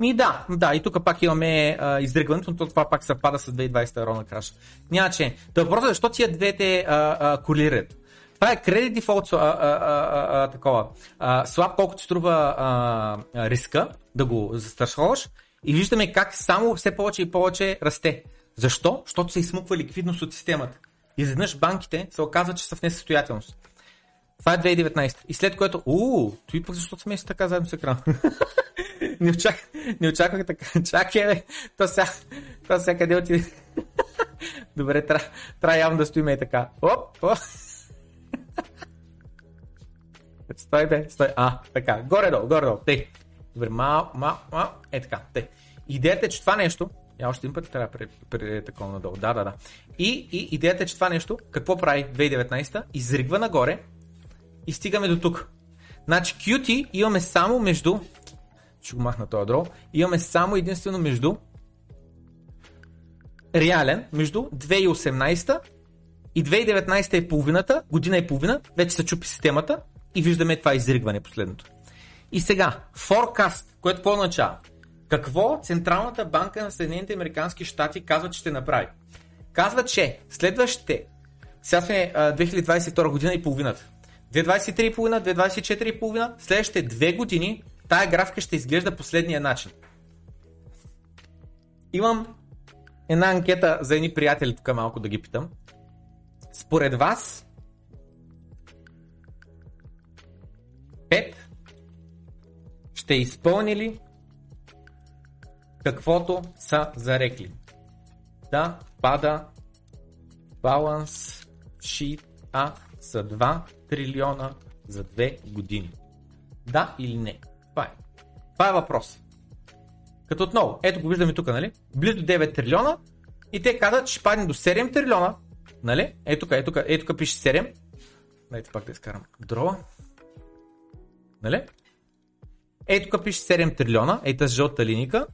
Ми да, да, и тук пак имаме а, издръгването, но това пак съвпада с 2020 Рона Краш. Няма че. Та въпросът е защо тия двете а, а, корелират. Това е кредит а, такова. А, слаб колкото струва а, риска да го застрашваш и виждаме как само все повече и повече расте. Защо? Защото се изсмуква ликвидност от системата. Изведнъж банките се оказва, че са в несъстоятелност. Това е 2019. И след което, уу, той пък защо сме си така заедно с екран? не, очаквах, не очаквах така. Чакай, бе. То сега, то сега къде отиде? Добре, трябва, трябва явно да стоиме и така. Оп, оп. Стой, бе, стой. А, така. Горе-долу, горе-долу. Тей. Добре, мал, мал, мал. Е така. Тей. Идеята е, че това нещо, я още един път трябва при такова надолу. Да, да, да. И, и идеята е, че това нещо, какво прави 2019? Изригва нагоре и стигаме до тук. Значи QT имаме само между ще го махна този дрол, имаме само единствено между реален, между 2018 и 2019 е половината, година и половина, вече се чупи системата и виждаме това изригване последното. И сега, forecast, което по означава? Какво Централната банка на Съединените Американски щати казва, че ще направи? Казва, че следващите, сега сме 2022 година и половината, 2023,5, 2024,5, следващите две години тая графика ще изглежда последния начин. Имам една анкета за едни приятели, тук малко да ги питам. Според вас, 5 ще изпълни ли каквото са зарекли? Да, пада баланс шит А са 2 трилиона за 2 години. Да или не? Това е. Това е въпрос. Като отново, ето го виждаме тук, нали? Близо 9 трилиона и те казват, че ще падне до 7 трилиона, нали? Ето тук, ето тук, ето тук пише 7. Дайте пак да изкарам дрова. Нали? Ето тук пише 7 трилиона, ей тази жълта линика.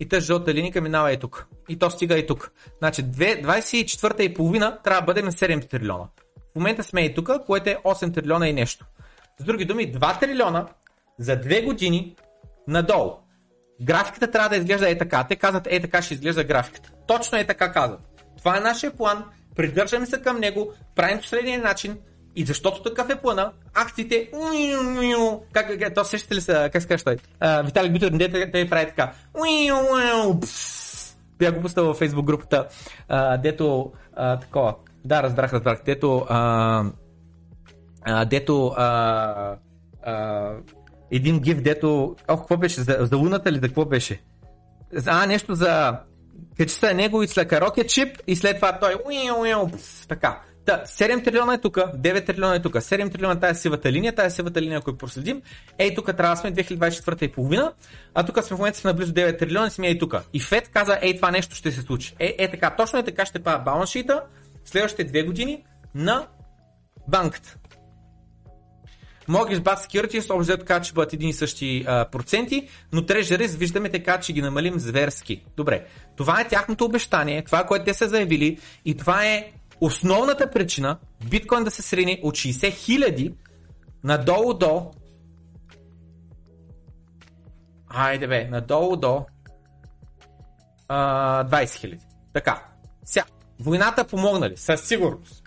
И тази жълта линика минава и тук. И то стига и тук. Значи 24 и половина трябва да бъде на 7 трилиона. В момента сме и тук, което е 8 трилиона и нещо. С други думи, 2 трилиона за две години надолу. Графиката трябва да изглежда е така. Те казват е така ще изглежда графиката. Точно е така казват. Това е нашия план, придържаме се към него, правим последния начин и защото такъв е плана, акциите как, то сещате ли са, как се казва той? Виталик Битер, те, те прави така. Бях го пуснал във Facebook групата, дето такова. Да, разбрах, разбрах. Дето а, а, дето а, а, един гиф, дето... Ох, какво беше? За, за луната ли? За какво беше? А, нещо за... Качи се него и след кароке чип и след това той... Така. Та, 7 трилиона е тук, 9 трилиона е тук, 7 трилиона е сивата линия, тази сивата линия, ако проследим, ей тук трябва да сме 2024 и половина, а тук сме в момента сме на близо 9 трилиона и сме ей тук. И Фед каза, ей това нещо ще се случи. Е, е така, точно е така ще пада балансшита следващите две години на банката. Mortgage Backed Securities общо взето казват, че бъдат един и същи а, проценти, но Treasuries виждаме така, че ги намалим зверски. Добре, това е тяхното обещание, това е което те са заявили и това е основната причина биткоин да се срини от 60 хиляди надолу до Айде бе, надолу до а, 20 хиляди. Така, сега, войната помогна ли? Със сигурност.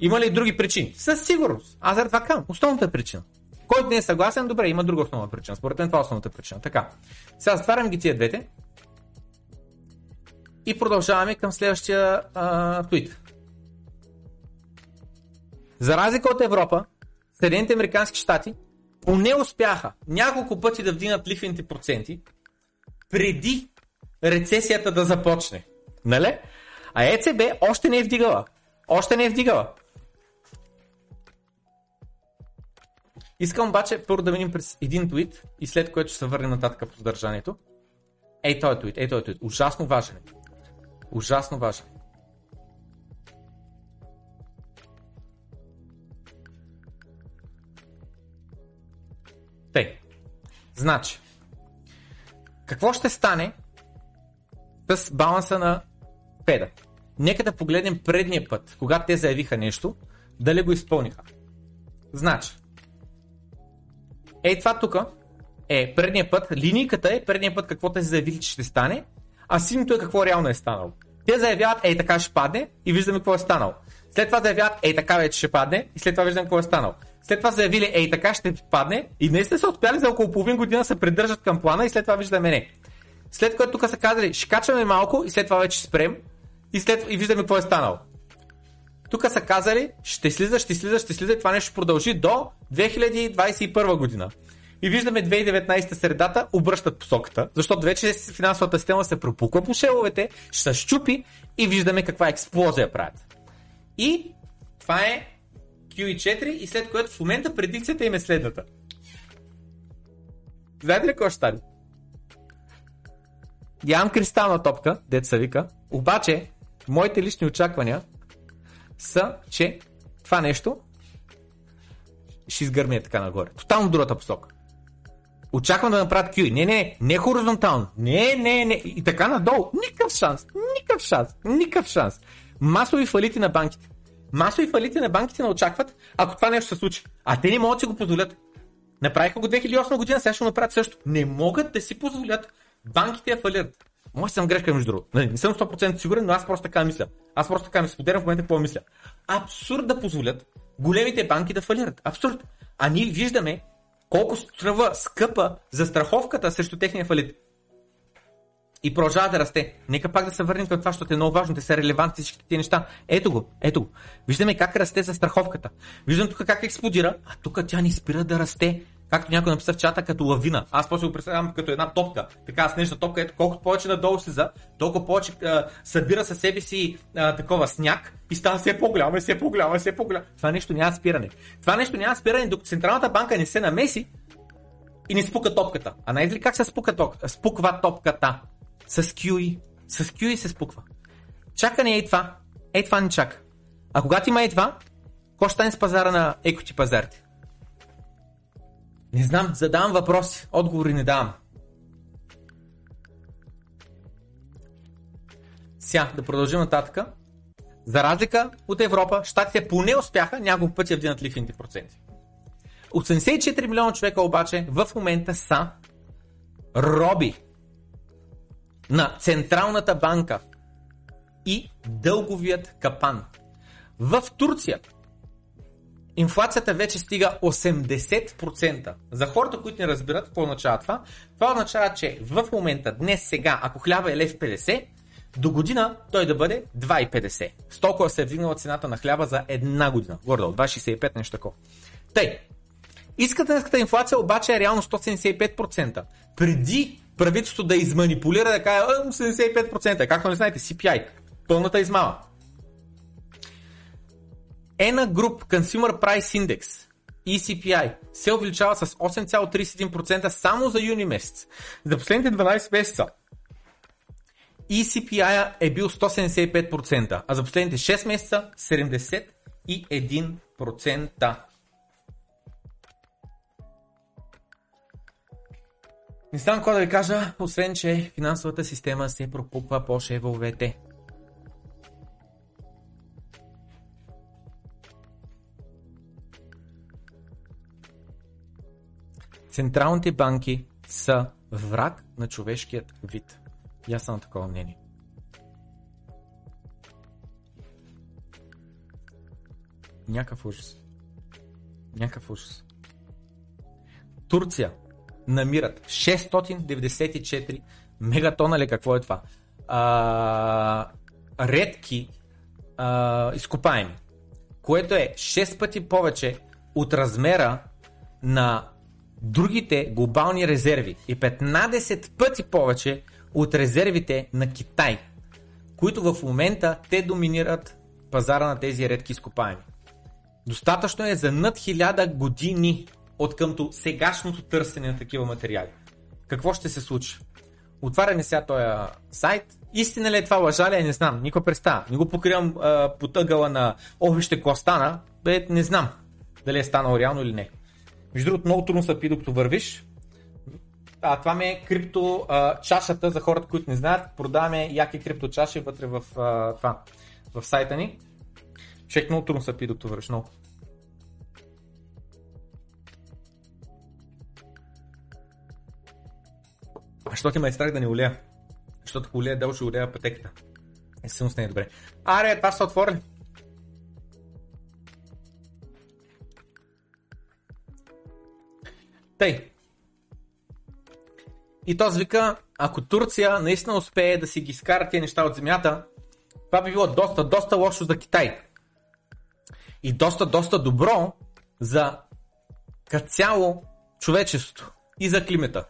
Има ли други причини? Със сигурност. Аз за това казвам. Основната причина. Който не е съгласен, добре, има друга основна причина. Според мен това е основната причина. Така. Сега затварям ги тия двете. И продължаваме към следващия а, твит. За разлика от Европа, Съединените Американски щати поне успяха няколко пъти да вдигнат лихвените проценти преди рецесията да започне. Нали? А ЕЦБ още не е вдигала. Още не е вдигала. Искам обаче първо да минем през един твит и след което ще се върнем нататък по съдържанието. Ей този твит, ей този твит. Ужасно важен. Ужасно важен. Тей. Значи, какво ще стане с баланса на Феда? Нека да погледнем предния път, когато те заявиха нещо, дали го изпълниха. Значи, Ей това тук е предния път, линийката е предния път какво те заявили, че ще стане, а синьото е какво реално е станало. Те заявяват, ей така ще падне и виждаме какво е станало. След това заявяват, ей така вече ще падне и след това виждаме какво е станало. След това заявили, ей така ще падне и наистина са успяли за около половин година се придържат към плана и след това виждаме не. След което тук са казали, ще качваме малко и след това вече спрем и, след, и виждаме какво е станало. Тук са казали, ще слиза, ще слиза, ще слиза и това нещо продължи до 2021 година. И виждаме 2019 средата обръщат посоката, защото вече финансовата система се пропуква по шеловете, ще се щупи и виждаме каква експлозия правят. И това е QE4 и след което в момента предикцията им е следната. Знаете ли какво ще стане? Нямам кристална топка, деца вика, обаче моите лични очаквания са, че това нещо ще изгърме така нагоре. Тотално другата посока. Очаквам да направят QE. Не, не, не хоризонтално. Не, не, не. И така надолу. Никакъв шанс. Никакъв шанс. Никакъв шанс. Масови фалити на банките. Масови фалити на банките не очакват, ако това нещо се случи. А те не могат да си го позволят. Направиха го 2008 година, сега ще го направят също. Не могат да си позволят банките да фалират. Може съм грешка между другото. Не, не съм 100% сигурен, но аз просто така мисля. Аз просто така мисля. Споделям в момента какво мисля. Абсурд да позволят големите банки да фалират. Абсурд. А ние виждаме колко струва скъпа за страховката срещу техния фалит. И продължава да расте. Нека пак да се върнем към това, защото е много важно, те са релевантни всички тези неща. Ето го, ето го. Виждаме как расте за страховката. Виждам тук как експлодира, а тук тя не спира да расте както някой написа в чата, като лавина. Аз после го представям като една топка, така снежна топка, ето колкото повече надолу слиза, толкова повече а, събира със себе си а, такова сняг и става все по-голямо, все по-голямо, все по-голямо. Това нещо няма спиране. Това нещо няма спиране, докато Централната банка не се намеси и не спука топката. А знаете ли как се спука топ... спуква топката? С QE. С QE се спуква. Чакане е това. Ей това не чака. А когато има е това, какво ще стане с пазара на екоти пазарите? Не знам, задавам въпроси, отговори не давам. Сега, да продължим нататък. За разлика от Европа, щатите поне успяха няколко пъти да вдигнат лихвените проценти. 84 милиона човека обаче в момента са роби на Централната банка и дълговият капан. В Турция инфлацията вече стига 80%. За хората, които не разбират какво означава това, това означава, че в момента, днес, сега, ако хляба е лев 50, до година той да бъде 2,50. С толкова се е вдигнала цената на хляба за една година. Гордо, 2,65 нещо такова. Тъй, иската инфлация обаче е реално 175%. Преди правителството да изманипулира да каже 75%, както не знаете, CPI, пълната измама. ENA Group Consumer Price Index ECPI се увеличава с 8,31% само за юни месец. За последните 12 месеца ECPI е бил 175%, а за последните 6 месеца 71%. Не знам какво да ви кажа, освен че финансовата система се пропуква по шевовете. Централните банки са враг на човешкият вид. И аз съм такова мнение. Някакъв ужас. Някакъв ужас. Турция намират 694 мегатона ли какво е това? А, редки а, изкопаеми, което е 6 пъти повече от размера на другите глобални резерви и 15 пъти повече от резервите на Китай, които в момента те доминират пазара на тези редки изкопаеми. Достатъчно е за над 1000 години от къмто сегашното търсене на такива материали. Какво ще се случи? Отваряме сега този сайт. Истина ли е това лъжа ли е? Не знам. Никой представа. Не го покривам а, по тъгъла на О, вижте стана. Бе, не знам дали е станало реално или не. Между другото, много трудно се пи докато вървиш. А, това ми е крипто а, чашата за хората, които не знаят. Продаваме яки крипто чаши вътре в, а, това, в сайта ни. Човек много трудно се пи докато вървиш. Много. Защото има е страх да не улея. Защото ако улея дел, ще улея пътеката. Е, силно с нея добре. Аре, това са отворили. Тъй. И този вика, ако Турция наистина успее да си ги скара тези неща от земята, това би било доста, доста лошо за Китай. И доста, доста добро за като цяло човечеството и за климата.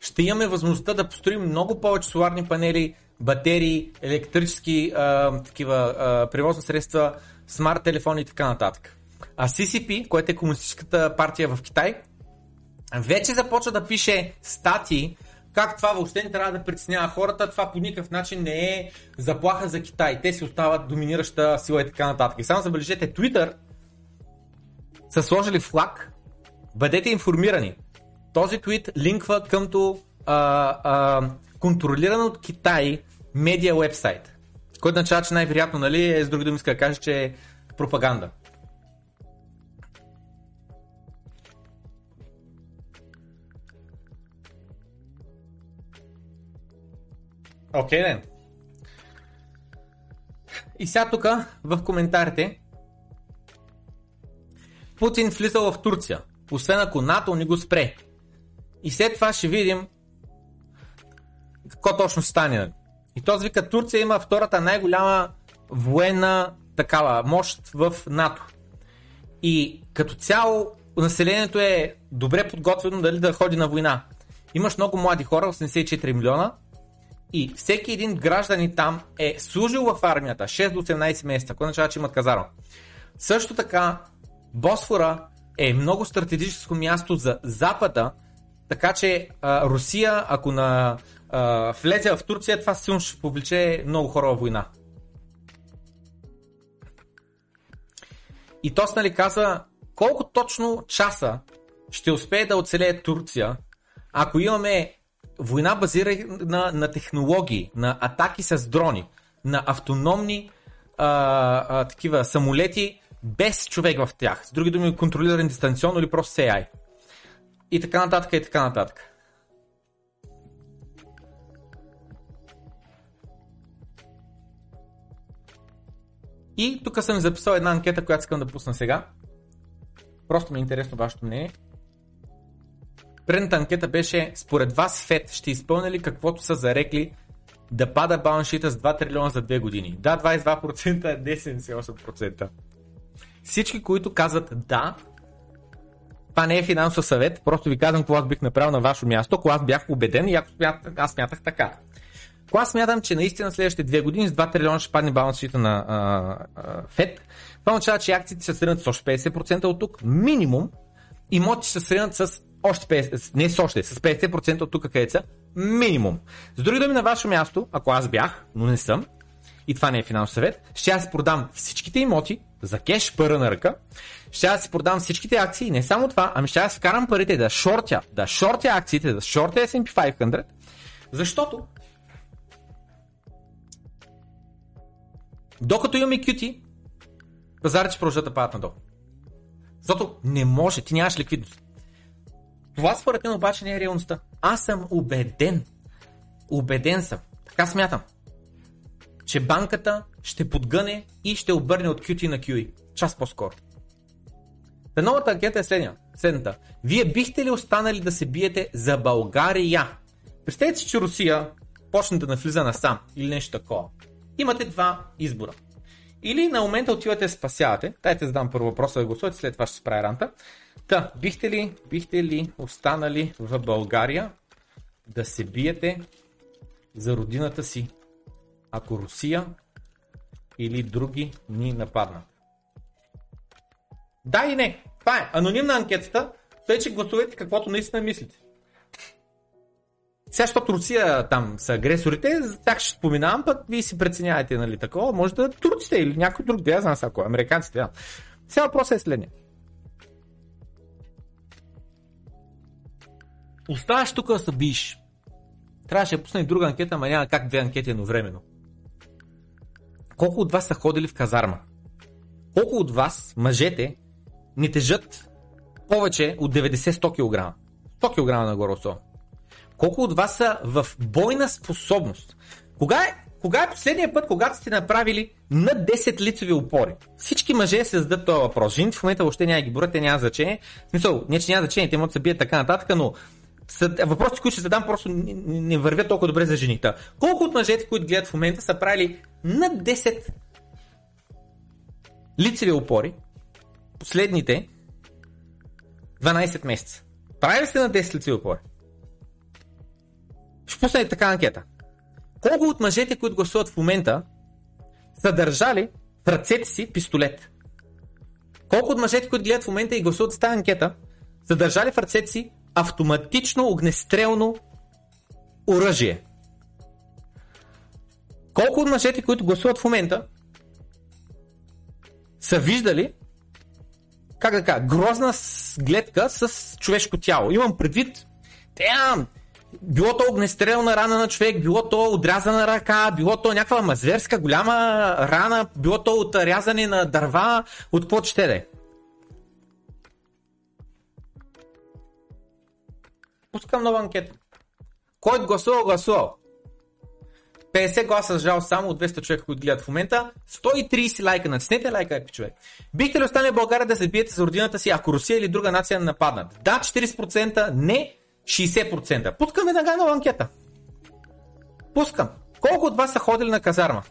ще имаме възможността да построим много повече соларни панели, батерии, електрически а, такива а, превозни средства, смарт телефони и така нататък. А CCP, което е комунистическата партия в Китай, вече започва да пише статии, как това въобще не трябва да притеснява хората, това по никакъв начин не е заплаха за Китай. Те си остават доминираща сила и така нататък. И само забележете, Twitter са сложили флаг, бъдете информирани. Този твит линква къмто а, а, контролиран от Китай медиа вебсайт. Който означава, че най-вероятно, нали, е с други думи иска да каже, че е пропаганда. Окей, okay, И сега тук в коментарите Путин влизал в Турция, освен ако НАТО ни го спре. И след това ще видим какво точно стане. И този вика Турция има втората най-голяма военна такава мощ в НАТО. И като цяло населението е добре подготвено дали да ходи на война. Имаш много млади хора, 84 милиона, и всеки един гражданин там е служил в армията 6 до 18 месеца, което означава, че имат казарма. Също така, Босфора е много стратегическо място за Запада, така че а, Русия, ако на, а, влезе в Турция, това силно ще повлече много хора във война. И Тос нали каза, колко точно часа ще успее да оцелее Турция, ако имаме война базирана на технологии, на атаки с дрони, на автономни а, а, такива самолети без човек в тях. С други думи, контролирани дистанционно или просто AI и така нататък и така нататък. И тук съм записал една анкета, която искам да пусна сега. Просто ми е интересно вашето мнение. Предната анкета беше, според вас ФЕД ще изпълни ли каквото са зарекли да пада балансшита с 2 трилиона за 2 години? Да, 22%, не 78%. Всички, които казват да, това не е финансов съвет, просто ви казвам какво аз бих направил на ваше място, ако аз бях убеден и ако смятах, аз смятах така. Ако аз смятам, че наистина следващите две години с 2 трилиона ще падне баланс шита на а, ФЕД, това означава, че акциите ще сринат с още 50% от тук, минимум, имоти ще сринат с още 50%, не с още, с 50% от тук където са, минимум. С други думи на ваше място, ако аз бях, но не съм, и това не е финансов съвет, ще аз продам всичките имоти за кеш, пара на ръка, ще аз си продам всичките акции не само това, ами ще аз вкарам парите да шортя, да шортя акциите, да шортя S&P 500, защото докато имаме QT, пазарите ще продължат да падат надолу. Защото не може, ти нямаш ликвидност. Това според мен обаче не е реалността. Аз съм убеден, убеден съм, така смятам, че банката ще подгъне и ще обърне от QT на QE. Час по-скоро. Та новата анкета е следната. Вие бихте ли останали да се биете за България? Представете си, че Русия почне да навлиза насам или нещо такова. Имате два избора. Или на момента отивате спасявате. Дайте да задам първо въпроса да гласувате, след това ще се прави ранта. Та, бихте ли, бихте ли останали в България да се биете за родината си, ако Русия или други ни нападнат? Да и не. Това е анонимна анкетата, тъй че гласувайте каквото наистина мислите. Сега, защото Русия там са агресорите, за тях ще споменавам, пък вие си преценявате, нали, такова, може да турците или някой друг, да я знам сега американците. Да. Сега въпросът е следния. Оставаш тук да се биеш. Трябваше да пусна и друга анкета, ама няма как две анкети едновременно. Колко от вас са ходили в казарма? Колко от вас, мъжете, не тежат повече от 90-100 кг? 100 кг нагоре особено. Колко от вас са в бойна способност? Кога е, кога е последния път, когато сте направили над 10 лицеви опори? Всички мъже се зададат този въпрос. Жените в момента въобще няма ги борят, те няма значение. В смисъл, не че няма значение, те могат да се бият така нататък, но въпросите, които ще задам, просто не, вървят толкова добре за жените. Колко от мъжете, които гледат в момента, са правили над 10 лицеви опори последните 12 месеца? Правили сте на 10 лицеви опори? Ще пусна така анкета. Колко от мъжете, които гласуват в момента, са държали в ръцете си пистолет? Колко от мъжете, които гледат в момента и гласуват с тази анкета, са държали в ръцете си автоматично огнестрелно оръжие? Колко от мъжете, които гласуват в момента, са виждали как да кажа, грозна гледка с човешко тяло. Имам предвид, тя, било то огнестрелна рана на човек, било то отрязана ръка, било то някаква мазверска голяма рана, било то от рязане на дърва, от какво ще да е. Пускам нова анкета. Който гласува, гласувал. 50 гласа жал само от 200 човека, които гледат в момента. 130 лайка. Натиснете лайка, човек. Бихте ли останали в България да се биете за родината си, ако Русия или друга нация нападнат? Да, 40%, не 60%. Пускам веднага нова анкета. Пускам. Колко от вас са ходили на казарма?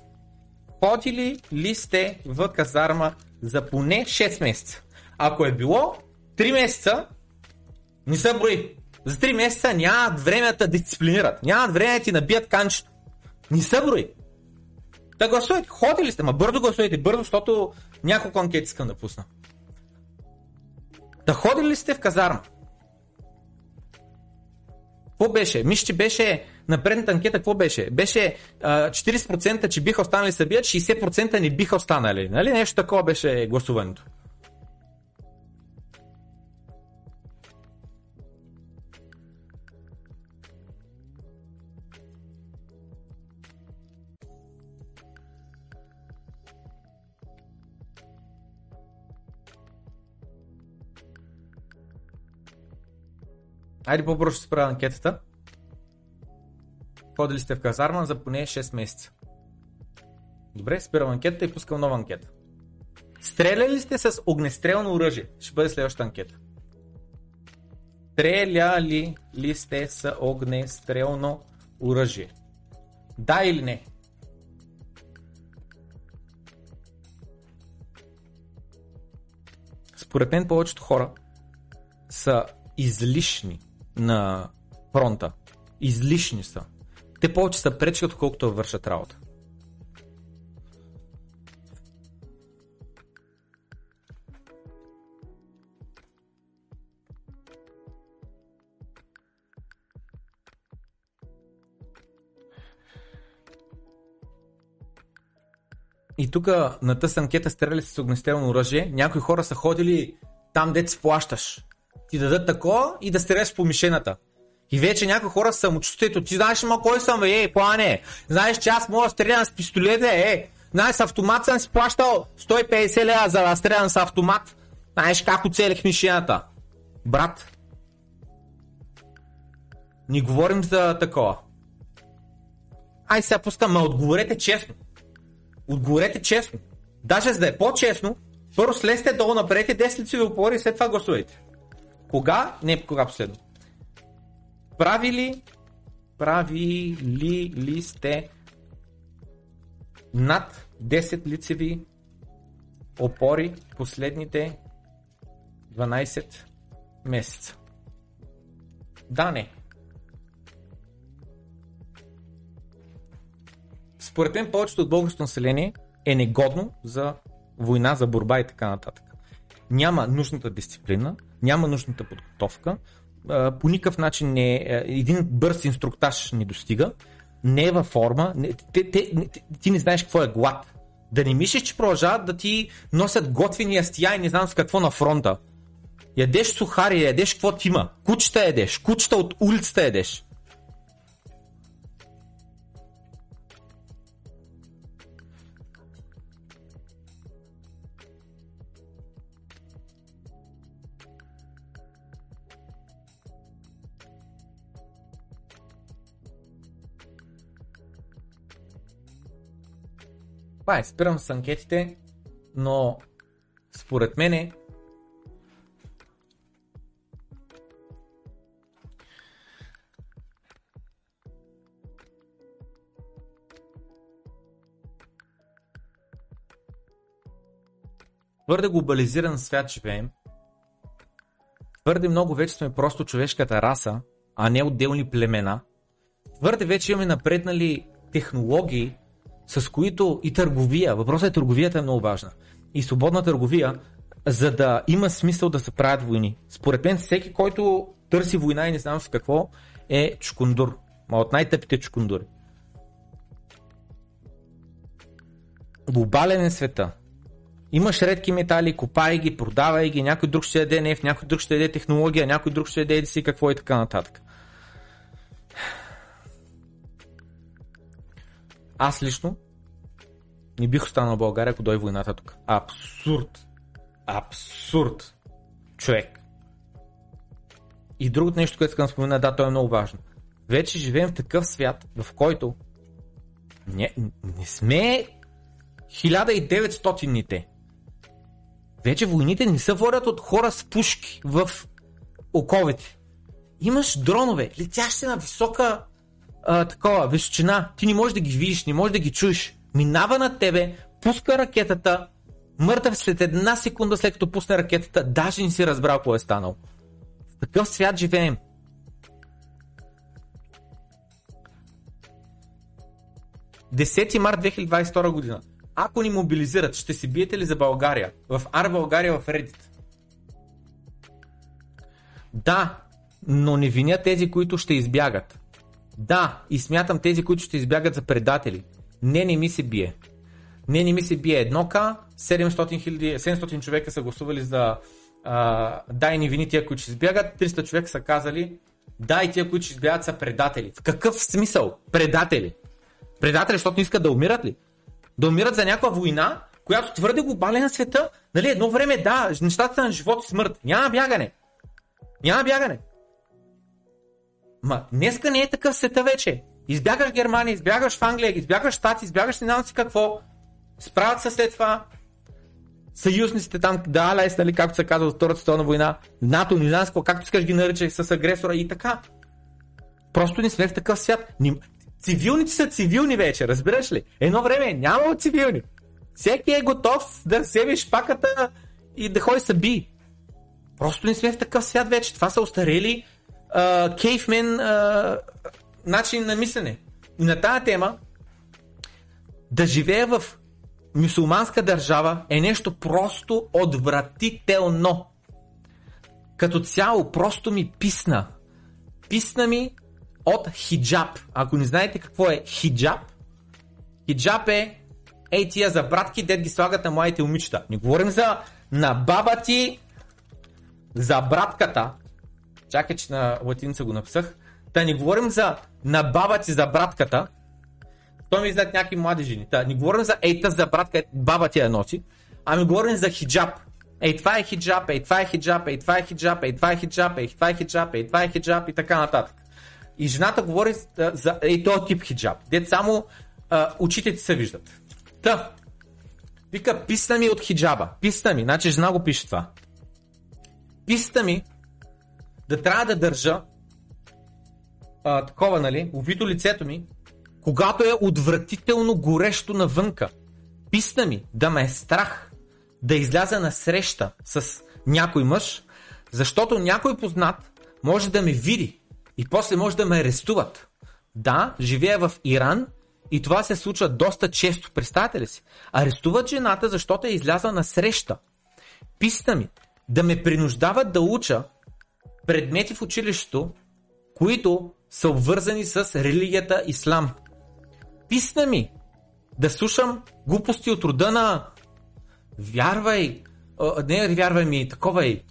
Ходили ли сте в казарма за поне 6 месеца? Ако е било 3 месеца, не са брои. За 3 месеца нямат време да дисциплинират. Нямат време да ти набият канчето. Не са брои. Да гласувайте. Ходили сте, ма бързо гласувайте. Бързо, защото няколко анкети искам да пусна. Да ходили ли сте в казарма? Какво беше? Мисля, че беше на предната анкета, какво беше? Беше а, 40% че биха останали събият, 60% не биха останали. Нали? Нещо такова беше гласуването. Айде по-бързо ще справя анкетата. Ходили сте в казарма за поне 6 месеца. Добре, спирам анкетата и пускам нова анкета. Стреляли сте с огнестрелно оръжие? Ще бъде следващата анкета. Стреляли ли сте с огнестрелно оръжие? Да или не? Според мен повечето хора са излишни на фронта. Излишни са. Те повече са пречи, отколкото вършат работа. и тук на тъс анкета стреляли с огнестрелно оръжие, някои хора са ходили там, дете си плащаш. Ти дадат такова и да стреляш по мишената. И вече някои хора са самочувствието. Ти знаеш ма кой съм, ей, плане. Знаеш, че аз мога да стрелям с пистолет, е. Знаеш, с автомат съм си плащал 150 лева за да стрелям с автомат. Знаеш как оцелих мишената. Брат, ни говорим за такова. Ай сега пускам, ма отговорете честно. Отговорете честно. Даже за да е по-честно, първо слезте долу, направете 10 лицеви опори и след това гласувайте. Кога? Не, кога последно. Правили, правили ли сте над 10 лицеви опори последните 12 месеца? Да, не. Според мен повечето от българското население е негодно за война, за борба и така нататък. Няма нужната дисциплина, няма нужната подготовка, по никакъв начин не е, един бърз инструктаж не достига, не е във форма, не, те, те, те, ти не знаеш какво е глад. Да не мислиш, че продължават да ти носят готвени ястия и не знам с какво на фронта. Ядеш сухари, ядеш какво ти има. Кучета ядеш, кучета от улицата ядеш. Това е, спирам с анкетите, но според мене твърде глобализиран свят живеем. Твърде много вече сме просто човешката раса, а не отделни племена. Твърде вече имаме напреднали технологии, с които и търговия, въпросът е търговията е много важна. И свободна търговия, за да има смисъл да се правят войни. Според мен всеки, който търси война и не знам с какво, е чукундур. Ма от най-тъпите чукундури. Глобален е света. Имаш редки метали, копай ги, продавай ги, някой друг ще яде нефт, някой друг ще яде технология, някой друг ще яде си какво и така нататък. Аз лично не бих останал в България, ако дойде войната тук. Абсурд. Абсурд. Човек. И другото нещо, което искам да спомена, да, то е много важно. Вече живеем в такъв свят, в който не, не сме 1900-ните. Вече войните не се водят от хора с пушки в оковите. Имаш дронове, летящи на висока а, такова, височина, ти не можеш да ги видиш, не можеш да ги чуеш. Минава над тебе, пуска ракетата, мъртъв след една секунда след като пусне ракетата, даже не си разбрал какво е станал. В такъв свят живеем. Десети март 2022 година. Ако ни мобилизират, ще се биете ли за България? В Ар България в Reddit. Да, но не виня тези, които ще избягат. Да, и смятам тези, които ще избягат за предатели. Не, не ми се бие. Не, не ми се бие едно к 700, 000, 700 човека са гласували за а, да и не вини тия, които ще избягат, 300 човека са казали да и тия, които ще избягат са предатели. В какъв смисъл? Предатели. Предатели, защото искат да умират ли? Да умират за някаква война, която твърде глобален на света. Нали, едно време, да, нещата на живот и смърт. Няма бягане. Няма бягане. Ма днеска не е такъв света вече. Избягаш Германия, избягаш в Англия, избягаш Штати, избягаш не знам си какво. Справят се след това. Съюзниците там, да, Алайс, нали, както се казва от Втората световна война, НАТО, не знам какво, както искаш ги наричай с агресора и така. Просто не сме в такъв свят. Цивилните са цивилни вече, разбираш ли? Едно време няма цивилни. Всеки е готов да вземе шпаката и да ходи са би. Просто не сме в такъв свят вече. Това са кейфмен начин на мислене. И на тази тема да живея в мусулманска държава е нещо просто отвратително. Като цяло просто ми писна. Писна ми от хиджаб. Ако не знаете какво е хиджаб, хиджаб е ей тия за братки, дед ги слагат на младите момичета. Не говорим за на баба ти, за братката. Чакай, че на латиница го написах. Та не говорим за на баба ти за братката. То ми излят някакви млади жени. Та не говорим за ей за братка, баба ти я носи. Ами говорим за хиджаб. Ей, това е хиджаб, ей, това е хиджаб, ей, това е хиджаб, ей, това е хиджаб, ей, това е хиджаб, ей, това е хиджаб и така нататък. И жената говори за ей, този тип хиджаб. Дет само а, очите ти се виждат. Та, вика, писна ми от хиджаба. Писна ми, значи жена го пише това. Писна ми да трябва да държа а, такова, нали, увито лицето ми, когато е отвратително горещо навънка. Писна ми да ме е страх да изляза на среща с някой мъж, защото някой познат може да ме види и после може да ме арестуват. Да, живея в Иран и това се случва доста често. Представете ли си? Арестуват жената, защото е излязла на среща. Писна ми да ме принуждават да уча предмети в училището, които са обвързани с религията Ислам. Писна ми да слушам глупости от рода на вярвай, а, не вярвай ми, такова и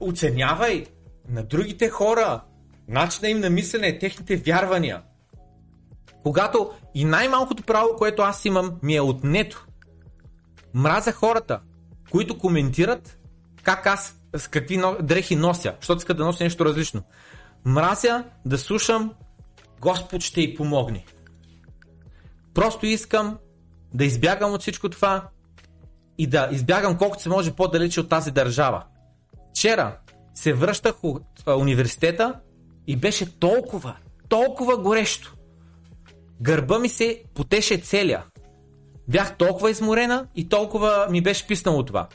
оценявай на другите хора, начина им на мислене, техните вярвания. Когато и най-малкото право, което аз имам, ми е отнето. Мразя хората, които коментират как аз с какви дрехи нося, защото иска да нося нещо различно. Мразя да слушам Господ ще й помогне. Просто искам да избягам от всичко това и да избягам колкото се може по-далече от тази държава. Вчера се връщах от университета и беше толкова, толкова горещо. Гърба ми се потеше целия. Бях толкова изморена и толкова ми беше писнало това.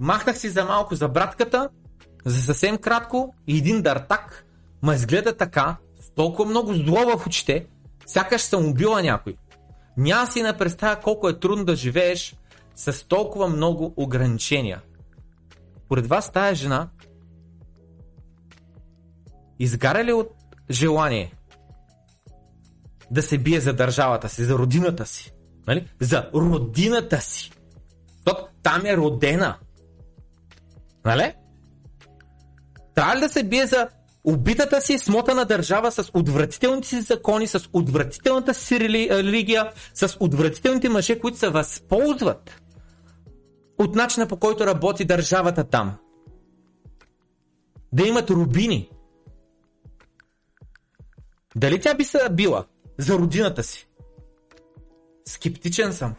Махнах си за малко за братката, за съвсем кратко и един дартак ме изгледа така, с толкова много зло в очите, сякаш съм убила някой. Няма си на представя колко е трудно да живееш с толкова много ограничения. Поред вас тая жена изгаря ли от желание да се бие за държавата си, за родината си? Нали? За родината си. Защото там е родена. Нали? Трябва ли да се бие за убитата си смотана държава с отвратителните си закони, с отвратителната си религия, с отвратителните мъже, които се възползват от начина по който работи държавата там. Да имат рубини. Дали тя би се била за родината си? Скептичен съм.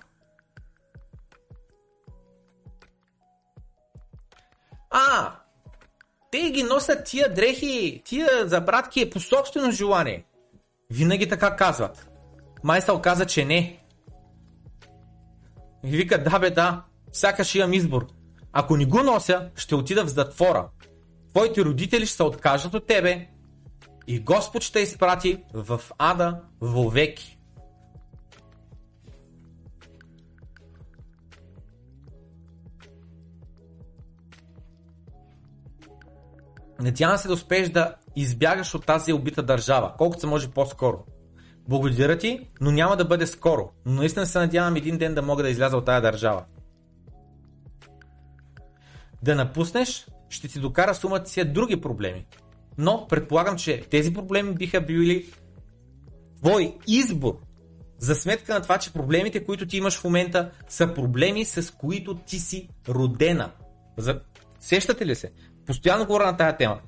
А, те ги носят тия дрехи, тия забратки по собствено желание. Винаги така казват. Май се оказа, че не. И вика, да бе, да, сякаш имам избор. Ако не го нося, ще отида в затвора. Твоите родители ще се откажат от тебе и Господ ще изпрати в ада вовеки. Надявам се да успееш да избягаш от тази убита държава, колкото се може по-скоро. Благодаря ти, но няма да бъде скоро. Но наистина се надявам един ден да мога да изляза от тази държава. Да напуснеш, ще ти докара сумата си други проблеми. Но предполагам, че тези проблеми биха били твой избор за сметка на това, че проблемите, които ти имаш в момента, са проблеми, с които ти си родена. За... Сещате ли се? Постоянно говоря на тая тема.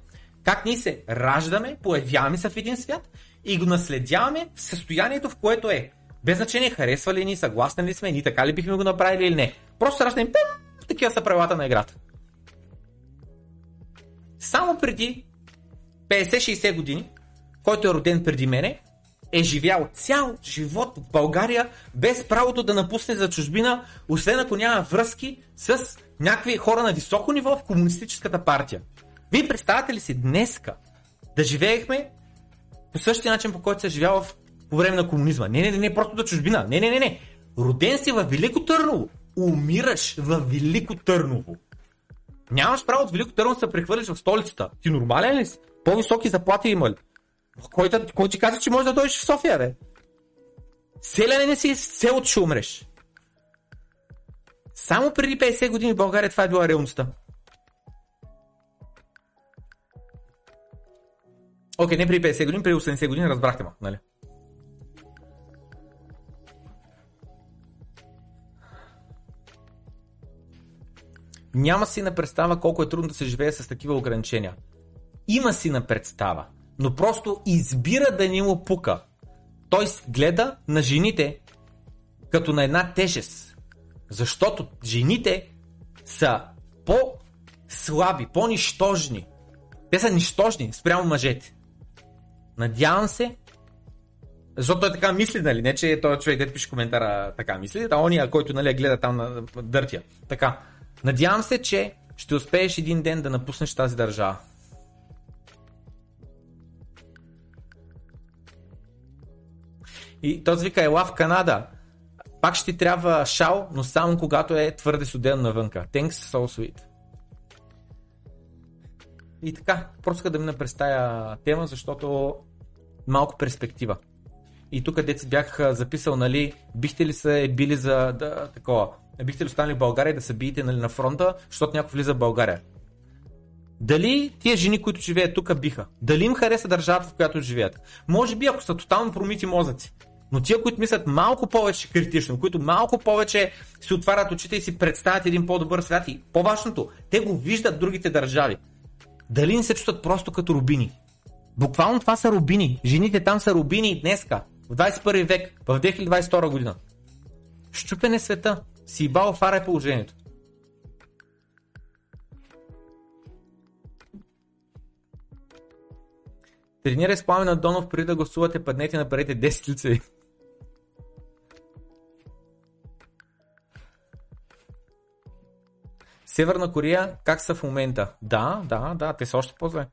Как ние се раждаме, появяваме се в един свят и го наследяваме в състоянието, в което е. Без значение харесва ли ни, съгласни ли сме, ни така ли бихме го направили или не. Просто раждаме, пъм, такива са правилата на играта. Само преди 50-60 години, който е роден преди мене, е живял цял живот в България без правото да напусне за чужбина, освен ако няма връзки с някакви хора на високо ниво в комунистическата партия. Вие представяте ли си днеска да живеехме по същия начин, по който се живява в, по време на комунизма? Не, не, не, не, просто да чужбина. Не, не, не, не. Роден си в Велико Търново. Умираш в Велико Търново. Нямаш право от Велико Търново да се прехвърлиш в столицата. Ти нормален ли си? По-високи заплати има ли? Кой, кой ти каза, че можеш да дойдеш в София, бе? Селяне не си, селото ще умреш. Само преди 50 години в България това е била реалността. Окей, не преди 50 години, преди 80 години разбрахте ма, нали? Няма си на представа колко е трудно да се живее с такива ограничения. Има си на представа, но просто избира да не му пука. Той гледа на жените като на една тежест. Защото жените са по-слаби, по-нищожни. Те са нищожни спрямо мъжете. Надявам се, защото той така мисли, нали? Не, че той човек, дето пише коментара, така мисли, а ония, който нали, гледа там на дъртия. Така. Надявам се, че ще успееш един ден да напуснеш тази държава. И този вика, ела в Канада. Пак ще ти трябва шал, но само когато е твърде студено навънка. Thanks so sweet. И така, просто да мина през тая тема, защото малко перспектива. И тук деца бях записал, нали, бихте ли се били за да, такова, бихте ли останали в България да се биете нали, на фронта, защото някой влиза в България. Дали тия жени, които живеят тук, биха? Дали им хареса държавата, в която живеят? Може би, ако са тотално промити мозъци. Но тия, които мислят малко повече критично, които малко повече си отварят очите и си представят един по-добър свят и по-важното, те го виждат другите държави. Дали не се чувстват просто като рубини? Буквално това са рубини. Жените там са рубини днеска, в 21 век, в 2022 година. Щупен е света. Си бал фара е положението. Тренирай с Пламен Донов преди да гласувате, паднете на парите 10 лицеви. Северна Корея, как са в момента? Да, да, да, те са още по-зле.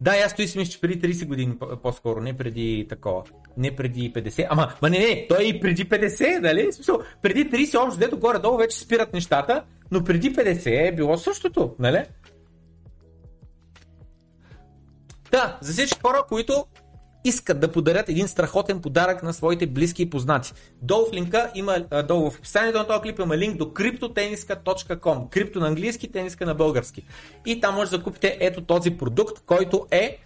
Да, аз стои си мисля, че преди 30 години по-скоро, не преди такова. Не преди 50. Ама, ма не, не, той и преди 50, нали? Смисъл, преди 30 общо, дето горе-долу вече спират нещата, но преди 50 е било същото, нали? Да, за всички хора, които искат да подарят един страхотен подарък на своите близки и познати. Долу в линка има, долу в описанието на този клип има линк до cryptoteniska.com. Крипто на английски, тениска на български. И там може да купите ето този продукт, който е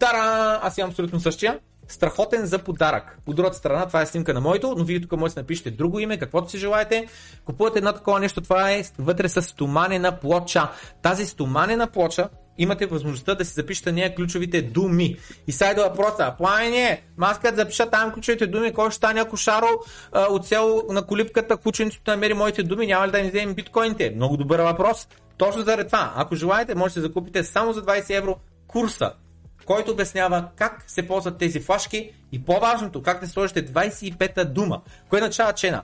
Тара! Аз имам абсолютно същия. Страхотен за подарък. От другата страна, това е снимка на моето, но вие тук може да напишете друго име, каквото си желаете. Купувате едно такова нещо, това е вътре с стоманена плоча. Тази стоманена плоча имате възможността да си запишете нея ключовите думи. И сега идва въпроса, пламене, маска да запиша там ключовите думи, кой ще стане ако Шаро а, от село на колипката кученцето намери моите думи, няма ли да ни вземем биткоините? Много добър въпрос. Точно заради това, ако желаете, можете да закупите само за 20 евро курса, който обяснява как се ползват тези флашки и по-важното, как да сложите 25-та дума, кое означава, че на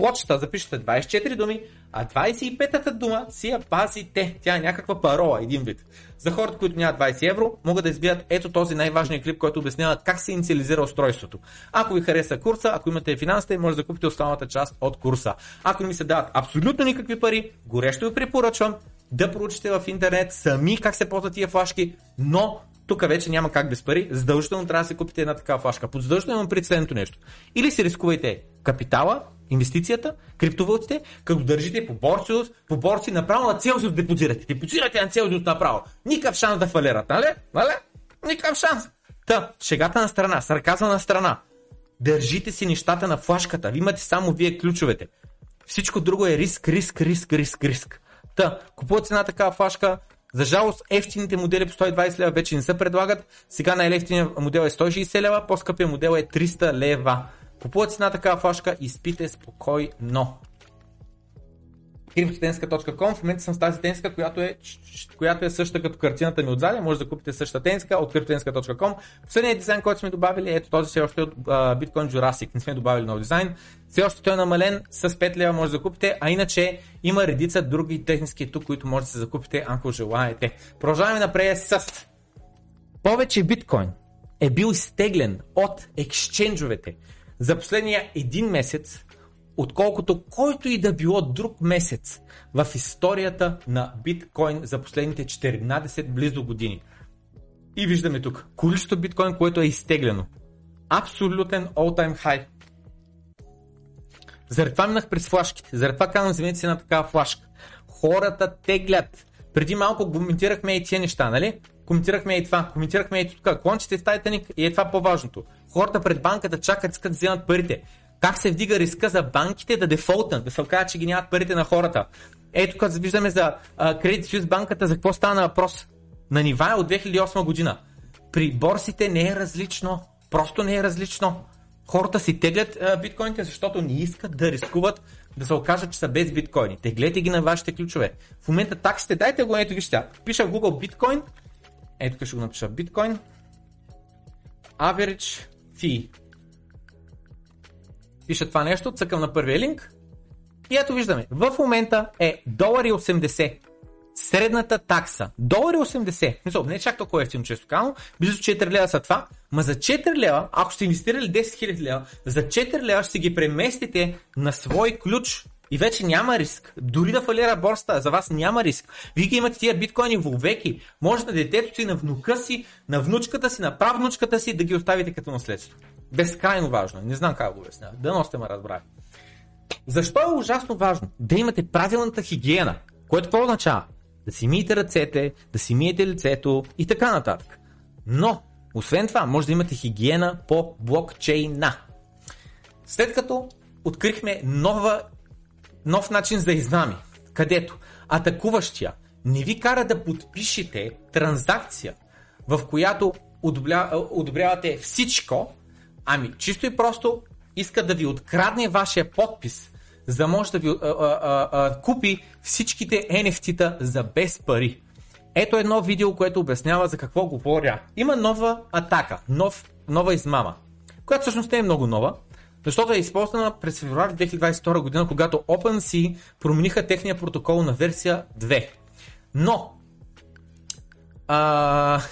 плочата запишете 24 думи, а 25-та дума си я пазите. Тя е някаква парола, един вид. За хората, които нямат 20 евро, могат да избият ето този най-важният клип, който обяснява как се инициализира устройството. Ако ви хареса курса, ако имате финансите, може да купите останалата част от курса. Ако ми се дават абсолютно никакви пари, горещо ви препоръчвам да проучите в интернет сами как се ползват тия флашки, но тук вече няма как без пари, задължително трябва да се купите една такава флашка. Под задължително имам следното нещо. Или си рискувайте капитала, инвестицията, криптовалутите, като държите по борси, по борси направо на Целсиус депозирате. Депозирате на Целсиус направо. Никакъв шанс да фалират, нали? Нали? Никакъв шанс. Та, шегата на страна, сарказма на страна. Държите си нещата на флашката. Имате само вие ключовете. Всичко друго е риск, риск, риск, риск, риск. Та, купувате една такава флашка, за жалост, ефтините модели по 120 лева вече не се предлагат. Сега най-ефтиният модел е 160 лева, по-скъпият модел е 300 лева. Купувате една такава флашка и спите спокойно. Cryptotenska.com В момента съм с тази тенска, която е, която е същата като картината ми отзади. Може да купите същата тенска от Cryptotenska.com. Последният дизайн, който сме добавили, ето този все още от uh, Bitcoin Jurassic. Не сме добавили нов дизайн. Все още той е намален с 5 лева може да купите, а иначе има редица други технически тук, които може да се закупите, ако желаете. Продължаваме напред с повече биткоин е бил изтеглен от ексченджовете за последния един месец, отколкото който и да било друг месец в историята на биткоин за последните 14 близо години. И виждаме тук количество биткоин, което е изтеглено. Абсолютен all-time high. Заради това минах през флашките. Заради това казвам, вземете си една такава флашка. Хората теглят. Преди малко коментирахме и тия неща, нали? Коментирахме и това, коментирахме и тук. Клончите с Titanic и е това по-важното. Хората пред банката чакат, искат да вземат парите. Как се вдига риска за банките да дефолтнат, да се окажат, че ги нямат парите на хората. Ето като виждаме за Credit Suisse банката, за какво стана въпрос? На нива е от 2008 година. При борсите не е различно. Просто не е различно. Хората си теглят uh, биткоините, защото не искат да рискуват да се окажат, че са без биткоини. Теглете ги на вашите ключове. В момента таксите, дайте го, ето ги сега. Пиша в Google биткоин. Ето тук ще го напиша биткоин. Average fee. Пиша това нещо, цъкам на първия линк. И ето виждаме, в момента е 1,80 Средната такса. Долари 80. Мисъл, не е чак толкова ефтино, често казано. Близо 4 лева са това. Ма за 4 лева, ако сте инвестирали 10 000 лева, за 4 лева ще ги преместите на свой ключ и вече няма риск. Дори да фалира борста, за вас няма риск. Вие ги имате тия биткоини вовеки. Може на детето си, на внука си, на внучката си, на правнучката си да ги оставите като наследство. Безкрайно важно. Не знам как го обясня. Дано сте ме разбрали. Защо е ужасно важно да имате правилната хигиена? Което какво означава? Да си миете ръцете, да си миете лицето и така нататък. Но, освен това, може да имате хигиена по блокчейна. След като открихме нова, нов начин за измами, където атакуващия не ви кара да подпишете транзакция, в която одобрявате всичко, ами чисто и просто иска да ви открадне вашия подпис, за да може да ви а, а, а, купи всичките NFT-та за без пари. Ето едно видео, което обяснява за какво говоря. Има нова атака, нов, нова измама, която всъщност не е много нова, защото е използвана през февруари 2022 година, когато OpenSea промениха техния протокол на версия 2. Но а,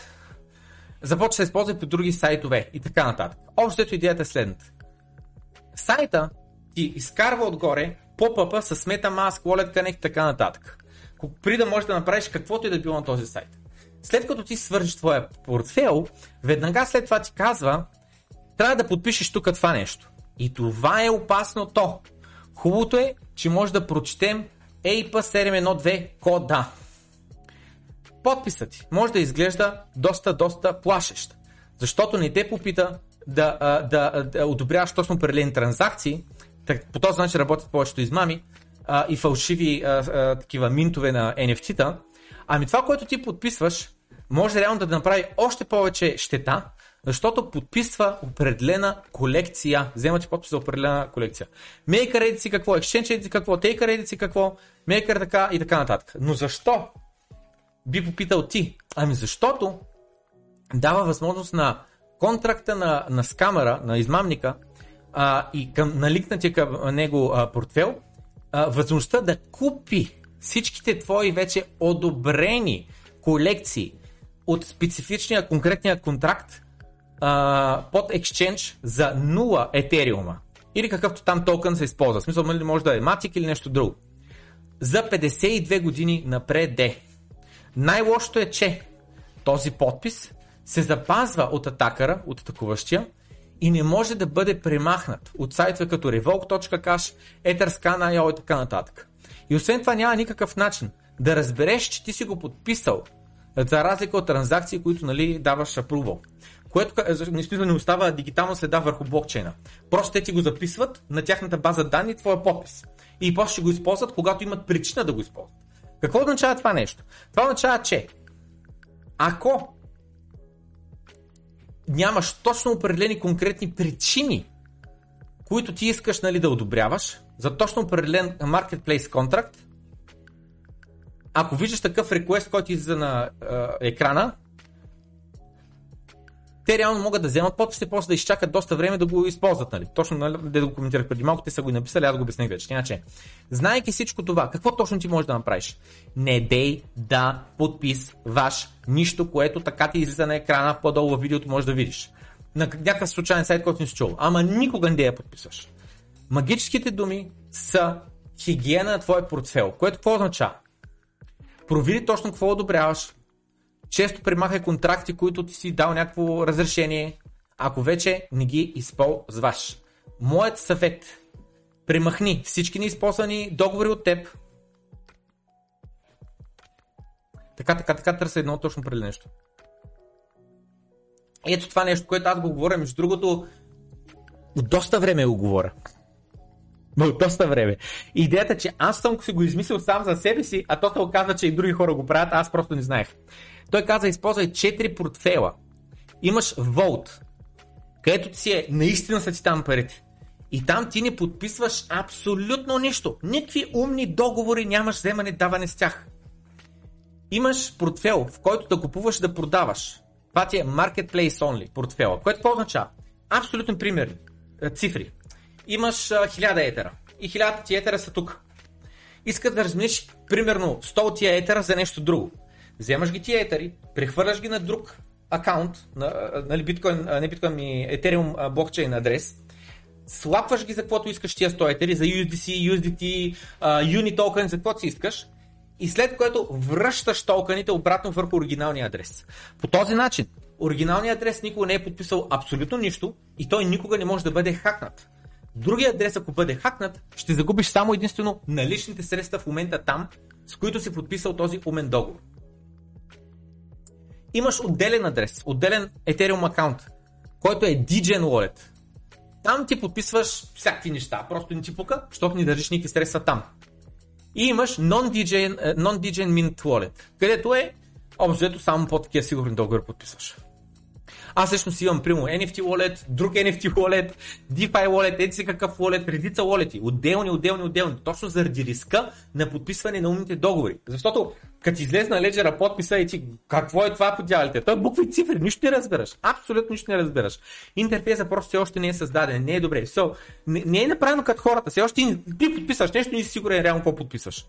започва да се използва по други сайтове и така нататък. Общото идеята е следната. Сайта ти изкарва отгоре поп-апа с MetaMask, Wallet Connect и така нататък. При да можеш да направиш каквото и да било на този сайт. След като ти свържиш твоя портфел, веднага след това ти казва, трябва да подпишеш тук това нещо. И това е опасното. Хубавото е, че може да прочетем EIP712 кода. Подписът ти може да изглежда доста, доста плашещ. Защото не те попита да, да, да одобряваш точно определени транзакции, по този начин работят повечето измами а, и фалшиви а, а, такива минтове на NFT-та. Ами това, което ти подписваш, може реално да направи още повече щета, защото подписва определена колекция. Взема ти подпис за определена колекция. Maker Edit си какво, Exchange Edit си какво, Taker Edit си какво, Maker така и така нататък. Но защо? Би попитал ти. Ами защото дава възможност на контракта на, на скамера, на измамника, а, и към наликнатия към него а, портфел, а, възможността да купи всичките твои вече одобрени колекции от специфичния конкретния контракт а, под Exchange за 0 етериума или какъвто там токен се използва. В смисъл, нали, може да е Matic или нещо друго. За 52 години напред. Най-лошото е, че този подпис се запазва от атакъра, от атакуващия, и не може да бъде премахнат от сайтове като revoke.cash, etherscan.io и така нататък. И освен това няма никакъв начин да разбереш, че ти си го подписал, за разлика от транзакции, които нали, даваш approval. Което смисъл, не остава дигитална следа върху блокчейна. Просто те ти го записват на тяхната база данни твоя подпис. И после ще го използват, когато имат причина да го използват. Какво означава това нещо? Това означава, че ако нямаш точно определени конкретни причини, които ти искаш нали, да одобряваш за точно определен marketplace контракт, ако виждаш такъв реквест, който излиза на е, екрана, те реално могат да вземат подписи, после да изчакат доста време да го използват. Нали? Точно нали, да го коментирах преди малко, те са го написали, аз го обясних вече. Иначе, знайки всичко това, какво точно ти можеш да направиш? Не дей да подписваш нищо, което така ти излиза на екрана, по-долу в видеото можеш да видиш. На някакъв случайен сайт, който не си чул. Ама никога не я подписваш. Магическите думи са хигиена на твоя портфел, което какво означава? Провери точно какво одобряваш, често премахай контракти, които ти си дал някакво разрешение, ако вече не ги използваш. Моят съвет Премахни всички неизползвани договори от теб. Така, така, така търся едно точно преди нещо. Ето това нещо, което аз го говоря, между другото, от доста време го говоря. От доста време. Идеята, че аз съм си го измислил сам за себе си, а то се оказва, че и други хора го правят, аз просто не знаех. Той каза, използвай 4 портфела. Имаш Vault, където ти е, наистина са ти там парите. И там ти не подписваш абсолютно нищо. Никакви умни договори нямаш вземане даване с тях. Имаш портфел, в който да купуваш да продаваш. Това ти е Marketplace Only портфела, което какво означава? Абсолютно примерни цифри. Имаш 1000 етера и 1000 ти етера са тук. Искат да размениш примерно 100 от тия етера за нещо друго. Вземаш ги тия етери, прехвърляш ги на друг акаунт, на, нали, биткоин, не биткоин ми, Ethereum блокчейн адрес, слапваш ги за каквото искаш тия 100 етери, за USDC, USDT, uh, Token, за каквото си искаш, и след което връщаш токените обратно върху оригиналния адрес. По този начин, оригиналният адрес никога не е подписал абсолютно нищо и той никога не може да бъде хакнат. Другия адрес, ако бъде хакнат, ще загубиш само единствено наличните средства в момента там, с които си подписал този умен договор. Имаш отделен адрес, отделен Ethereum аккаунт, който е DGen Wallet. Там ти подписваш всякакви неща, просто не ти пука, защото ни държиш никакви средства там. И имаш non-DGen, non-DGen Mint Wallet, където е общо само по такива сигурни договори подписваш. Аз всъщност имам, прямо NFT wallet, друг NFT wallet, DeFi wallet, еди си какъв wallet, редица wallet, отделни, отделни, отделни, точно заради риска на подписване на умните договори. Защото като излезе на леджера подписа и ти, какво е това по дялите? Той букви и цифри, нищо не разбираш. Абсолютно нищо не разбираш. Интерфейса просто все още не е създаден, не е добре. So, не, не, е направено като хората. Все още ти подписваш нещо и си сигурен реално какво подписваш.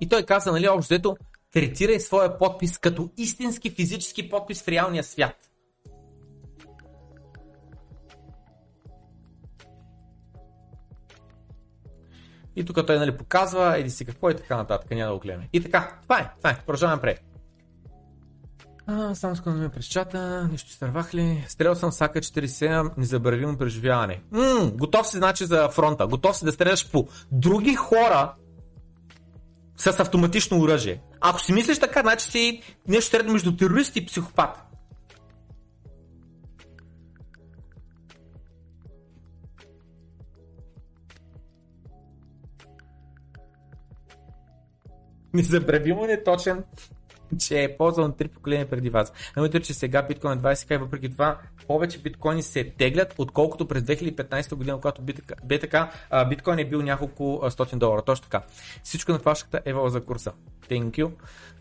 И той каза, нали, общо третирай своя подпис като истински физически подпис в реалния свят. И тук той нали, показва, еди си какво и така нататък, няма да го гледаме. И така, това е, това е, продължаваме напред. А, само искам да ме през чата, нищо стървах ли? Стрелял съм Сака 47, незабравимо преживяване. Ммм, готов си значи за фронта, готов си да стреляш по други хора, с автоматично оръжие. Ако си мислиш така, значи си нещо средно между терорист и психопат. Незабравимо неточен че е ползван три поколения преди вас. Намете, че сега биткоин е 20 и въпреки това повече биткоини се теглят, отколкото през 2015 година, когато БТК, биткоин е бил няколко стотин долара. Точно така. Всичко на флашката е за курса. Thank you.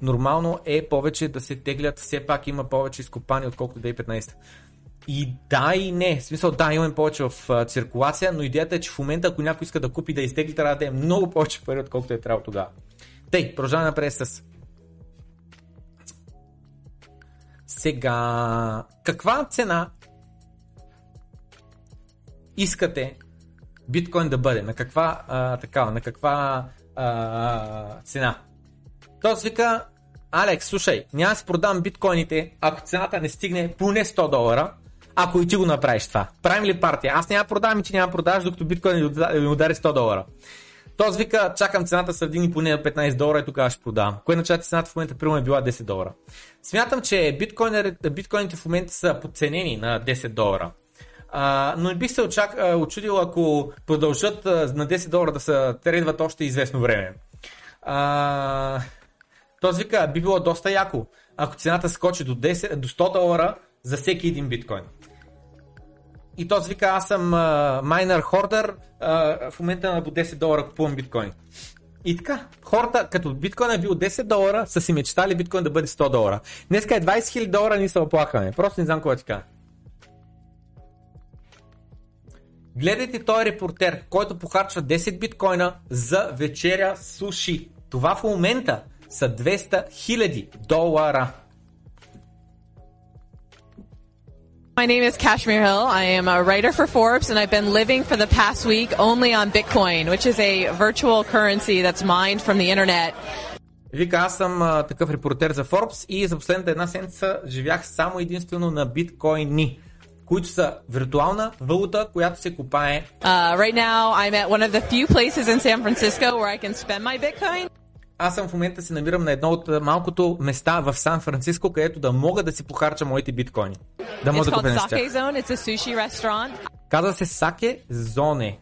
Нормално е повече да се теглят, все пак има повече изкопани, отколкото 2015. И да и не. В смисъл, да, имаме повече в циркулация, но идеята е, че в момента, ако някой иска да купи да изтегли, трябва да е много повече пари, отколкото е трябвало тогава. Тъй, продължаваме напред с Сега, каква цена искате биткоин да бъде? На каква, а, такава, на каква а, цена? Той вика, Алекс, слушай, няма да си продам биткоините, ако цената не стигне поне 100 долара, ако и ти го направиш това. Правим ли партия? Аз няма да продавам и ти няма да продаваш, докато биткоин ми удари 100 долара. Тоест вика, чакам цената сърдини поне 15 долара и тогава ще продавам. Кое начало цената в момента примерно е била 10 долара. Смятам, че биткоините в момента са подценени на 10 долара. А, но не бих се очак, очудил, ако продължат на 10 долара да се трейдват още известно време. А, този вика, би било доста яко, ако цената скочи до, 10, до 100 долара за всеки един биткоин. И този вика, аз съм майнер хордър, в момента на по 10 долара купувам биткоин. И така, хората, като биткоин е бил 10 долара, са си мечтали биткоин да бъде 100 долара. Днеска е 20 000 долара, ние се оплакваме. Просто не знам какво ти кажа. Гледайте този репортер, който похарчва 10 биткоина за вечеря суши. Това в момента са 200 000 долара. My name is Kashmir Hill. I am a writer for Forbes and I've been living for the past week only on Bitcoin, which is a virtual currency that's mined from the internet. Вика, аз съм а, такъв репортер за Forbes и за последната една седмица живях само единствено на биткоини, които са виртуална валута, която се копае. Uh, right now, I'm at one of the few places in San Francisco where I can spend my Bitcoin. Аз съм в момента се намирам на едно от малкото места в Сан Франциско, където да мога да си похарча моите биткоини. Да мога It's да купя нещо. Sake Zone. It's a sushi restaurant. Казва се Саке Зоне.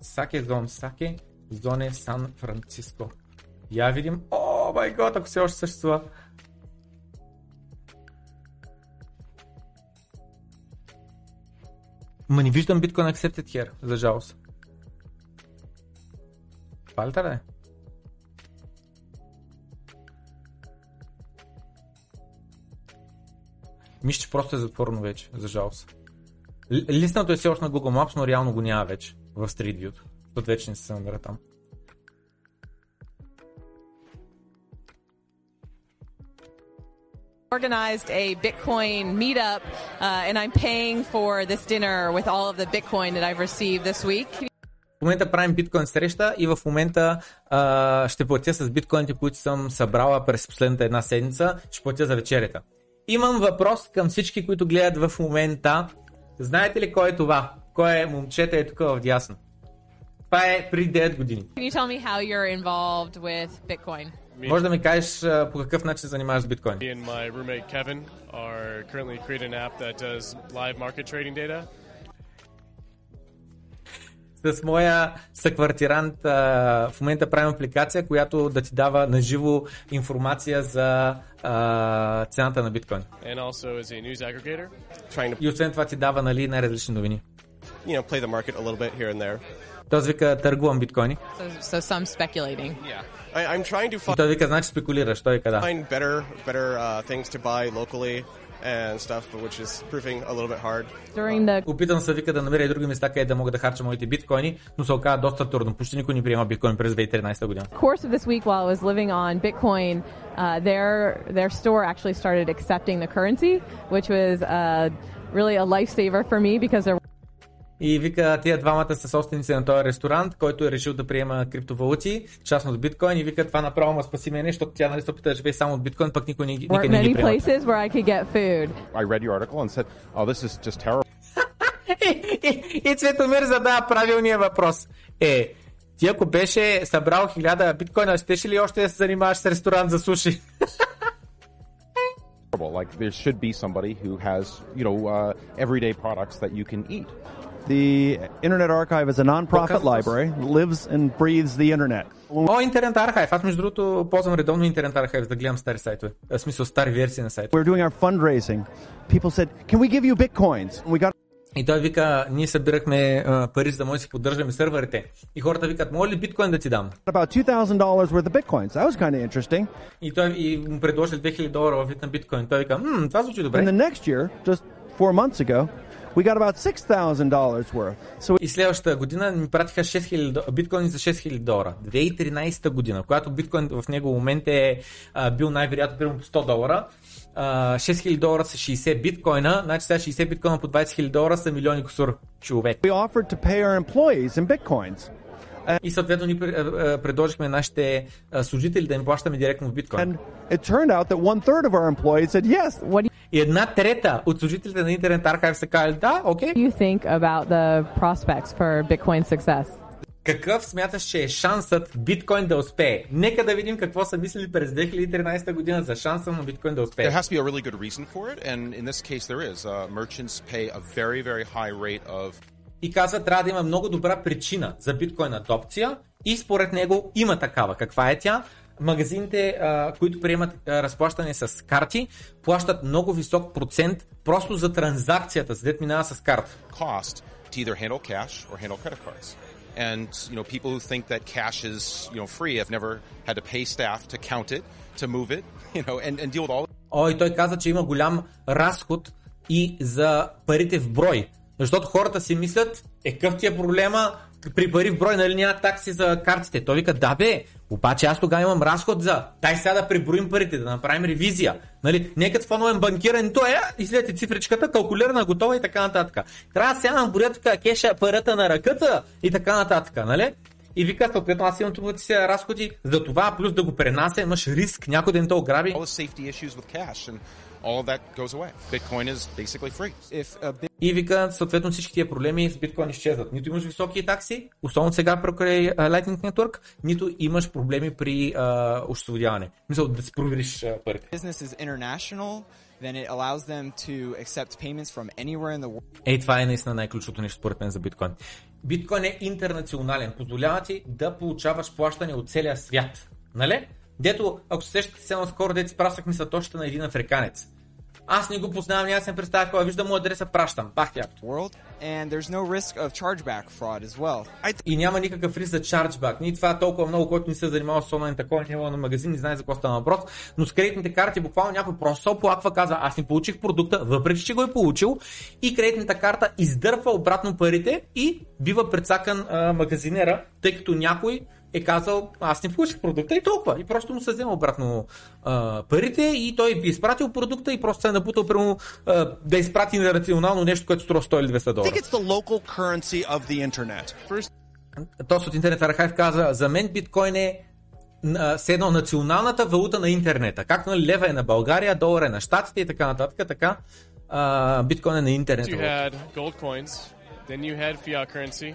Саке Зон, Саке Зоне Сан Франциско. Я видим. О, май гот, ако все още съществува. Ма не виждам Bitcoin Accepted here, за жалост. Това ли Мисля, че просто е затворено вече, за жалост. Л- Лиснато е все още на Google Maps, но реално го няма вече в Street View. Защото вече не се намира там. Organized a Bitcoin meetup, uh, and I'm paying for this dinner with all of the Bitcoin that I've received this week. В момента правим биткоин среща и в момента а, ще платя с биткоините, които съм събрала през последната една седмица, ще платя за вечерята. Имам въпрос към всички, които гледат в момента. Знаете ли кой е това? Кой е момчета е тук в дясно? Това е преди 9 години. Can you tell me how you're involved with Bitcoin? Може да ми кажеш по какъв начин се занимаваш с биткоин? me and my roommate Kevin are currently creating an app that does live market trading data. С моя съквартирант а, в момента правим апликация, която да ти дава наживо информация за а, цената на биткоин. and also is a news aggregator. trying to И освен това ти дава нали, най-различни новини. you know play the market a little bit here and there. Той вика търгувам биткоини. So, so some speculating. Yeah, I, I'm trying to И find, той вика, значи спекулираш. Той вика да. find better better uh, things to buy locally and stuff, but which is proving a little bit hard. During the Опитам се вика да намеря и други места, къде да мога да харча моите биткоини, но се оказа доста трудно. Почти никой не приема биткоин през 2013 година. course of this week while I was living on Bitcoin, uh, their their store actually started accepting the currency, which was uh, really a lifesaver for me because there И вика, тия двамата са собственици на този ресторант, който е решил да приема криптовалути, частност биткоин и вика, това направо ма спаси мене, защото тя нали се опита да живее само от биткоин, пък никой не, weren't не ги приема. places where I could get food. I read your article and said, "Oh, this is just terrible." И, и, и Цветомир задава правилния въпрос. Е, ти ако беше събрал хиляда биткоина, щеше ли още да се занимаваш с ресторант за суши? Like there should be somebody who has, you know, uh, everyday products that you can eat. The Internet Archive is a nonprofit Podcast. library, lives and breathes the internet. О, интернет архайв. Аз между другото ползвам редовно интернет архайв, за да гледам стари сайтове. В смисъл стари версии на сайта. We were doing our fundraising. People said, "Can we give you bitcoins?" And we got И той вика, ние събирахме а, пари, за да може да си поддържаме сървърите. И хората викат, моля ли биткоин да ти дам? about two thousand dollars worth of bitcoins. That was kind of interesting. И той и му предложили 2000 долара в вид на биткоин. Той вика, мм, това звучи добре. And the next year, just four months ago, we got about six thousand dollars worth. So И следващата година ми пратиха 6000 до- биткоини за 6000 долара. 2013 година, когато биткоин в него момент е а, бил най-вероятно примерно по 100 долара. А, 6000 долара са 60 биткоина, значи сега 60 биткоина по 20 000 долара са милиони кусур човек. we offered to pay our employees in bitcoins. И съответно ни а, а, предложихме нашите служители да им плащаме директно в биткоин. Yes. И една трета от служителите на интернет архайв са казали, да, окей. you think about the prospects for Bitcoin success? Какъв смяташ, че е шансът биткоин да успее? Нека да видим какво са мислили през 2013 година за шанса на биткоин да успее. There has to be a really good reason for it, and in this case, there is. Uh, merchants pay a very, very high rate of И казва, трябва да има много добра причина за биткоин адопция и според него има такава. Каква е тя? Магазините, които приемат разплащане с карти, плащат много висок процент просто за транзакцията, за дет минава с карта. And you know, people who think that cash is you know free have never had to pay staff to count it, to move it, you know, and, and deal with all О, и той каза, че има голям разход и за парите в брой. Защото хората си мислят, е какъв ти е проблема при пари в брой, нали няма такси за картите. Той вика, да бе, обаче аз тогава имам разход за, дай сега да преброим парите, да направим ревизия. Нали, нека в новен банкиране, то е, излете цифричката, калкулирана, готова и така нататък. Трябва сега да броят тук кеша парата на ръката и така нататък, нали? И вика, съответно, аз имам автоматизирани разходи за това, плюс да го пренася, имаш риск някой да не те ограби. All the safety issues with cash and all of that goes away. Bitcoin is basically free. If a bit И вика, съответно всички тия проблеми с биткоин изчезват. Нито имаш високи такси, особено сега покрай Lightning Network, нито имаш проблеми при освободяване. Мисля, да си провериш парите. business is international, then it allows them to accept payments from anywhere in the world. Ей, това е наистина най-ключовото нещо според мен за биткоин. Биткоин е интернационален. Позволява ти да получаваш плащане от целия свят. Нали? Дето, ако се сещате само скоро, дете прасахме сатощата на един африканец. Аз не го познавам, няма се представя кой, виждам му адреса, пращам. Бах world, and there's no risk of chargeback fraud as well. И няма никакъв риск за чарджбак. Ние това толкова много, който не се занимава с онлайн такова, е на магазин, не знае за какво става въпрос. Но с кредитните карти буквално някой просто оплаква, казва, аз не получих продукта, въпреки че го е получил и кредитната карта издърпва обратно парите и бива прецакан а, магазинера, тъй като някой е казал, аз не получих продукта и толкова. И просто му се взема обратно а, парите и той би изпратил продукта и просто се е напутал прямо а, да изпрати рационално нещо, което струва 100 или 200 I долара. think it's the local currency of the internet. First, Тос от Интернет Архайв каза, за мен биткоин е все едно националната валута на интернета. Както нали, лева е на България, долар е на щатите и така нататък, така а, биткоин е на интернет. you had gold coins, then you had fiat currency,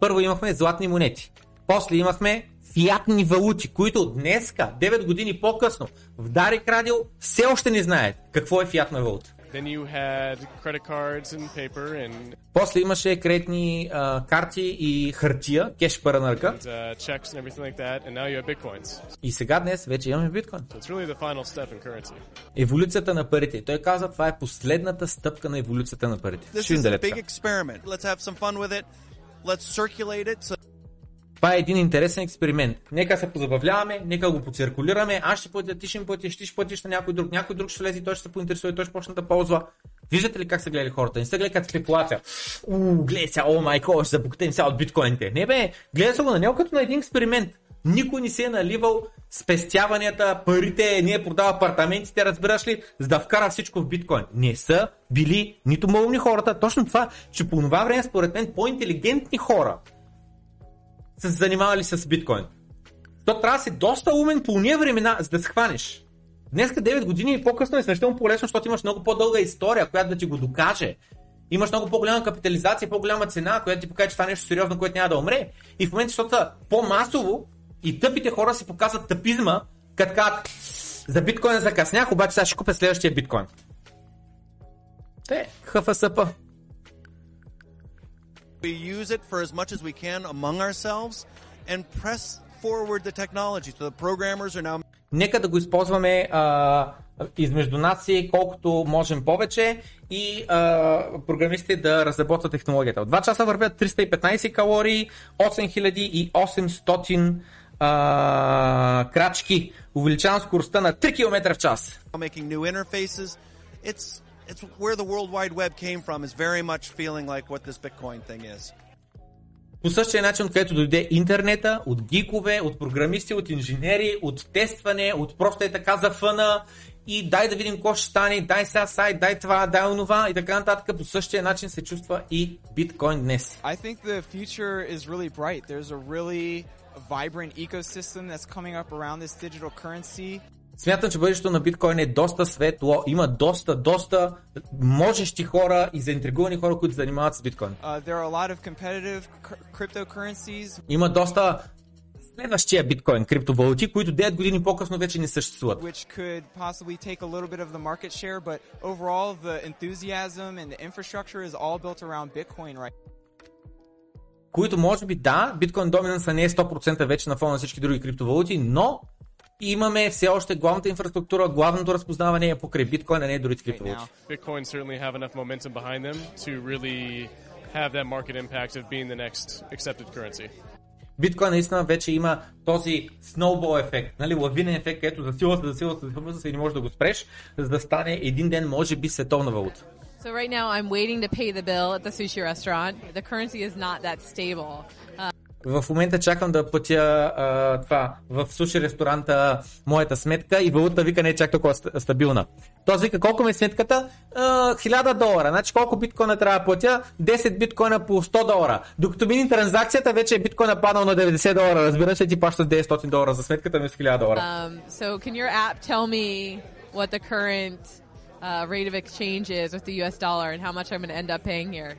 Първо имахме златни монети. После имахме фиатни валути, които днеска, 9 години по-късно, в Дарик Радио все още не знаят какво е фиатна валута. then you had credit cards and paper and После имаше кредитни а, карти и хартия, кеш пара на ръка. uh, checks and everything like that, and now you have bitcoins. И сега днес вече имаме биткоин. So it's really the final step in currency. Еволюцията на парите. Той каза, това е последната стъпка на еволюцията на парите. This is a big experiment. Let's have some fun with it. Let's circulate it so Това е един интересен експеримент. Нека се позабавляваме, нека го поциркулираме. Аз ще платя, ти ще ми платиш, ти ще платиш на някой друг. Някой друг ще влезе и той ще се поинтересува и той ще почне да ползва. Виждате ли как са гледали хората? Не са гледали като спекулация. Уу, гледай сега, о май гош, забогатим сега от биткоините. Не бе, гледа се го на него като на един експеримент. Никой не се е наливал спестяванията, парите, не е продава апартаментите, разбираш ли, за да вкара всичко в биткоин. Не са били нито малумни хората. Точно това, че по това време, според мен, по-интелигентни хора са се занимавали с биткоин. То трябва да си доста умен по уния времена, за да се хванеш. Днеска 9 години и по-късно е значително по-лесно, защото имаш много по-дълга история, която да ти го докаже. Имаш много по-голяма капитализация, по-голяма цена, която ти покаже, че това е нещо сериозно, което няма да умре. И в момента, защото по-масово и тъпите хора си показват тъпизма, като казват, за биткоина закъснях, обаче сега ще купя следващия биткоин. Те, ХФСП. We use it for as much as we can among ourselves and press forward the technology. So the programmers are now Нека да го използваме а, измежду нас си колкото можем повече и а, програмистите да разработват технологията. От 2 часа вървят 315 калории, 8800 а, крачки. Увеличавам скоростта на 3 км в час. making new interfaces. It's it's where the World Wide Web came from is very much feeling like what this Bitcoin thing is. По същия начин, където дойде интернета, от гикове, от програмисти, от инженери, от тестване, от просто е така за фъна и дай да видим какво ще стане, дай сега сайт, дай това, дай онова и така нататък. По същия начин се чувства и биткоин днес. I think the future is really bright. There's a really vibrant ecosystem that's coming up around this digital currency. Смятам, че бъдещето на биткоин е доста светло. Има доста, доста можещи хора и заинтригувани хора, които се занимават с биткоин. Uh. Има доста следващия биткоин, криптовалути, които 9 години по-късно вече не съществуват. share, right които може би да, биткоин доминанса не е 100% вече на фона на всички други криптовалути, но имаме все още главната инфраструктура, главното разпознаване е покрай биткоин, а не другите криптовалути. Bitcoin certainly have enough momentum behind them to really have that market impact of being the next accepted currency. Биткоин наистина вече има този сноубол ефект, нали, лавинен ефект, където засилва се, засилва се, засилва се и не можеш да го спреш, за да стане един ден, може би, световна валута. So right now I'm waiting to pay the bill at the sushi restaurant. The currency is not that stable. Uh, в момента чакам да платя а, това в суши ресторанта моята сметка и валута вика не е чак толкова ст- стабилна. Този вика колко ми е сметката? А, 1000 долара. Значи колко биткоина трябва да платя? 10 биткоина по 100 долара. Докато мини транзакцията, вече е биткоина паднал на 90 долара. Разбираш ли ти плащаш 900 долара за сметката ми с 1000 долара. Um, so can your app tell me what the current uh, rate of exchange is with the US dollar and how much I'm going to end up paying here?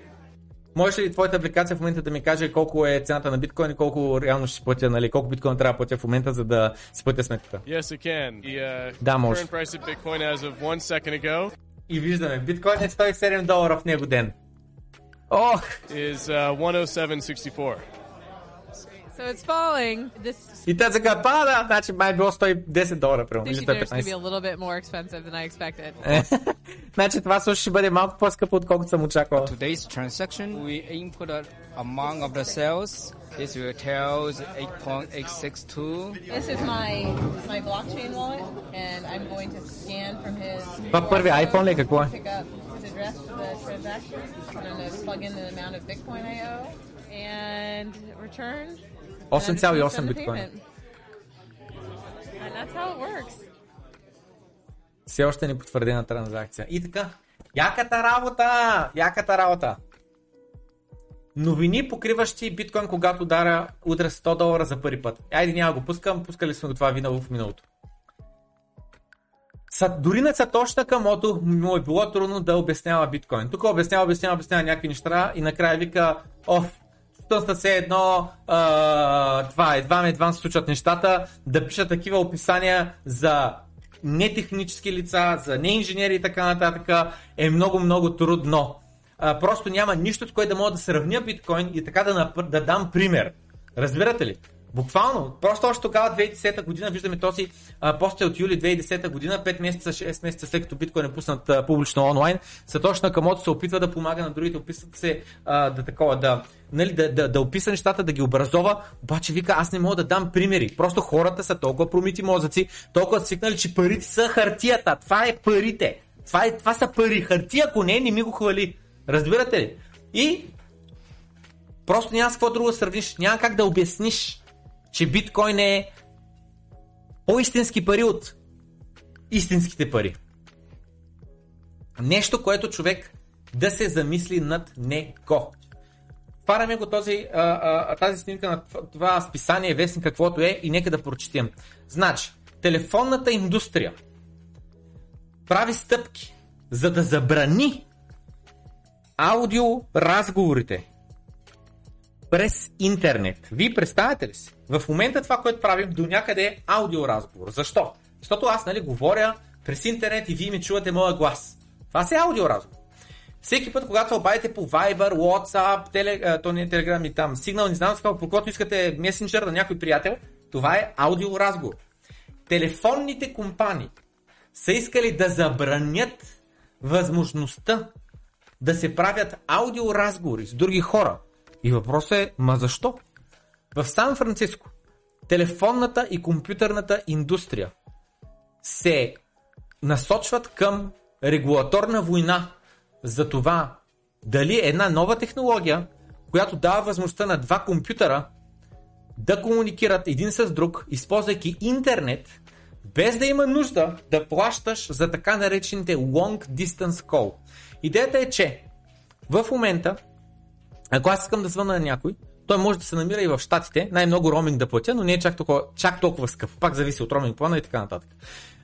Можеш ли твоята апликация в момента да ми каже колко е цената на биткоин и колко реално ще си платя, нали? Колко биткоин трябва да платя в момента, за да си платя сметката? Yes, it can. The uh, Да, може. current price of Bitcoin as of one second ago И виждаме, биткоин е 107 долара в него ден. Ох! is uh, 107.64. So it's falling. This И те сега пада, значи май е било 110 долара, примерно. thinking Виждате there's going to be 15. a little bit more expensive than I expected. Е, значи това също ще бъде малко по-скъпо, отколкото съм очаквал. Today's transaction, we input an amount of the sales. This will tell 8.862. This is my my blockchain wallet, and I'm going to scan from his. Това първи iPhone ли е? Какво е? Pick up his address for the transaction. I'm going to plug in the amount of Bitcoin I owe and return. And I'm just gonna 8,8 send the биткоина. payment. And that's how it works. Все още не потвърдена транзакция. И така, яката работа! Яката работа! Новини покриващи биткоин, когато дара удря 100 долара за първи път. Айде няма го пускам, пускали сме го това винаго в миналото. Са, дори на Сатош Накамото му е било трудно да обяснява биткоин. Тук обяснява, обяснява, обяснява някакви неща и накрая вика, оф, Тънста се едно, а, това едва едва се случват нещата, да пиша такива описания за нетехнически лица, за неинженери и така нататък е много, много трудно. А, просто няма нищо, с което да мога да сравня биткоин и така да, да дам пример. Разбирате ли? Буквално, просто още тогава 2010 година виждаме този а, пост е от юли 2010 година, 5 месеца, 6 месеца след като биткоин е пуснат а, публично онлайн, Сатош Накамото се опитва да помага на другите, опитват се а, да такова, да, нали, да, да, да описа нещата, да ги образова, обаче вика, аз не мога да дам примери. Просто хората са толкова промити мозъци, толкова свикнали, че парите са хартията. Това е парите. Това, е, това са пари. Хартия, ако не, не ми го хвали. Разбирате ли? И просто няма с какво друго да сравниш. Няма как да обясниш, че биткоин е по-истински пари от истинските пари. Нещо, което човек да се замисли над него. Вараме го този, а, а, тази снимка на това- списание, вестник, каквото е и нека да прочетем. Значи, телефонната индустрия прави стъпки, за да забрани аудиоразговорите през интернет. Вие представяте ли си? В момента това, което правим до някъде е аудиоразговор. Защо? Защото аз нали говоря през интернет и вие ми чувате моя глас. Това си е аудиоразговор. Всеки път, когато се обадите по Viber, WhatsApp, а, то не е Telegram и там, Signal, не знам по който искате месенджер на някой приятел, това е аудиоразговор. Телефонните компании са искали да забранят възможността да се правят аудиоразговори с други хора. И въпросът е, ма защо? В Сан Франциско телефонната и компютърната индустрия се насочват към регулаторна война за това дали една нова технология, която дава възможността на два компютъра да комуникират един с друг, използвайки интернет, без да има нужда да плащаш за така наречените Long Distance Call. Идеята е, че в момента, ако аз искам да звъна на някой, той може да се намира и в Штатите, най-много роминг да платя, но не е чак толкова, чак толкова скъп. Пак зависи от роминг плана и така нататък.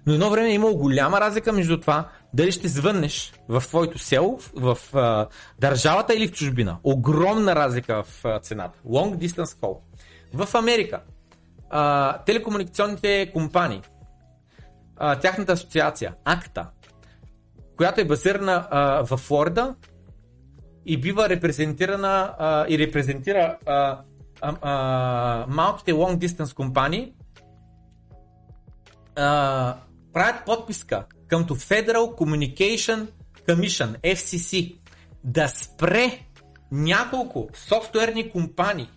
Но едно време е имало голяма разлика между това дали ще звъннеш в твоето село, в, в а, държавата или в чужбина. Огромна разлика в а, цената. Long Distance Call. В Америка а, телекомуникационните компании, а, тяхната асоциация, АКТА, която е базирана а, в Флорида и бива репрезентирана а, и репрезентира а, а, а, малките long distance компании, а, правят подписка къмто Federal Communication Commission, FCC, да спре няколко софтуерни компании,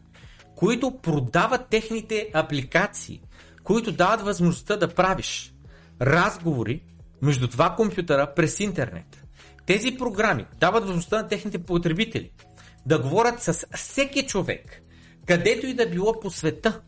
които продават техните апликации, които дават възможността да правиш разговори между два компютъра през интернет. Тези програми дават възможността на техните потребители да говорят с всеки човек където и да било по света,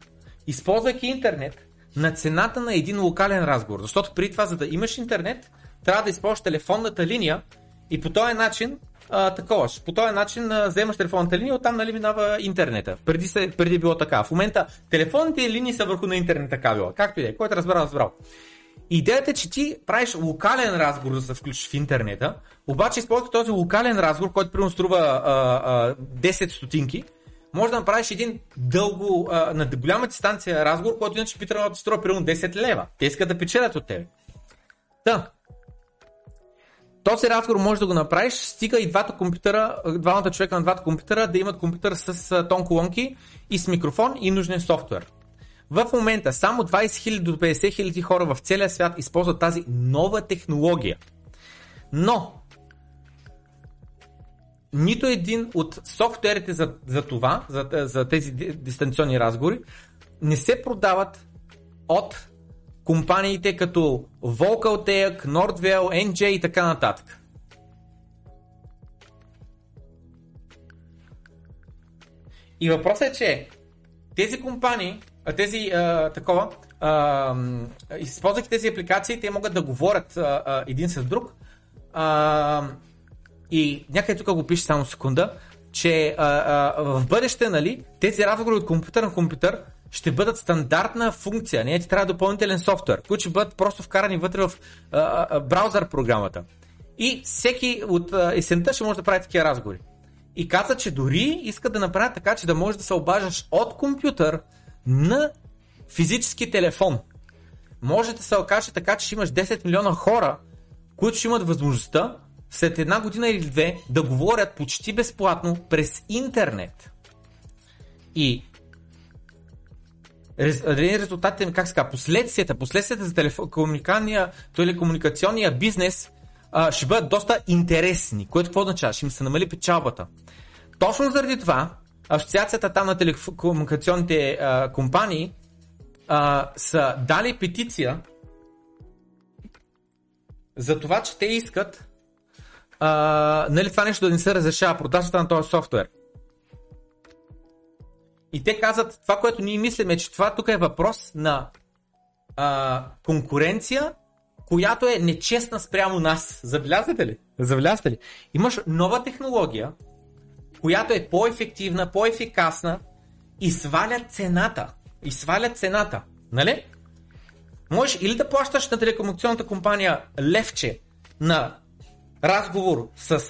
използвайки интернет на цената на един локален разговор. Защото преди това, за да имаш интернет, трябва да използваш телефонната линия и по този начин а, такова. По този начин а, вземаш телефонната линия, оттам нали минава интернета. Преди, се, преди е било така. В момента телефонните линии са върху на интернета кабела. Както и да е. Който разбрал, разбрал. Идеята е, че ти правиш локален разговор, да се включиш в интернета, обаче използвайки този локален разговор, който примерно струва а, а, 10 стотинки, може да направиш един дълго, а, на голяма дистанция разговор, който иначе би трябвало да струва примерно 10 лева. Те искат да печелят от тебе. Та, този разговор може да го направиш, стига и двата компютъра, двамата човека на двата компютъра да имат компютър с тон колонки и с микрофон и нужен софтуер. В момента само 20 000 до 50 000 хора в целия свят използват тази нова технология. Но нито един от софтуерите за, за това, за, за тези дистанционни разговори, не се продават от компаниите като Vocaltech, Nordwell, NJ и така нататък. И въпросът е, че тези компании, тези а, такова, а, използвайки тези апликации, те могат да говорят а, а, един с друг. А, и някъде тук го пише само секунда, че а, а, в бъдеще, нали, тези разговори от компютър на компютър ще бъдат стандартна функция, не ти трябва допълнителен софтуер, които ще бъдат просто вкарани вътре в а, а, браузър програмата. И всеки от есента ще може да прави такива разговори. И каза, че дори искат да направят така, че да можеш да се обаждаш от компютър на физически телефон. Може да се окаже така, че ще имаш 10 милиона хора, които ще имат възможността след една година или две да говорят почти безплатно през интернет. И резултатите, как ска, последствията, последствията за телекомуникационния, бизнес а, ще бъдат доста интересни. Което какво означава? Ще им се намали печалбата. Точно заради това, асоциацията там на телекомуникационните а, компании а, са дали петиция за това, че те искат а, нали, това нещо да не се разрешава, продажата на този софтуер. И те казват, това, което ние мислиме, че това тук е въпрос на а, конкуренция, която е нечестна спрямо нас. Забелязате ли? Забелязате ли? Имаш нова технология, която е по-ефективна, по-ефикасна и сваля цената. И сваля цената. Нали? Можеш или да плащаш на телекомуникационната компания левче на разговор с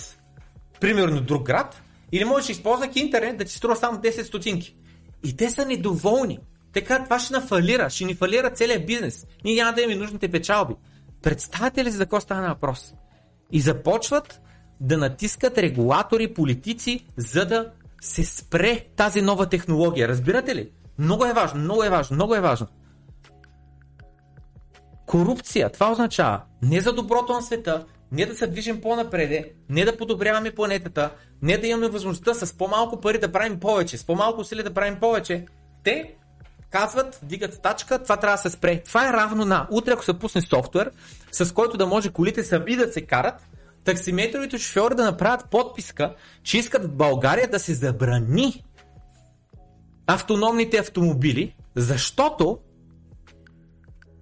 примерно друг град, или можеш, използвайки интернет, да ти струва само 10 стотинки. И те са недоволни. Така това ще нафалира, ще ни фалира целият бизнес. Ние няма да имаме нужните печалби. Представете ли за какво стана въпрос? И започват да натискат регулатори, политици, за да се спре тази нова технология. Разбирате ли? Много е важно, много е важно, много е важно. Корупция, това означава не за доброто на света, не да се движим по-напреде, не да подобряваме планетата, не да имаме възможността с по-малко пари да правим повече, с по-малко усилия да правим повече. Те казват, дигат тачка, това трябва да се спре. Това е равно на утре, ако се пусне софтуер, с който да може колите сами да се карат, таксиметровите шофьори да направят подписка, че искат в България да се забрани автономните автомобили, защото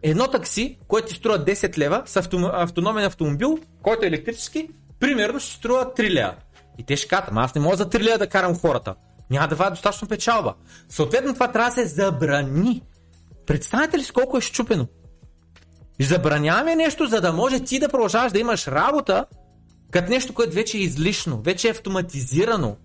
едно такси, което струва 10 лева с автономен автомобил, който е електрически, примерно ще струва 3 лева. И те ще кажат, аз не мога за 3 лева да карам хората. Няма да вадя достатъчно печалба. Съответно това трябва да се забрани. Представете ли с колко е щупено? Забраняваме нещо, за да може ти да продължаваш да имаш работа, като нещо, което вече е излишно, вече е автоматизирано.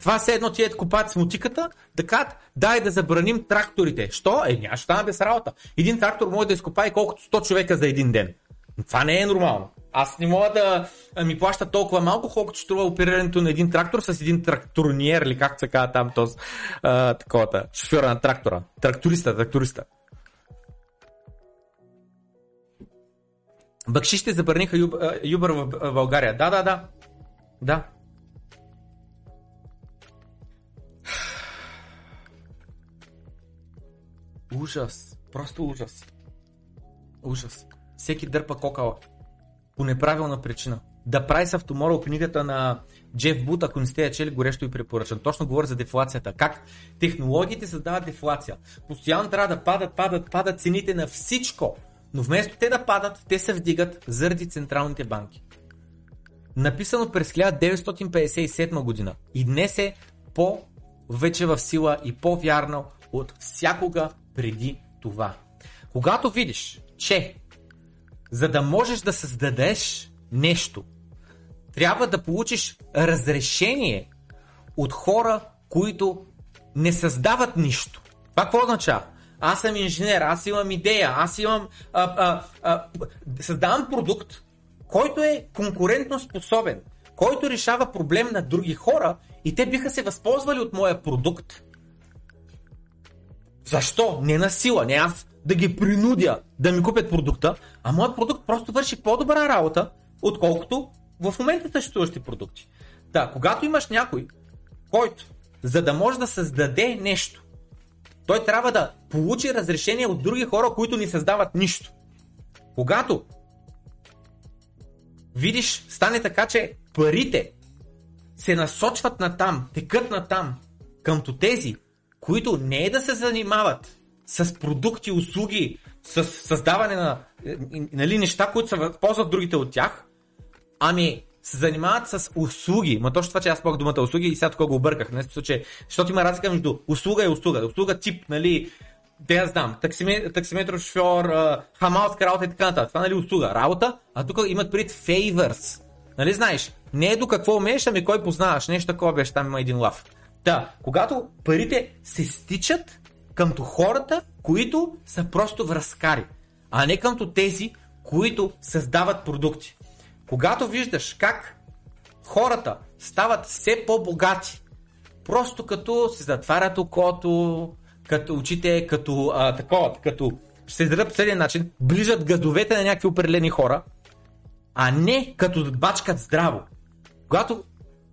Това все едно ти е купат с мутиката, да кажат, дай да забраним тракторите. Що? Е, няма ще стане без работа. Един трактор може да изкопае колкото 100 човека за един ден. Това не е нормално. Аз не мога да ми плаща толкова малко, колкото струва оперирането на един трактор с един тракторниер, или как се казва там този таковата, шофьора на трактора. Тракториста, тракториста. Бакшишите забраниха Юбър в България. Да, да, да. Да. Ужас. Просто ужас. Ужас. Всеки дърпа кокала. По неправилна причина. The Price of Tomorrow, книгата на Джеф Бут, ако не сте я чели, горещо и препоръчвам. Точно говоря за дефлацията. Как технологиите създават дефлация. Постоянно трябва да падат, падат, падат цените на всичко. Но вместо те да падат, те се вдигат заради централните банки. Написано през 1957 година и днес е по вече в сила и по-вярно от всякога преди това. Когато видиш, че за да можеш да създадеш нещо, трябва да получиш разрешение от хора, които не създават нищо. Това какво означава? Аз съм инженер, аз имам идея, аз имам. А, а, а, създавам продукт, който е конкурентно способен, който решава проблем на други хора и те биха се възползвали от моя продукт. Защо? Не на сила, не аз да ги принудя да ми купят продукта, а моят продукт просто върши по-добра работа, отколкото в момента съществуващи продукти. Да, когато имаш някой, който, за да може да създаде нещо, той трябва да получи разрешение от други хора, които ни създават нищо. Когато видиш, стане така, че парите се насочват на там, текат на там, къмто тези, които не е да се занимават с продукти, услуги, с създаване на е, нали, неща, които се ползват другите от тях, ами се занимават с услуги. Ма точно това, че аз ползвах думата услуги и сега тук го обърках. Не смисъл, че, защото има разлика между услуга и услуга. Услуга тип, нали, да я знам, таксиметро шофьор, хамалска работа и така нататък. Това нали услуга, работа, а тук имат пред favors. Нали знаеш, не е до какво умееш, ами кой познаваш. Нещо такова беше, там има един лав. Да, когато парите се стичат къмто хората, които са просто връзкари, а не къмто тези, които създават продукти. Когато виждаш как хората стават все по-богати, просто като се затварят окото, като очите, като а, такова, като ще се по следния начин, ближат газовете на някакви определени хора, а не като бачкат здраво. Когато,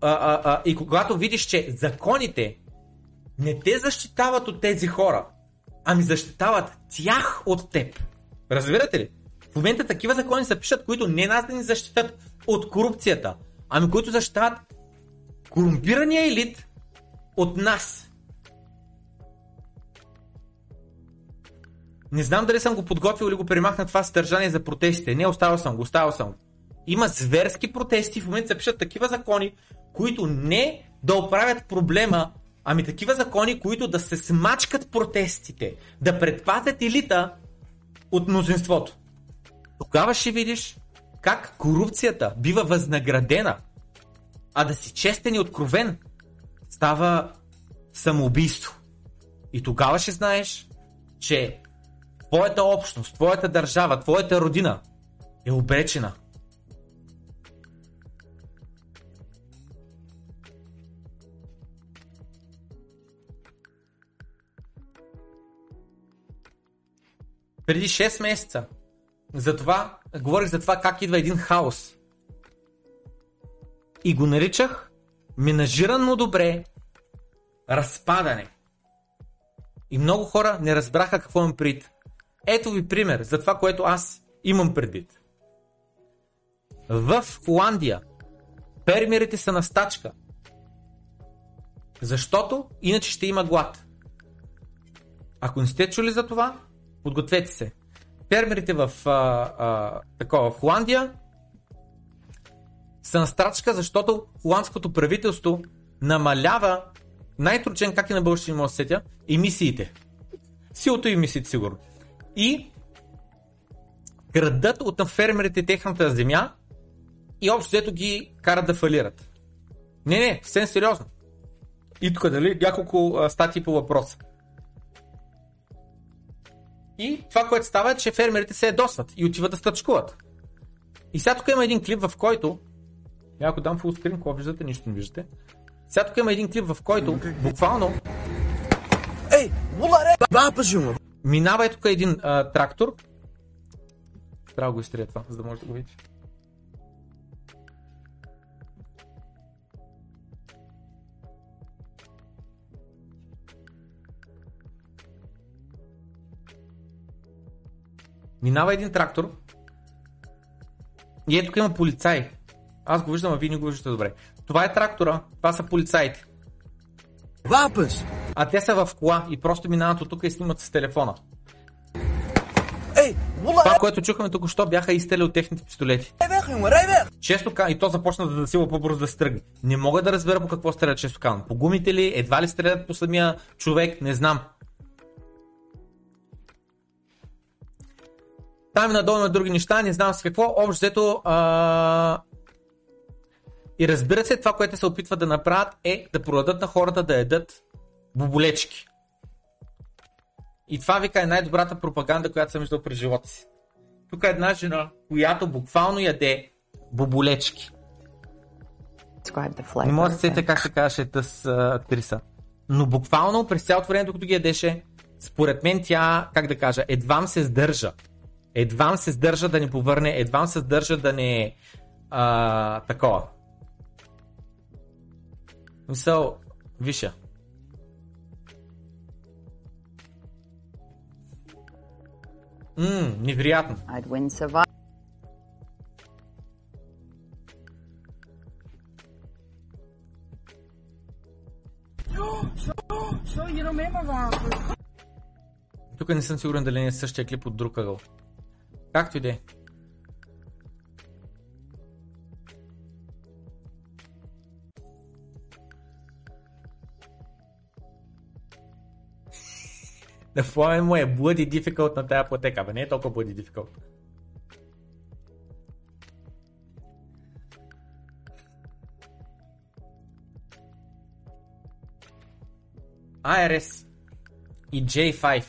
а, а, а, и когато видиш, че законите не те защитават от тези хора, ами защитават тях от теб. Разбирате ли? Момента такива закони се пишат, които не нас да ни защитат от корупцията, ами които защитават корумпирания елит от нас. Не знам дали съм го подготвил или го премахна това съдържание за протестите. Не, оставил съм го, оставил съм го. Има зверски протести, в момента се пишат такива закони, които не да оправят проблема, ами такива закони, които да се смачкат протестите, да предпазят елита от мнозинството. Тогава ще видиш как корупцията бива възнаградена, а да си честен и откровен става самоубийство. И тогава ще знаеш, че твоята общност, твоята държава, твоята родина е обречена. Преди 6 месеца затова, говорих за това как идва един хаос. И го наричах менажирано добре разпадане. И много хора не разбраха какво имам предвид. Ето ви пример за това, което аз имам предвид. В Холандия фермерите са на стачка. Защото иначе ще има глад. Ако не сте чули за това, подгответе се фермерите в, а, а, такова, в Холандия са на страчка, защото холандското правителство намалява най-труден, как и на български да сетя, емисиите. Силото и емисиите, сигурно. И крадат от фермерите техната земя и общо взето ги карат да фалират. Не, не, съвсем сериозно. И тук, дали, няколко статии по въпроса. И това, което става е, че фермерите се ядосват и отиват да стъчкуват. И сега тук има един клип, в който. Ако дам фулскрин, какво виждате? Нищо не виждате. Сега тук има един клип, в който буквално. Ей, буларе! Баба Минава е тук един а, трактор. Трябва да го изтрия това, за да може да го видите. Минава един трактор и ето тук има полицай. Аз го виждам, а вие не го виждате добре. Това е трактора, това са полицаите. Вапъс! А те са в кола и просто минават от тук и снимат с телефона. Ей, Това, което чухме тук, що бяха изстели от техните пистолети. Често и то започна да засилва по-бързо да се тръгне. Не мога да разбера по какво стрелят често. По гумите ли, едва ли стрелят по самия човек, не знам. Там надолу има други неща, не знам с какво. Общо взето, а... И разбира се, това, което се опитват да направят е да продадат на хората да ядат боболечки. И това вика е най-добрата пропаганда, която съм виждал през живота си. Тук е една жена, която буквално яде боболечки. Не мога да се сетя как се казваше тъс актриса. Но буквално през цялото време, докато ги ядеше, според мен тя, как да кажа, едвам се сдържа. Едвам се сдържа да не повърне, едвам се сдържа да не а, такова. Мисъл, виша. Ммм, невероятно. Тук не съм сигурен дали не е същия клип от друг ъгъл. Както и да е. На фона му е bloody difficult на тази платека, бе не е толкова bloody difficult. IRS и J5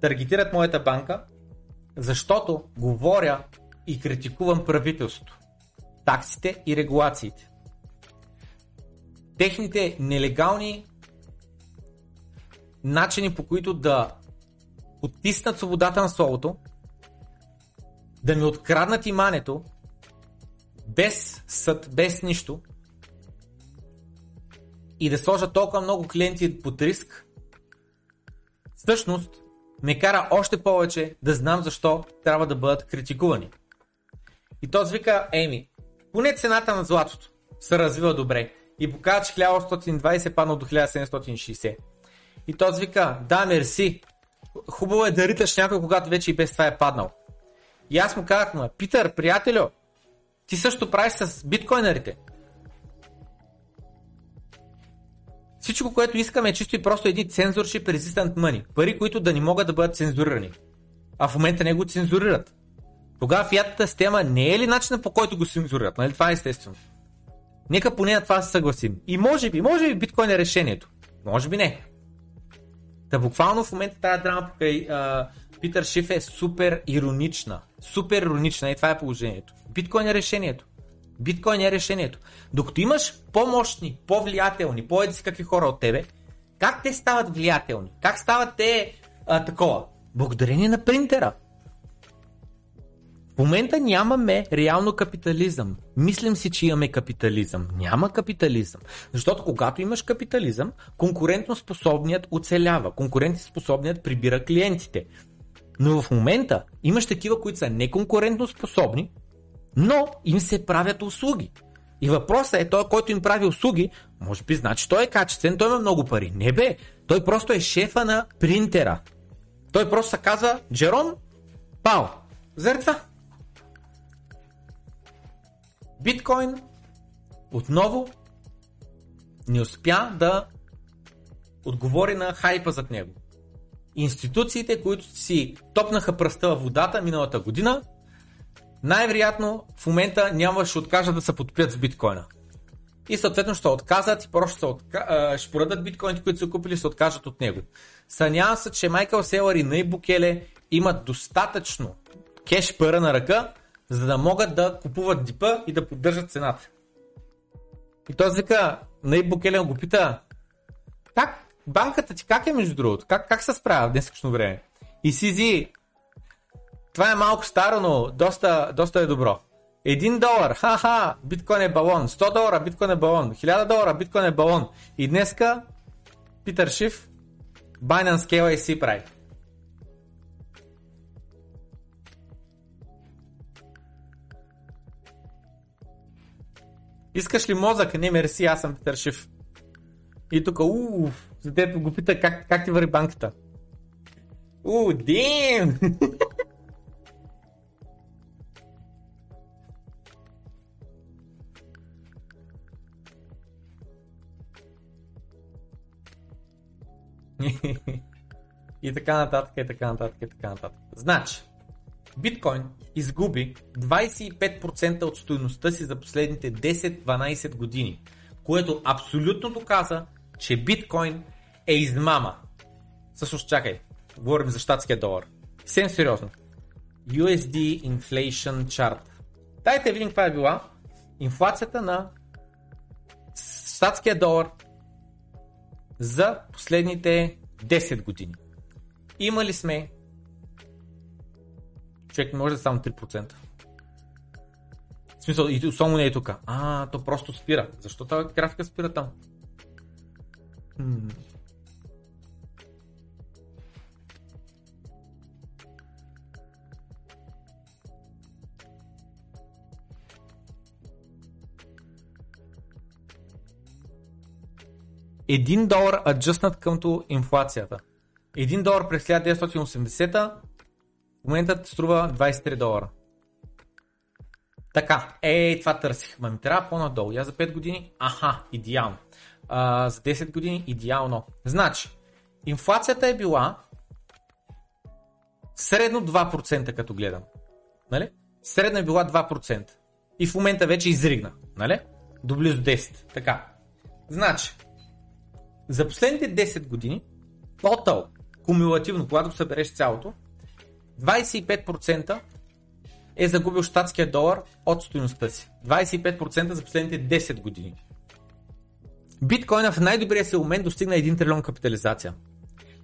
таргетират моята банка, защото говоря и критикувам правителството, таксите и регулациите. Техните нелегални начини по които да отиснат свободата на словото, да ми откраднат имането, без съд, без нищо, и да сложат толкова много клиенти под риск, всъщност ме кара още повече да знам защо трябва да бъдат критикувани. И този вика, Еми, поне цената на златото се развива добре и показва, че 1820 паднал до 1760. И този вика, да, мерси, хубаво е да риташ някой, когато вече и без това е паднал. И аз му казах, му, Питър, приятелю, ти също правиш с биткоинерите. Всичко, което искаме е чисто и просто един censorship resistant money. Пари, които да не могат да бъдат цензурирани. А в момента не го цензурират. Тогава фиатната система не е ли начина по който го цензурират? Нали? Това е естествено. Нека поне на това се съгласим. И може би, може би биткоин е решението. Може би не. Та буквално в момента тази драма покрай а, Питър Шиф е супер иронична. Супер иронична и това е положението. Биткоин е решението. Биткоин е решението. Докато имаш по-мощни, по-влиятелни, по-еди си какви хора от тебе, как те стават влиятелни? Как стават те а, такова? Благодарение на принтера. В момента нямаме реално капитализъм. Мислим си, че имаме капитализъм. Няма капитализъм. Защото когато имаш капитализъм, конкурентоспособният оцелява. Конкурентоспособният прибира клиентите. Но в момента имаш такива, които са неконкурентно способни, но им се правят услуги. И въпросът е, той, който им прави услуги, може би значи той е качествен, той има много пари. Не бе, той просто е шефа на принтера. Той просто се казва Джером Пау. Заради това. Биткоин отново не успя да отговори на хайпа зад него. Институциите, които си топнаха пръста в водата миналата година, най-вероятно в момента няма ще откажат да се подпият с биткоина. И съответно ще отказат и просто ще, отка... ще продадат биткоините, които са купили, ще откажат от него. Сънявам се, че Майкъл Селър и Най Букеле имат достатъчно кеш пара на ръка, за да могат да купуват дипа и да поддържат цената. И този вика, Най Букеле го пита, как банката ти как е между другото? Как, как се справя в днескашно време? И Сизи, това е малко старо, но доста, доста е добро. 1 долар, ха-ха, биткоин е балон. 100 долара, биткоин е балон. 1000 долара, биткоин е балон. И днеска Питър Шиф, Binance KYC прави. Искаш ли мозък? Не, мерси, аз съм Петър Шиф. И тук, уф, за го пита как, как ти върви банката. У, дим! и така нататък, и така нататък, и така нататък. Значи, биткоин изгуби 25% от стоеността си за последните 10-12 години, което абсолютно доказа, че биткоин е измама. Всъщност, чакай, говорим за щатския долар. Съвсем сериозно. USD Inflation Chart. Дайте видим каква е била инфлацията на щатския долар за последните 10 години. Имали сме човек може да само 3%. В смисъл, и само не е тук. А, то просто спира. Защо тази графика спира там? 1 долар аджъснат къмто инфлацията. 1 долар през 1980 в момента струва 23 долара. Така, е, това търсих. Ма ми трябва по-надолу. Я за 5 години, аха, идеално. А, за 10 години, идеално. Значи, инфлацията е била средно 2% като гледам. Нали? Средно е била 2%. И в момента вече изригна. Нали? До близо 10. Така. Значи, за последните 10 години, total, кумулативно, когато събереш цялото, 25% е загубил щатския долар от стоеността си. 25% за последните 10 години. Биткоина в най-добрия си момент достигна 1 трилион капитализация.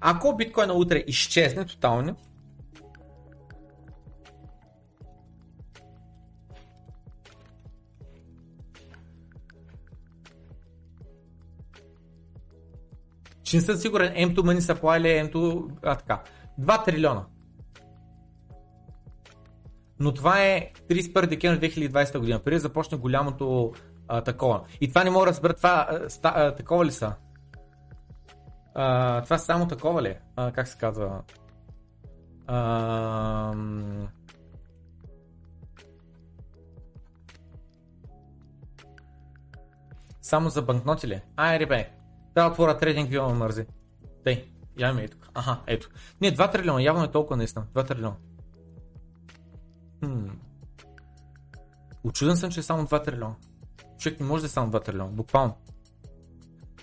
Ако биткоина утре изчезне тотално, Ще не съм сигурен M2 Money Supply или M2... А, така. 2 трилиона. Но това е 31 декември 2020 година. Преди да започне голямото а, такова. И това не мога да разбера. Това а, ста, а, такова ли са? А, това само такова ли? А, как се казва? А, само за банкноти ли? Ай, ребе. Трябва да отворя трейдинг вио мързи. Тъй, я ми е тук. Аха, ето. Не, 2 трилиона, явно е толкова наистина. 2 трилиона. Хм. Очуден съм, че е само 2 трилиона. Човек не може да е само 2 трилиона, буквално.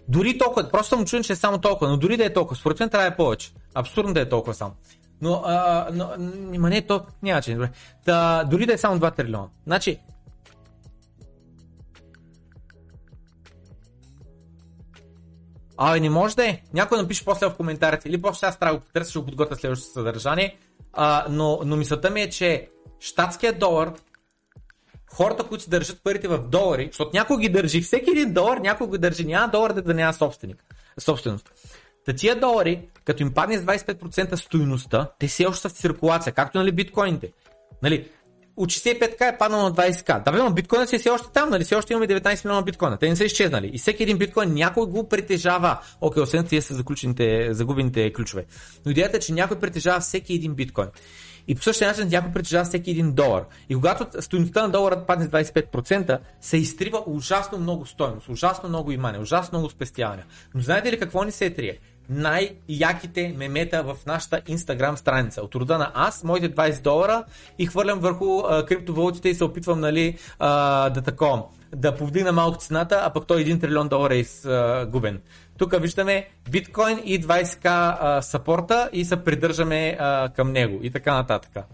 Дори толкова, просто съм очуден, че е само толкова, но дори да е толкова, според мен трябва е повече. Абсурдно да е толкова само. Но, а, но, не, то няма че, добре. Та, дори да е само 2 трилиона. Значи, Абе, не може да е. Някой напише после в коментарите. Или после аз трябва да го потърся, ще го подготвя следващото съдържание. А, но, но мисълта ми е, че щатският долар, хората, които се държат парите в долари, защото някой ги държи, всеки един долар някой го държи, няма долар да, да няма собственик, собственост. Та тия долари, като им падне с 25% стоиността, те все още са в циркулация, както нали биткоините. Нали, от 65к е паднал на 20к. Да, но биткоинът си е все още там, нали? Все още имаме 19 милиона биткоина. Те не са изчезнали. И всеки един биткоин някой го притежава. Окей, освен тия са заключените, загубените ключове. Но идеята е, че някой притежава всеки един биткоин. И по същия начин някой притежава всеки един долар. И когато стоеността на долара падне с 25%, се изтрива ужасно много стоеност, ужасно много имане, ужасно много спестяване. Но знаете ли какво ни се е трие? Най-яките мемета в нашата Instagram страница. От рода на аз, моите 20 долара и хвърлям върху а, криптовалутите и се опитвам нали, а, да тако, да повдигна малко цената, а пък той 1 трилион долара е изгубен. Тук виждаме биткоин и 20к а, сапорта и се придържаме а, към него и така нататък.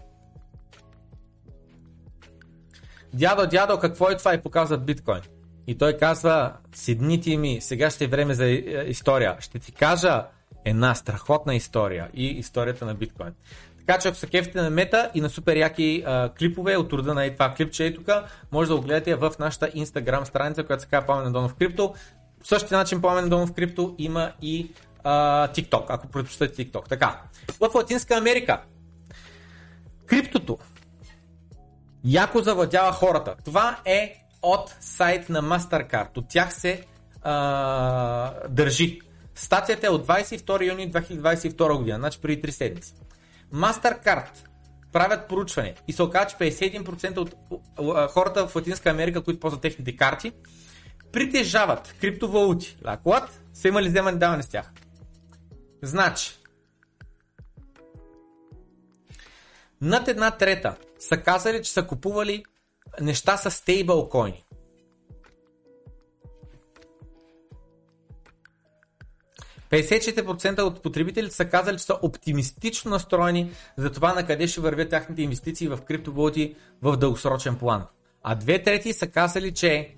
Дядо, дядо, какво е това и показва биткоин? И той казва, седните ми, сега ще е време за е, история. Ще ти кажа една страхотна история и историята на биткоин. Така че ако се кефите на мета и на супер яки а, клипове от рода на това клипче е тук, може да го гледате в нашата Instagram страница, която се казва Пламен Донов Крипто. По същия начин Пламен Донов Крипто има и а, TikTok, ако предпочитате TikTok. Така, в Латинска Америка криптото яко завладява хората. Това е от сайт на MasterCard. От тях се а, държи. Статията е от 22 юни 2022 година, значи преди 3 седмици. MasterCard правят проучване и се оказа, че 51% от хората в Латинска Америка, които ползват техните карти, притежават криптовалути. What? Са имали вземане даване с тях. Значи, над една трета са казали, че са купували неща с стейблкоини. процента от потребителите са казали, че са оптимистично настроени за това на къде ще вървят тяхните инвестиции в криптовалути в дългосрочен план. А две трети са казали, че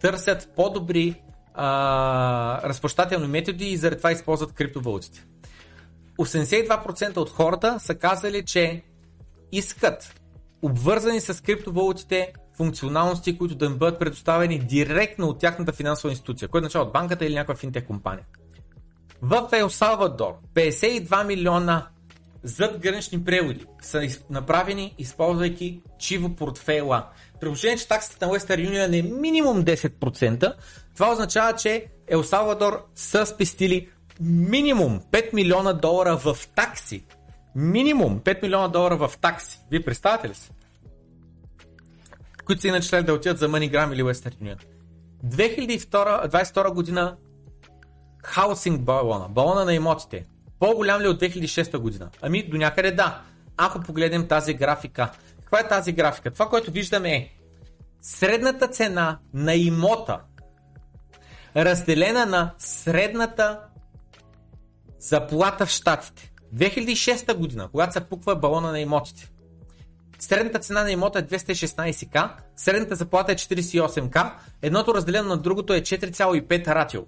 търсят по-добри а, разплащателни методи и заради това използват криптовалутите. 82% от хората са казали, че искат обвързани с криптовалутите функционалности, които да им бъдат предоставени директно от тяхната финансова институция, което означава от банката или някаква финтех компания. В Ел Салвадор 52 милиона задгранични преводи са направени, използвайки чиво портфейла. При че таксата на Western Union е минимум 10%, това означава, че Ел Салвадор са спестили минимум 5 милиона долара в такси. Минимум 5 милиона долара в такси. Вие представяте ли си? Които са иначе да отидат за MoneyGram или Western Union. 2022 година хаусинг балона, балона на имотите, по-голям ли от 2006 година? Ами до някъде да. Ако погледнем тази графика. Каква е тази графика? Това, което виждаме е средната цена на имота разделена на средната заплата в Штатите. 2006 година, когато се пуква балона на имотите. Средната цена на имота е 216к, средната заплата е 48к, едното разделено на другото е 4,5 ратио.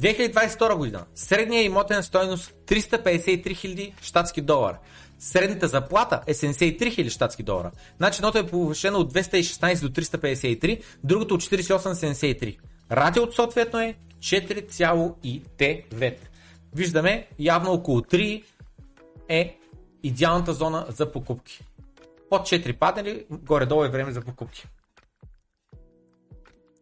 2022 година. Средният имотен стойност 353 000 щатски долара. Средната заплата е 73 000 щатски долара. Значи едното е повишено от 216 до 353, другото от 48-73. Радиото съответно е 4,9. Виждаме явно около 3 е идеалната зона за покупки. Под 4 паднали, горе-долу е време за покупки.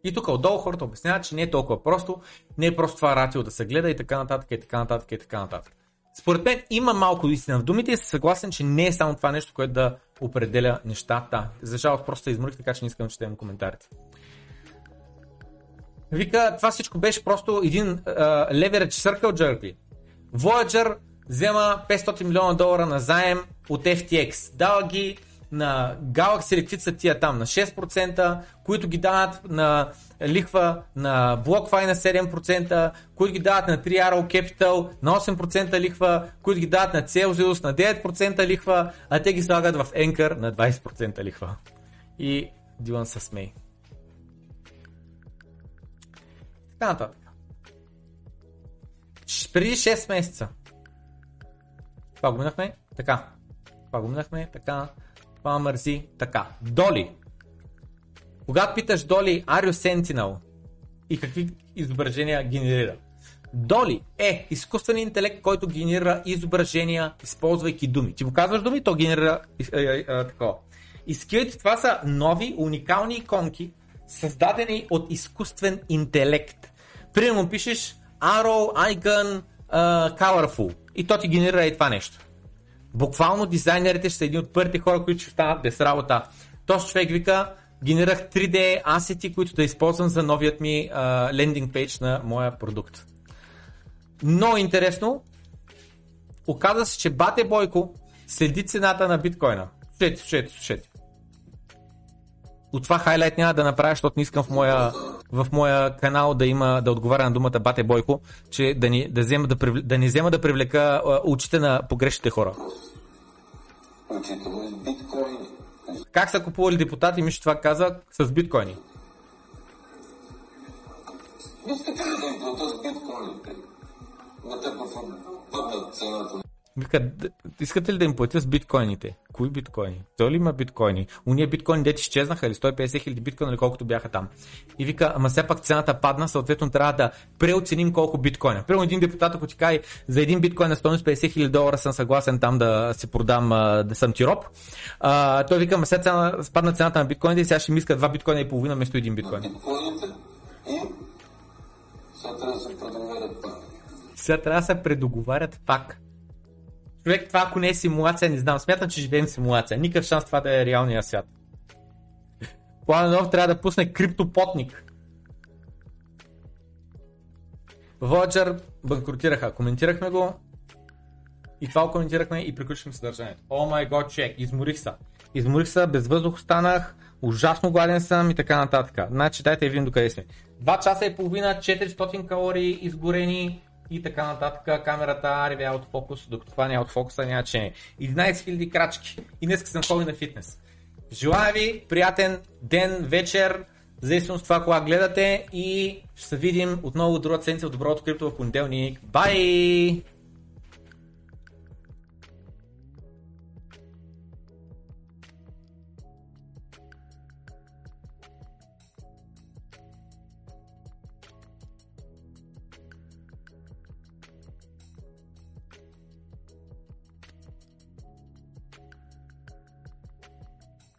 И тук отдолу хората обясняват, че не е толкова просто, не е просто това ратио да се гледа и така нататък, и така нататък, и така нататък. Според мен има малко истина в думите и съм съгласен, че не е само това нещо, което да определя нещата. За жалост просто изморих, така че не искам да четем коментарите. Вика, това всичко беше просто един leverage circle jerky. Voyager взема 500 милиона долара на заем от FTX. Дава ги на Galaxy или са тия там на 6%, които ги дават на лихва на BlockFi на 7%, които ги дават на 3 Arrow Capital на 8% лихва, които ги дават на Celsius на 9% лихва, а те ги слагат в Anchor на 20% лихва. И Дилан се смей. Така нататък. Преди 6 месеца. Това го минахме така. Това го минахме така. Това мързи така. Доли. Когато питаш Доли, are Sentinel? И какви изображения генерира? Доли е изкуствен интелект, който генерира изображения, използвайки думи. Ти му казваш думи, то генерира е, е, е, такова. И скилите това са нови, уникални иконки, създадени от изкуствен интелект. Примерно пишеш Arrow, Icon, uh, Colorful и то ти генерира и това нещо. Буквално дизайнерите ще са едни от първите хора, които ще станат без работа. Този човек вика, генерирах 3D асети, които да използвам за новият ми uh, лендинг пейдж на моя продукт. Но интересно, оказа се, че Бате Бойко следи цената на биткоина. Слушайте, слушайте, слушайте. От това хайлайт няма да направя, защото не искам в моя, в моя канал да има да отговаря на думата Бате Бойко, че да ни, да взема да, да ни взема да привлека очите на погрешните хора. Как са купували депутати, мисля, това каза с биткоини. Вика, «Д- искате ли да им платя с биткоините? Кои биткоини? Той ли има биткоини? Уния биткоини дете изчезнаха или 150 хиляди биткоина или колкото бяха там. И вика, ама все пак цената падна, съответно трябва да преоценим колко биткоина. Примерно един депутат, ако ти каже, за един биткоин на стойност 50 хиляди долара съм съгласен там да си продам, да съм ти роб. А, той вика, ама сега цена, спадна цената на биткоините и сега ще ми иска два биткоина и половина вместо един биткоин. Сега трябва да се предоговарят пак. Човек, това ако не е симулация, не знам. Смятам, че живеем симулация. Никакъв шанс това да е реалния свят. Пламенов трябва да пусне криптопотник. Voyager банкротираха. Коментирахме го. И това го коментирахме и приключихме съдържанието. О май гот, човек, изморих се. Изморих се, без въздух останах, ужасно гладен съм и така нататък. Значи дайте да видим докъде сме. 2 часа и половина, 400 калории изгорени и така нататък. Камерата ревя от фокус, докато това не е от фокуса, няма че не. 11 000 крачки. И днес съм ходил на фитнес. Желая ви приятен ден, вечер, в зависимост от това, кога гледате и ще се видим отново друга седмица в Доброто крипто в понеделник. Бай!